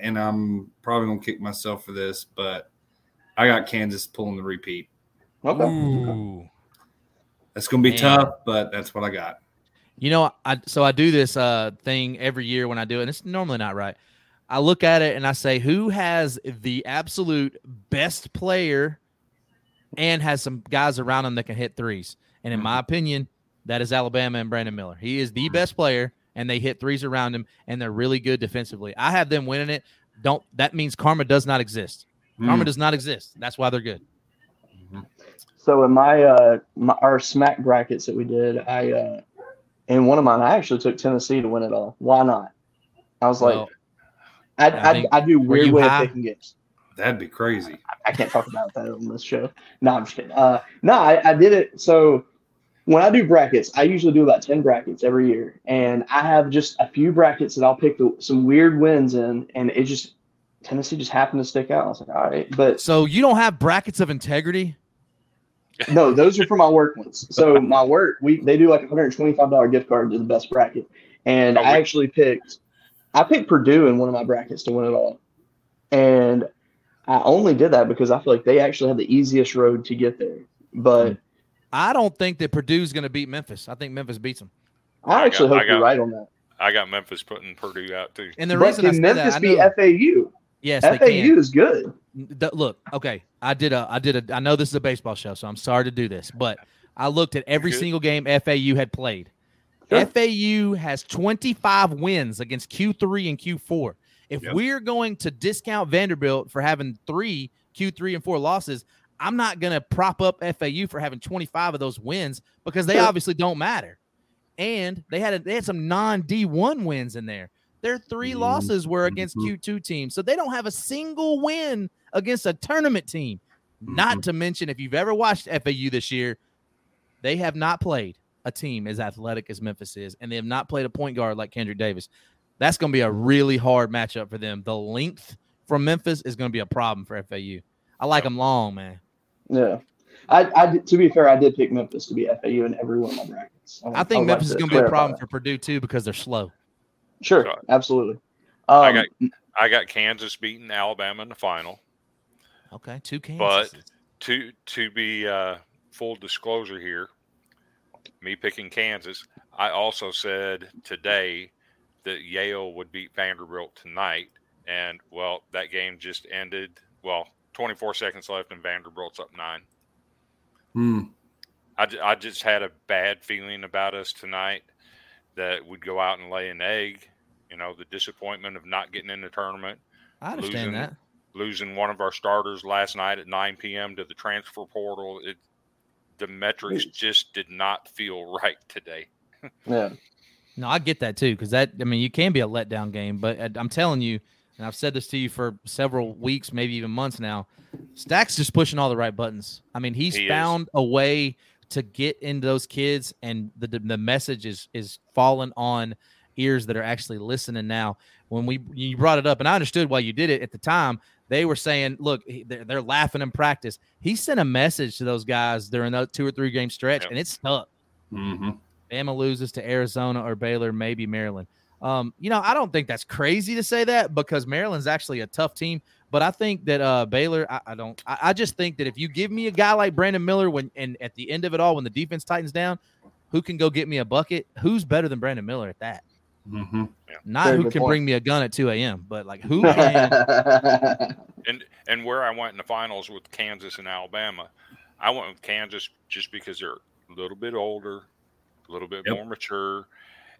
and I'm probably gonna kick myself for this, but I got Kansas pulling the repeat. Okay. Ooh. That's gonna be Man. tough, but that's what I got. You know, I so I do this uh thing every year when I do it, and it's normally not right. I look at it and I say, who has the absolute best player and has some guys around him that can hit threes? And in my opinion, that is Alabama and Brandon Miller. He is the best player, and they hit threes around him, and they're really good defensively. I have them winning it. Don't that means karma does not exist. Karma Mm. does not exist. That's why they're good. So in my uh my, our smack brackets that we did, I uh in one of mine I actually took Tennessee to win it all. Why not? I was like, Well, I I I, think- I do weird way high? of picking games. That'd be crazy. I can't talk about that on this show. No, I'm just kidding. Uh, no, I, I did it. So when I do brackets, I usually do about 10 brackets every year. And I have just a few brackets that I'll pick the, some weird wins in. And it just, Tennessee just happened to stick out. I was like, all right. But so you don't have brackets of integrity. no, those are for my work ones. So my work, we they do like a $125 gift card to the best bracket. And Oh, I we- actually picked, I picked Purdue in one of my brackets to win it all. And I only did that because I feel like they actually had the easiest road to get there. But hmm. I don't think that Purdue's going to beat Memphis. I think Memphis beats them. I I actually got- hope I you're got- right on that. I got Memphis putting Purdue out too. And the but reason I can say Memphis that, I beat know, FAU? Yes, they FAU can. is good. The- look, okay, I did a, I did a, I know this is a baseball show, so I'm sorry to do this, but I looked at every single game FAU had played. Sure. FAU has 25 wins against Q3 and Q4. If Yep. we're going to discount Vanderbilt for having three Q3 and four losses, I'm not going to prop up FAU for having 25 of those wins because they Sure. obviously don't matter. And they had a, they had some non D1 wins in there. Their 3 Mhm. losses were against Mhm. Q2 teams, so they don't have a single win against a tournament team. Not to mention, if you've ever watched FAU this year, they have not played a team as athletic as Memphis is, and they have not played a point guard like Kendric Davis. That's going to be a really hard matchup for them. The length from Memphis is going to be a problem for FAU. I like them long, man. Yeah. I, I to be fair, I did pick Memphis to be FAU in every one of my brackets. I think would like Memphis is going to be a problem for Purdue too because they're slow. Sure, So- absolutely. Um, I got I got Kansas beating Alabama in the final. Okay, two Kansas. But to to be uh, full disclosure here, me picking Kansas, I also said today that Yale would beat Vanderbilt tonight, and well, that game just ended. Well, 24 seconds left, and Vanderbilt's up nine. Hmm. I, I just had a bad feeling about us tonight that we'd go out and lay an egg. You know, the disappointment of not getting in the tournament, I understand losing- that. losing one of our starters last night at 9 p.m. to the transfer portal. It, the metrics just did not feel right today. yeah. No, I get that too because that I mean you can be a letdown game, but uh, I'm telling you, and I've said this to you for several weeks, maybe even months now. Stack's just pushing all the right buttons. I mean, he's He is. found a way to get into those kids, and the the, the message is is falling on ears that are actually listening now. When we you brought it up, and I understood why you did it at the time. They were saying, "Look, they're, they're laughing in practice." He sent a message to those guys during that two or three game stretch, Yep. and it's stuck. hmm Bama loses to Arizona or Baylor, maybe Maryland. Um, you know, I don't think that's crazy to say that because Maryland's actually a tough team, But I think that uh, Baylor, I, I don't. I, I just think that if you give me a guy like Brandon Miller, when and at the end of it all, when the defense tightens down, who can go get me a bucket? Who's better than Brandon Miller at that? Mm-hmm. Not Very who can point. bring me a gun at 2 a.m., but like who can. And and where I went in the finals with Kansas and Alabama, I went with Kansas just because they're a little bit older, a little bit Yep. more mature,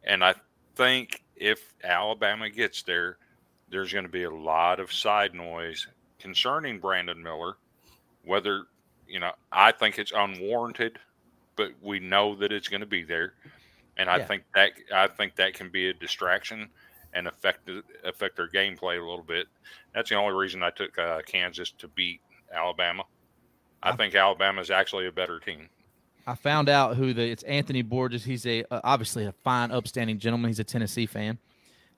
and I think if Alabama gets there, there's going to be a lot of side noise concerning Brandon Miller. Whether you know, I think it's unwarranted, but we know that it's going to be there, and I Yeah. think that I think that can be a distraction and affect affect their gameplay a little bit. That's the only reason I took uh, Kansas to beat Alabama. I I- think Alabama is actually a better team. I found out who the it's Anthony Borges. He's a uh, obviously a fine, upstanding gentleman. He's a Tennessee fan.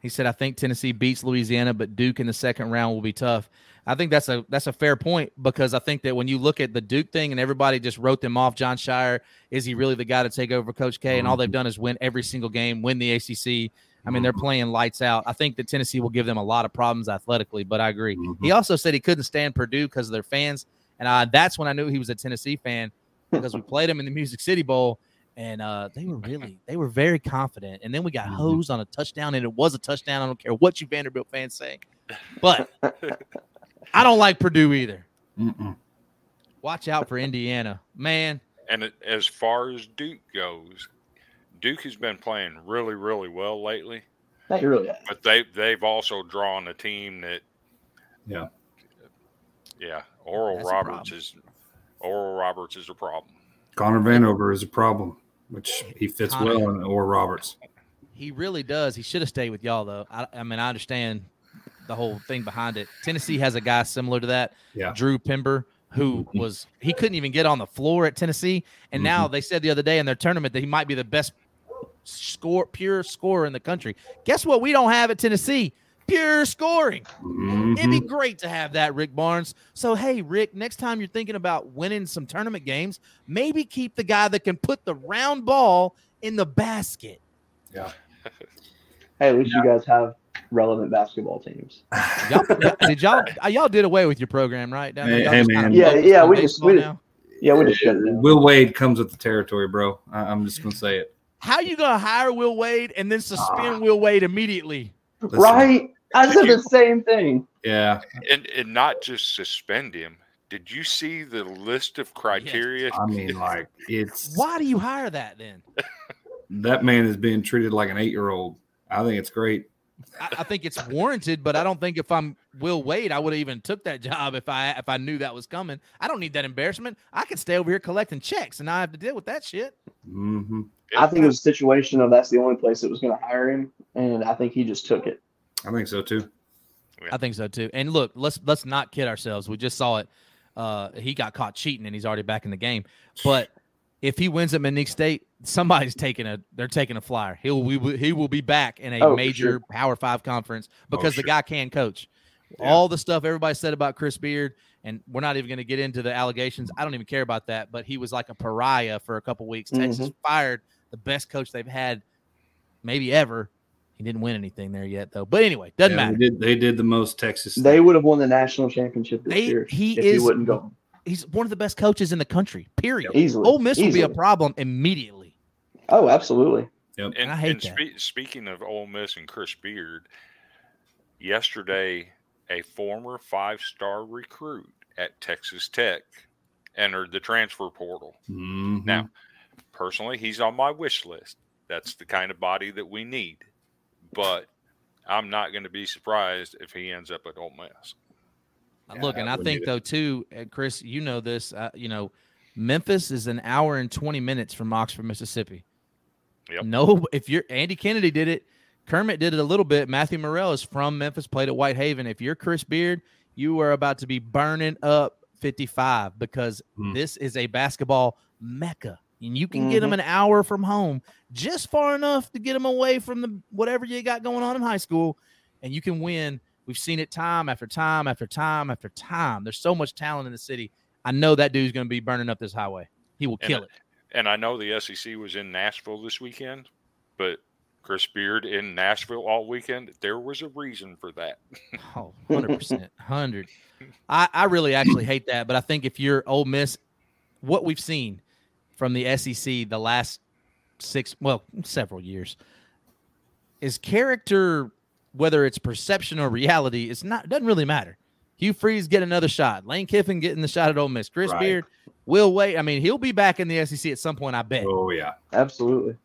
He said, "I think Tennessee beats Louisiana, but Duke in the second round will be tough." I think that's a that's a fair point because I think that when you look at the Duke thing and everybody just wrote them off, Jon Scheyer is he really the guy to take over Coach K? And all they've done is win every single game, win the ACC. I mean, they're playing lights out. I think that Tennessee will give them a lot of problems athletically, but I agree. He also said he couldn't stand Purdue because of their fans, and uh, that's when I knew he was a Tennessee fan because we played him in the Music City Bowl, and uh, they were really they were very confident. And then we got Mhm. hosed on a touchdown, and it was a touchdown. I don't care what you Vanderbilt fans say, but I don't like Purdue either. Mm-mm. Watch out for Indiana, man. And as far as Duke goes, Duke has been playing really, really well lately. Not really. yeah. But they they've also drawn a team that, Yeah. yeah, Oral That's Roberts is Oral Roberts is a problem. Connor Vanover is a problem, which he fits Connor- well in Oral Roberts. He really does. He should have stayed with y'all though. I, I mean, I understand the whole thing behind it. Tennessee has a guy similar to that, Yeah. Drew Pember, who was he couldn't even get on the floor at Tennessee, and now Mm-hmm. they said the other day in their tournament that he might be the best score pure scorer in the country. Guess what? We don't have at Tennessee pure scoring. It'd be great to have that, Rick Barnes. So, hey, Rick, next time you're thinking about winning some tournament games, maybe keep the guy that can put the round ball in the basket. Yeah. hey, at least you guys have relevant basketball teams. Y'all, did y'all uh, y'all did away with your program, right? Down there? Hey- hey, man. Yeah, yeah, we just- we baseball just- Yeah, we just shut it down. Will Wade comes with the territory, bro. I, I'm just gonna say it. How you gonna hire Will Wade and then suspend Ah. Will Wade immediately? Listen, Right? I said the same thing. Yeah, And and not just suspend him. Did you see the list of criteria? I mean, like it's Why do you hire that then? that man is being treated like an eight year old. I think it's great. I, I think it's warranted, but I don't think if I'm Will Wade, I would have even took that job if I if I knew that was coming. I don't need that embarrassment. I can stay over here collecting checks and I have to deal with that shit. hmm I think it was a situation of that's the only place that was going to hire him, and I think he just took it. I think so too. I think so too. And look, let's let's not kid ourselves. We just saw it. Uh, he got caught cheating and he's already back in the game. But if he wins at McNeese State, somebody's taking a they're taking a flyer. He'll we, he will be back in a Oh, major sure. Power Five conference because the sure. guy can coach. Yeah. All the stuff everybody said about Chris Beard, and we're not even going to get into the allegations. I don't even care about that. But he was like a pariah for a couple weeks. Texas Mm-hmm. fired the best coach they've had, maybe ever. He didn't win anything there yet, though. But anyway, doesn't Yeah, matter. They did, they did the most Texas. They would have won the national championship this They- year he if is- he wouldn't go he's one of the best coaches in the country. Period. easily. Ole Miss will be a problem immediately. Oh, absolutely. And, I hate and that. spe- speaking of Ole Miss and Chris Beard, yesterday a former five-star recruit at Texas Tech entered the transfer portal. Mhm. Now, personally, he's on my wish list. That's the kind of body that we need. But I'm not going to be surprised if he ends up at Ole Miss. Yeah, Look, and I think though too, uh, Chris, you know this. Uh, you know, Memphis is an hour and twenty minutes from Oxford, Mississippi. Yep. No, if you're Andy Kennedy did it, Kermit did it a little bit. Matthew Murrell is from Memphis, played at Whitehaven. If you're Chris Beard, you are about to be burning up 55 because Hmm. this is a basketball mecca. And you can get them an hour from home, just far enough to get them away from the whatever you got going on in high school, and you can win. We've seen it time after time after time after time. There's so much talent in the city. I know that dude's going to be burning up this highway. He will And kill it. And I know the SEC was in Nashville this weekend, but Chris Beard in Nashville all weekend. There was a reason for that. Oh, 100%. 100. I, I really actually hate that, but I think if you're Ole Miss, what we've seen from the SEC the last six, well, several years, is character, whether it's perception or reality, it's not doesn't really matter. Hugh Freeze get another shot. Lane Kiffin getting the shot at Ole Miss. Chris Right. Beard will wait. I mean, he'll be back in the SEC at some point, I bet. Oh yeah. Absolutely.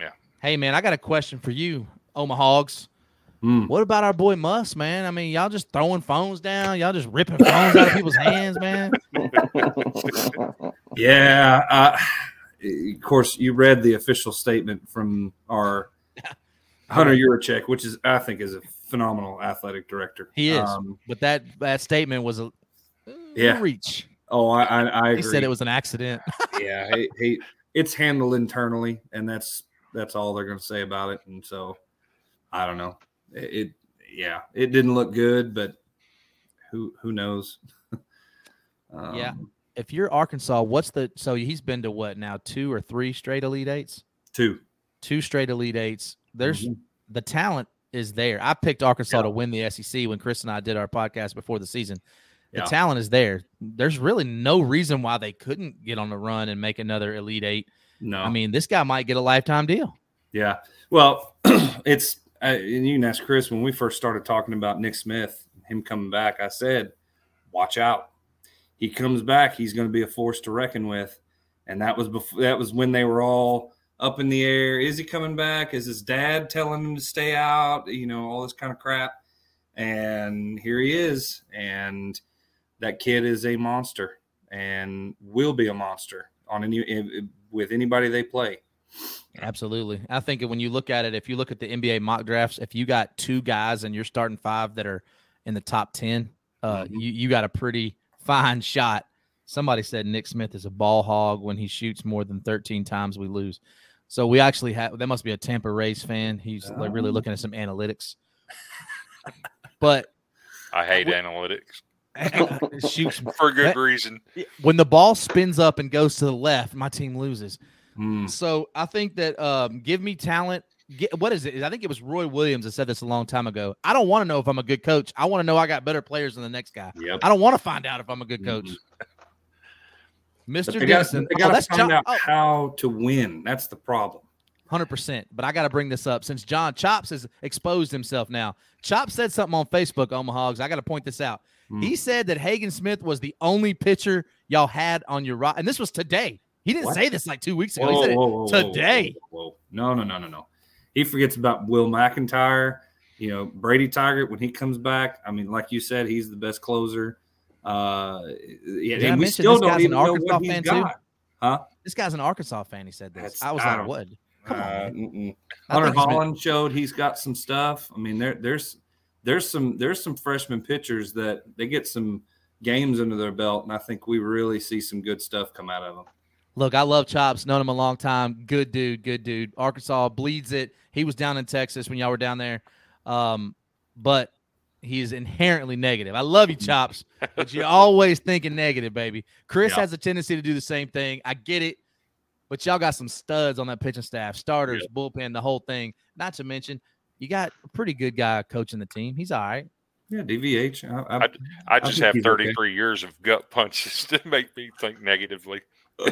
Yeah. Hey, man, I got a question for you, Omahogs. Mm. What about our boy Muss, man? I mean, y'all just throwing phones down, y'all just ripping phones out of people's hands, man. Yeah. Uh, of course, you read the official statement from our Hunter Yurachek, which is I think is a phenomenal athletic director. He is. Um, But that that statement was a Yeah. reach. oh, I I, I agree. He said it was an accident. yeah. He, he, it's handled internally, and that's that's all they're going to say about it. And so, I don't know. It, it yeah, it didn't look good, but who who knows? um, Yeah. if you're Arkansas, what's the so he's been to what now two or three straight elite eights? two. Two straight elite eights. There's Mhm. the talent is there. I picked Arkansas Yeah. to win the SEC when Chris and I did our podcast before the season. The Yeah. talent is there. There's really no reason why they couldn't get on the run and make another elite eight. No, I mean, this guy might get a lifetime deal. Yeah. Well, it's uh, and you can ask Chris when we first started talking about Nick Smith, him coming back. I said, "Watch out! He comes back, he's going to be a force to reckon with." And that was before. That was when they were all up in the air. Is he coming back? Is his dad telling him to stay out? You know, all this kind of crap. And here he is, and that kid is a monster, and will be a monster on any with anybody they play. Absolutely. I think when you look at it, if you look at the NBA mock drafts, if you got two guys and you're starting five that are in the top 10, uh, Mhm. you, you got a pretty fine shot. Somebody said Nick Smith is a ball hog. When he shoots more than 13 times, we lose. So we actually have, that must be a Tampa Rays fan. He's like really Oh. looking at some analytics. But I hate Wh- analytics shoots for good That- reason. when the ball spins up and goes to the left, my team loses. Mm. So I think that um, give me talent. Get, what is it? I think it was Roy Williams that said this a long time ago. I don't want to know if I'm a good coach. I want to know I got better players than the next guy. Yep. I don't want to find out if I'm a good coach. Mr. They got Denson. they Oh, got to that's find out Oh, how to win. That's the problem. 100%. But I got to bring this up since John Chops has exposed himself now. Chops said something on Facebook, Omahogs. I got to point this out. Hmm. He said that Hagen Smith was the only pitcher y'all had on your right. And this was today. He didn't What? say this like two weeks ago. he said it today. Whoa, whoa, whoa. No, no, no, no, no. He forgets about Will McEntire. You know, Brady Tygart when he comes back. I mean, like you said, he's the best closer. Uh, yeah, Did and we still this don't guy's an even know Arkansas what he's fan, too? Huh? This guy's an Arkansas fan. He said this. That's- I was I like, what? Come on. Uh. I Hunter he's been- Hollan showed he's got some stuff. I mean, there, there's there's some there's some freshman pitchers that they get some games under their belt, and I think we really see some good stuff come out of them. Look, I love Chops. Known him a long time. Good dude. Good dude. Arkansas bleeds it. He was down in Texas when y'all were down there. Um, but he is inherently negative. I love you, Chops, but you're always thinking negative, baby. Chris Yeah. has a tendency to do the same thing. I get it. But y'all got some studs on that pitching staff, starters, bullpen, the whole thing. Not to mention, you got a pretty good guy coaching the team. He's all right. Yeah, DVH. I, I, I just think have he's okay. 33 years of gut punches to make me think negatively.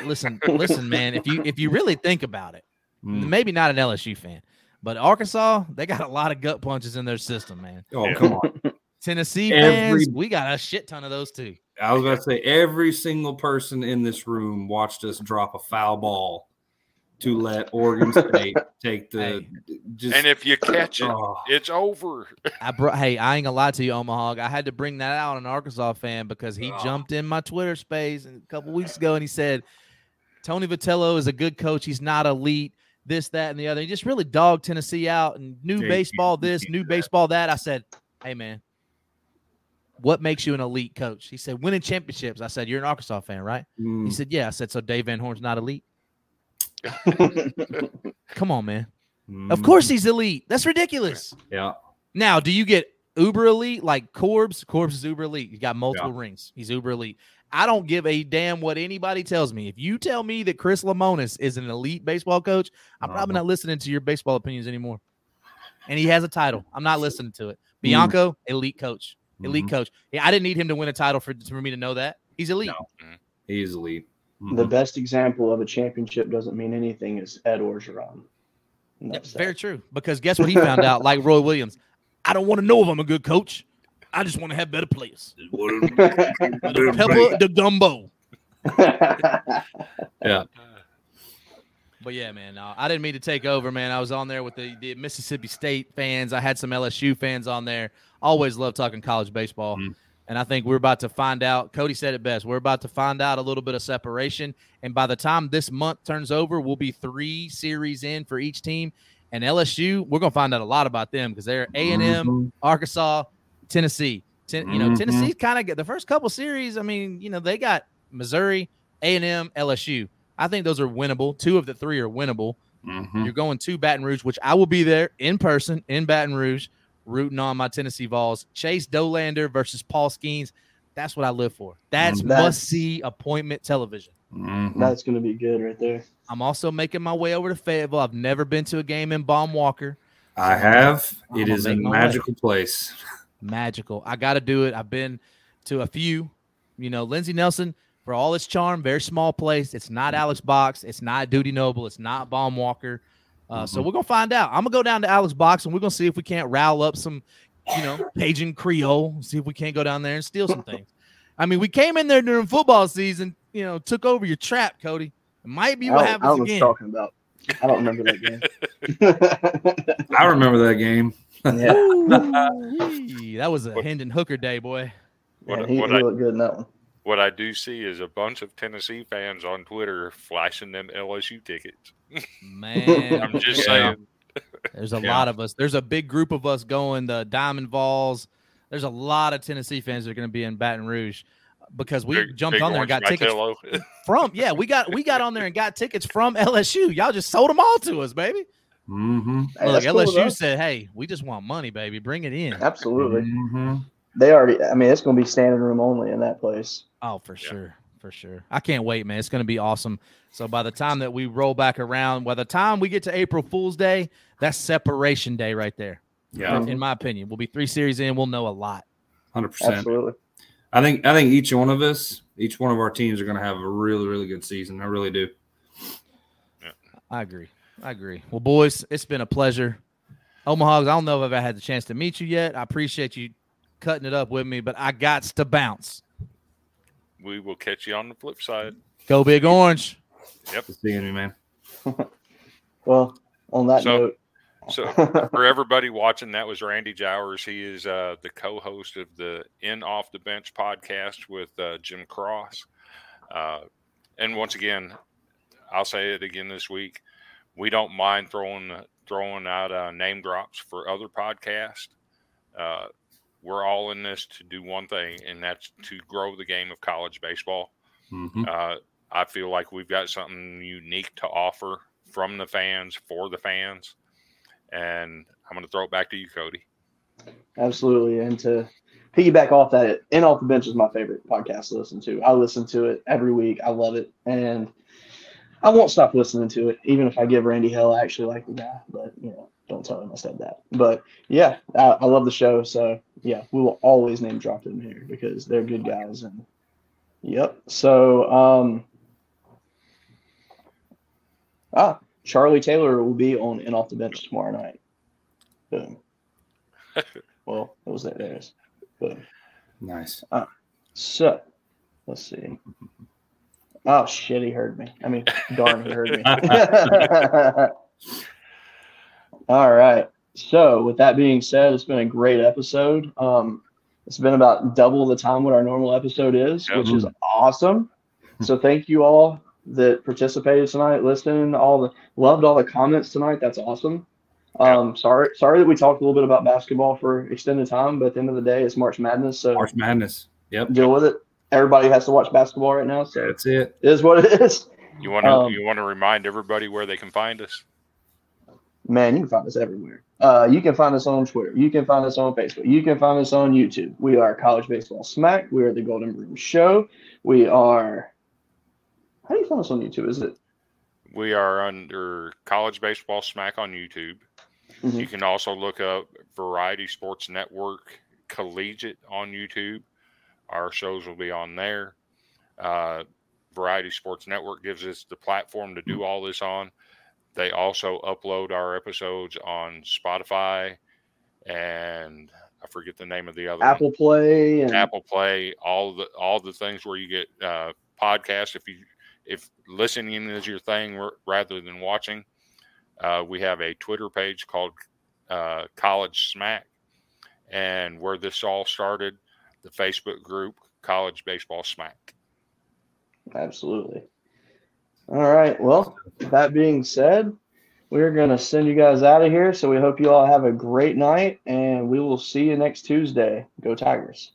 Listen, listen, man. If you if you really think about it, Mm. maybe not an LSU fan, but Arkansas, they got a lot of gut punches in their system, man. Oh, Yeah. come on. Tennessee Every- fans, we got a shit ton of those too. I was gonna say every single person in this room watched us drop a foul ball to let Oregon State take the just And if you catch it, oh, it's over. I brought. Hey, I ain't gonna lie to you, Omaha. I had to bring that out an Arkansas fan because he Oh. jumped in my Twitter space a couple weeks ago and he said Tony Vitello is a good coach. He's not elite. This, that, and the other. He just really dogged Tennessee out and new Yeah, baseball. you This, can't new that. baseball. That. I said, hey man, what makes you an elite coach? He said, winning championships. I said, you're an Arkansas fan, right? mm, He said, yeah. I said, so Dave Van Horn's not elite. Come on, man. Of mm, course he's elite. That's ridiculous. yeah. Now, do you get uber elite like Corbs? Corbs is uber elite. He's got multiple rings. He's uber elite. I don't give a damn what anybody tells me. If you tell me that Chris Lemonis is an elite baseball coach, I'm probably not listening to your baseball opinions anymore. And he has a title. I'm not listening to it. Bianco, elite coach, elite Mhm. coach. Yeah, I didn't need him to win a title for, for me to know that he's elite. No. He's elite. Mhm. The best example of a championship doesn't mean anything is Ed Orgeron. And Yeah, that's very true. Because guess what he found out? Like Roy Williams, I don't want to know if I'm a good coach. I just want to have better players. The pepper, the gumbo. yeah. But yeah, man, uh, I didn't mean to take over, man. I was on there with the, the Mississippi State fans. I had some LSU fans on there. Always love talking college baseball. Mhm. And I think we're about to find out. Cody said it best. We're about to find out a little bit of separation. And by the time this month turns over, we'll be three series in for each team. And LSU, we're gonna find out a lot about them because they're A and M, Mhm. Arkansas, Tennessee. Ten, You know, Mhm. Tennessee's kind of get the first couple series. I mean, you know, they got Missouri, A and M, LSU. I think those are winnable. Two of the three are winnable. Mhm. You're going to Baton Rouge, which I will be there in person in Baton Rouge, rooting on my Tennessee Vols. Chase Dollander versus Paul Skenes. That's what I live for. That's That's- must see appointment television. Mhm. That's going to be good right there. I'm also making my way over to Fayetteville. I've never been to a game in Baum Walker. I have. It I'ma a make my way. magical place. Magical. I got to do it. I've been to a few. You know, Lindsey Nelson, for all its charm, very small place. It's not Alex Box. It's not Dudy Noble. It's not Baum Walker. Uh, So Mhm. we're gonna find out. I'm gonna go down to Alex Box and we're gonna see if we can't rile up some, you know, Cajun Creole. See if we can't go down there and steal some things. I mean, we came in there during football season. You know, took over your trap, Cody. It might be what don't, I happens don't again. you're talking about. I don't remember that game. I remember that game. Yeah, Ooh-wee. that was a Hendon Hooker day, boy. What, yeah, he, what he I looked good in that one. what I do see is a bunch of Tennessee fans on Twitter flashing them LSU tickets. Man, I'm just saying. There's a Yeah. lot of us. There's a big group of us going the Diamond Vols. There's a lot of Tennessee fans that are going to be in Baton Rouge because we Big- jumped big on there and got tickets from. Yeah, we got we got on there and got tickets from LSU. Y'all just sold them all to us, baby. Mm-hmm. Hey, Look, cool, LSU though. said, "Hey, we just want money, baby. Bring it in." Absolutely. Mm-hmm. They already, I mean, it's going to be standing room only in that place. Oh, for sure. For sure. I can't wait, man. It's going to be awesome. So by the time that we roll back around, by the time we get to April Fool's Day, that's separation day right there. Yeah, In my opinion, we'll be three series in. We'll know a lot. hundred percent. Absolutely. I think I think each one of us, each one of our teams, are going to have a really really good season. I really do. I agree. I agree. Well, boys, it's been a pleasure. Omaha's, I don't know if I've had the chance to meet you yet. I appreciate you cutting it up with me, but I got to bounce. we will catch you on the flip side. Go Big Orange. Good seeing you, man. Well, on that So- note, So for everybody watching, that was Randy Jowers. He is uh, the co-host of the In Off the Bench podcast with uh, Jim Cross. Uh, and once again, I'll say it again this week: we don't mind throwing throwing out uh, name drops for other podcasts. Uh, we're all in this to do one thing, and that's to grow the game of college baseball. Mhm. Uh, I feel like we've got something unique to offer from the fans for the fans. And I'm going to throw it back to you, Cody. absolutely. And to piggyback off that, In Off the Bench is my favorite podcast to listen to. I listen to it every week. I love it. And I won't stop listening to it, even if I give Randy hell. I actually like the guy, but, you know, don't tell him I said that. But yeah, I, I love the show. So yeah, we will always name drop them here because they're good guys. And yep. So, um, ah, Charlie Taylor will be on and Off the Bench tomorrow night. Boom. well, it was there. There it is. Boom. Nice. Ah, So, let's see. Oh shit, he heard me. I mean, darn, he heard me. All right. So, with that being said, it's been a great episode. Um, it's been about double the time what our normal episode is, which is awesome. So, thank you all that participated tonight, listening. All the loved all the comments tonight. That's awesome. Um, sorry, sorry that we talked a little bit about basketball for extended time, but at the end of the day, it's March Madness, so March Madness. Yep. deal with it. Everybody has to watch basketball right now, so That's it. it is what it is. You want to Um, you want to remind everybody where they can find us? Man, you can find us everywhere. Uh, you can find us on Twitter. You can find us on Facebook. You can find us on YouTube. We are College Baseball Smack. We are the Golden Broom Show. We are. How do you find us on YouTube? Is it? We are under College Baseball Smack on YouTube. Mhm. You can also look up Variety Sports Network Collegiate on YouTube. Our shows will be on there. Uh, Variety Sports Network gives us the platform to do all this on. They also upload our episodes on Spotify and I forget the name of the other one. Apple Play and Apple Play, all the all the things where you get uh, podcasts. If you if listening is your thing rather than watching, uh, we have a Twitter page called uh, College Smack, and where this all started, the Facebook group College Baseball Smack. Absolutely. All right. Well, that being said, we're going to send you guys out of here. So we hope you all have a great night and we will see you next Tuesday. Go Tigers.